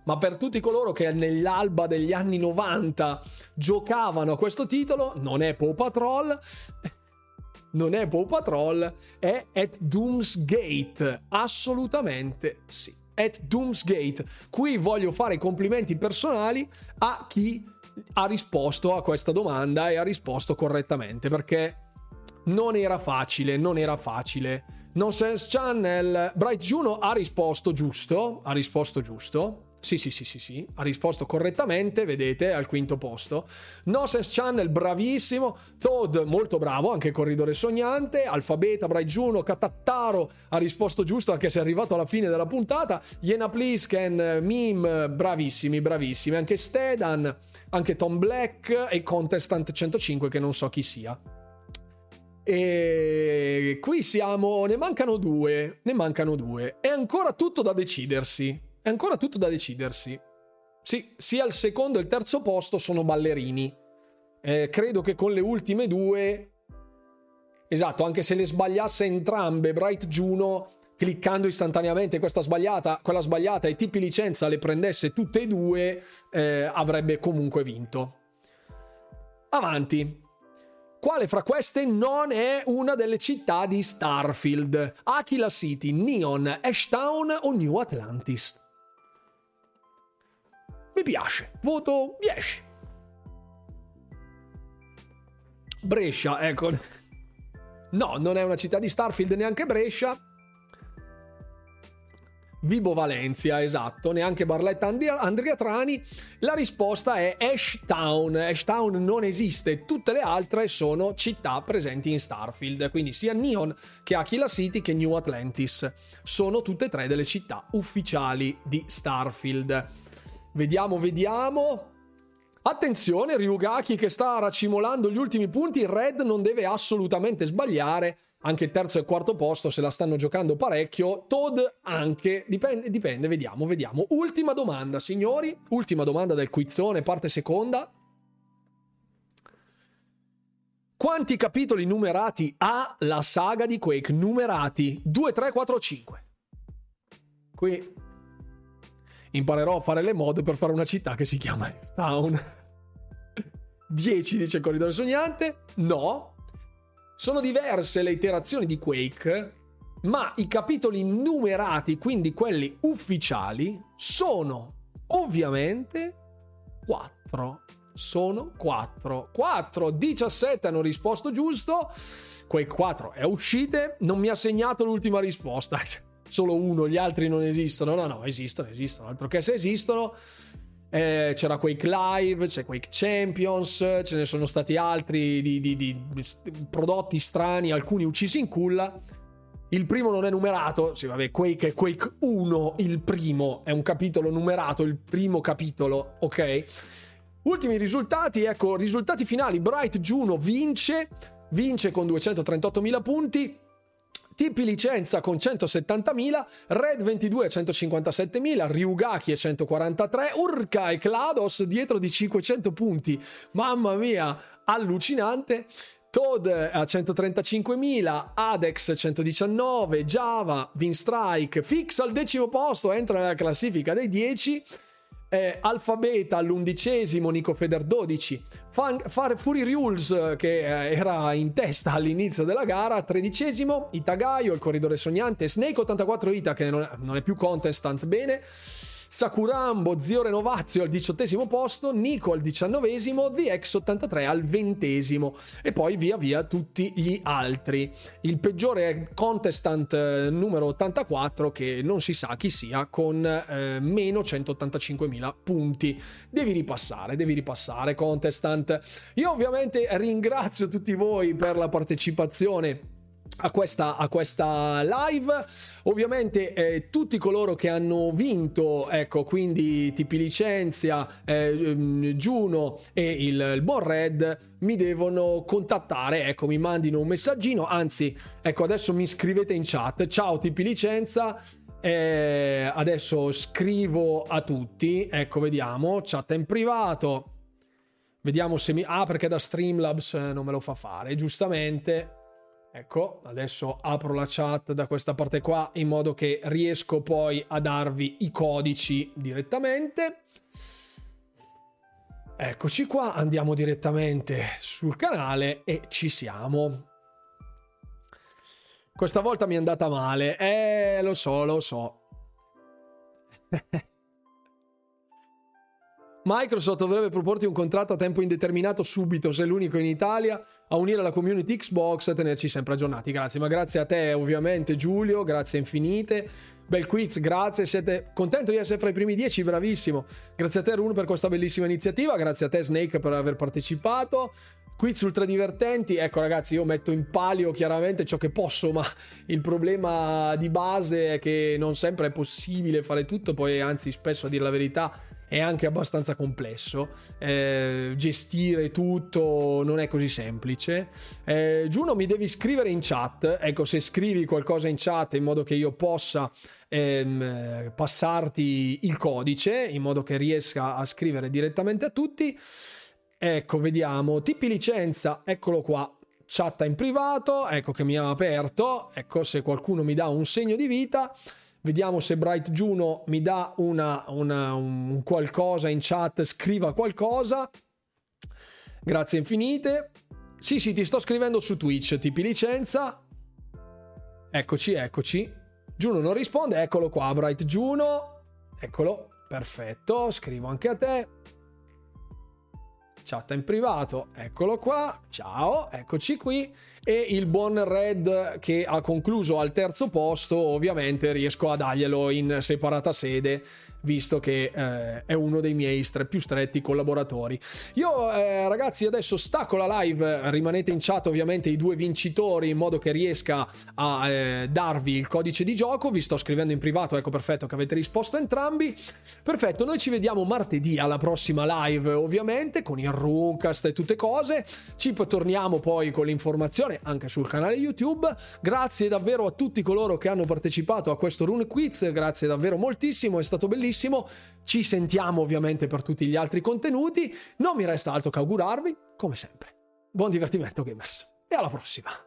A: ma per tutti coloro che nell'alba degli anni 90 giocavano a questo titolo, non è Paw Patrol, non è Paw Patrol, è At Doomsgate, assolutamente sì. At Doomsgate. Qui voglio fare i complimenti personali a chi ha risposto a questa domanda e ha risposto correttamente perché non era facile, non era facile. Nonsense Channel, Bright Juno ha risposto giusto, ha risposto giusto. Sì, sì, sì, sì, sì, ha risposto correttamente, vedete, al quinto posto. Nonsense Channel, bravissimo. Todd, molto bravo, anche Corridore Sognante. Alfabeta, Bright Juno, Catattaro ha risposto giusto, anche se è arrivato alla fine della puntata. Yena Plisken, Meme, bravissimi, bravissimi. Anche Stedan, anche Tom Black e Contestant 105, che non so chi sia. E qui siamo, ne mancano due, ne mancano due. È ancora tutto da decidersi. È ancora tutto da decidersi. Sì, sia il secondo e il terzo posto sono ballerini. Eh, credo che con le ultime due... Esatto, anche se le sbagliasse entrambe, Bright Juno, cliccando istantaneamente questa sbagliata, quella sbagliata e tipi licenza le prendesse tutte e due, eh, avrebbe comunque vinto. Avanti. Quale fra queste non è una delle città di Starfield? Aquila City, Neon, Ashtown o New Atlantis? Mi piace, voto 10. Brescia, ecco. No, non è una città di Starfield neanche Brescia. Vibo Valencia, esatto, neanche Barletta Andriatrani. La risposta è Ashtown. Ashtown non esiste, tutte le altre sono città presenti in Starfield, quindi sia Neon che Aquila City che New Atlantis sono tutte e tre delle città ufficiali di Starfield. Vediamo, vediamo. Attenzione, Ryugaki che sta racimolando gli ultimi punti, Red non deve assolutamente sbagliare anche il terzo e il quarto posto se la stanno giocando parecchio. Todd anche, dipende, dipende, vediamo, vediamo. Ultima domanda, signori, ultima domanda del quizzone, parte seconda. Quanti capitoli numerati ha la saga di Quake? Numerati 2, 3, 4, 5. Qui imparerò a fare le mod per fare una città che si chiama Town. 10 dice corridore sognante. No, sono diverse le iterazioni di Quake, ma i capitoli numerati, quindi quelli ufficiali, sono ovviamente 4. Sono 4. 4, 17 hanno risposto giusto. Quake 4 è uscite, non mi ha segnato l'ultima risposta. Solo uno, gli altri non esistono. No, no, esistono, esistono. Altro che se esistono. Eh, c'era Quake Live, c'è Quake Champions, ce ne sono stati altri di, di, di, prodotti strani, alcuni uccisi in culla. Il primo non è numerato, sì vabbè, Quake è Quake 1, il primo è un capitolo numerato, il primo capitolo, ok? Ultimi risultati, ecco, risultati finali, Bright Juno vince, vince con 238.000 punti, Tipi licenza con 170.000, Red 22 a 157.000, Ryugaki a 143, Urka e Klados dietro di 500 punti. Mamma mia, allucinante. Toad a 135.000, Adex 119, Java, Vinstrike, Fix al decimo posto, entra nella classifica dei 10 eh, Alfabeta all'undicesimo, Nico Feder 12, Fan, Far, Fury Rules che eh, era in testa all'inizio della gara, tredicesimo, Itagaio, il corridore sognante, Snake 84 Ita che non è, non è più contestant bene, Sakurambo, Zio Renovazio al diciottesimo posto, Nico al diciannovesimo, The X83 al ventesimo e poi via via tutti gli altri. Il peggiore è Contestant eh, numero 84 che non si sa chi sia con eh, meno 185.000 punti. Devi ripassare, devi ripassare Contestant. Io ovviamente ringrazio tutti voi per la partecipazione a questa, a questa, live. Ovviamente eh, tutti coloro che hanno vinto, ecco, quindi Tipi Licenzia, eh, Juno e il, il Bon Red, mi devono contattare, ecco, mi mandino un messaggino, anzi, ecco, adesso mi scrivete in chat. Ciao Tipi Licenza. Eh, adesso scrivo a tutti, ecco, vediamo, chat in privato. Vediamo se mi... Ah, perché da Streamlabs eh, non me lo fa fare, giustamente. Ecco, adesso apro la chat da questa parte qua in modo che riesco poi a darvi i codici direttamente. Eccoci qua, andiamo direttamente sul canale e ci siamo. Questa volta mi è andata male, eh, lo so, lo so. Microsoft dovrebbe proporti un contratto a tempo indeterminato subito, sei l'unico in Italia a unire la community Xbox e tenerci sempre aggiornati. Grazie, ma grazie a te ovviamente Giulio, grazie infinite. Bel quiz, grazie, siete contento di essere fra i primi dieci, bravissimo. Grazie a te Rune per questa bellissima iniziativa, grazie a te Snake per aver partecipato. Quiz ultra divertenti, ecco ragazzi io metto in palio chiaramente ciò che posso, ma il problema di base è che non sempre è possibile fare tutto, poi anzi spesso a dire la verità è anche abbastanza complesso. Eh, gestire tutto non è così semplice. Eh, Giuno, mi devi scrivere in chat. Ecco, se scrivi qualcosa in chat in modo che io possa ehm, passarti il codice, in modo che riesca a scrivere direttamente a tutti. Ecco, vediamo. Tipi licenza, eccolo qua. Chatta in privato, ecco che mi ha aperto. Ecco, se qualcuno mi dà un segno di vita. Vediamo se Bright Juno mi dà una, una, un qualcosa in chat, scriva qualcosa. Grazie infinite. Sì, sì, ti sto scrivendo su Twitch, tipi licenza. Eccoci, eccoci. Juno non risponde, eccolo qua, Bright Juno. Eccolo, perfetto, scrivo anche a te chatta in privato, eccolo qua, ciao, eccoci qui e il buon Red che ha concluso al terzo posto, ovviamente riesco a darglielo in separata sede visto che eh, è uno dei miei stre- più stretti collaboratori. Io eh, ragazzi adesso stacco la live, rimanete in chat ovviamente i due vincitori in modo che riesca a eh, darvi il codice di gioco, vi sto scrivendo in privato, ecco perfetto che avete risposto entrambi. Perfetto, noi ci vediamo martedì alla prossima live ovviamente con il Runcast e tutte cose, ci torniamo poi con l'informazione anche sul canale YouTube. Grazie davvero a tutti coloro che hanno partecipato a questo Rune Quiz, grazie davvero moltissimo, è stato bellissimo. Ci sentiamo ovviamente per tutti gli altri contenuti. Non mi resta altro che augurarvi, come sempre, buon divertimento gamers e alla prossima.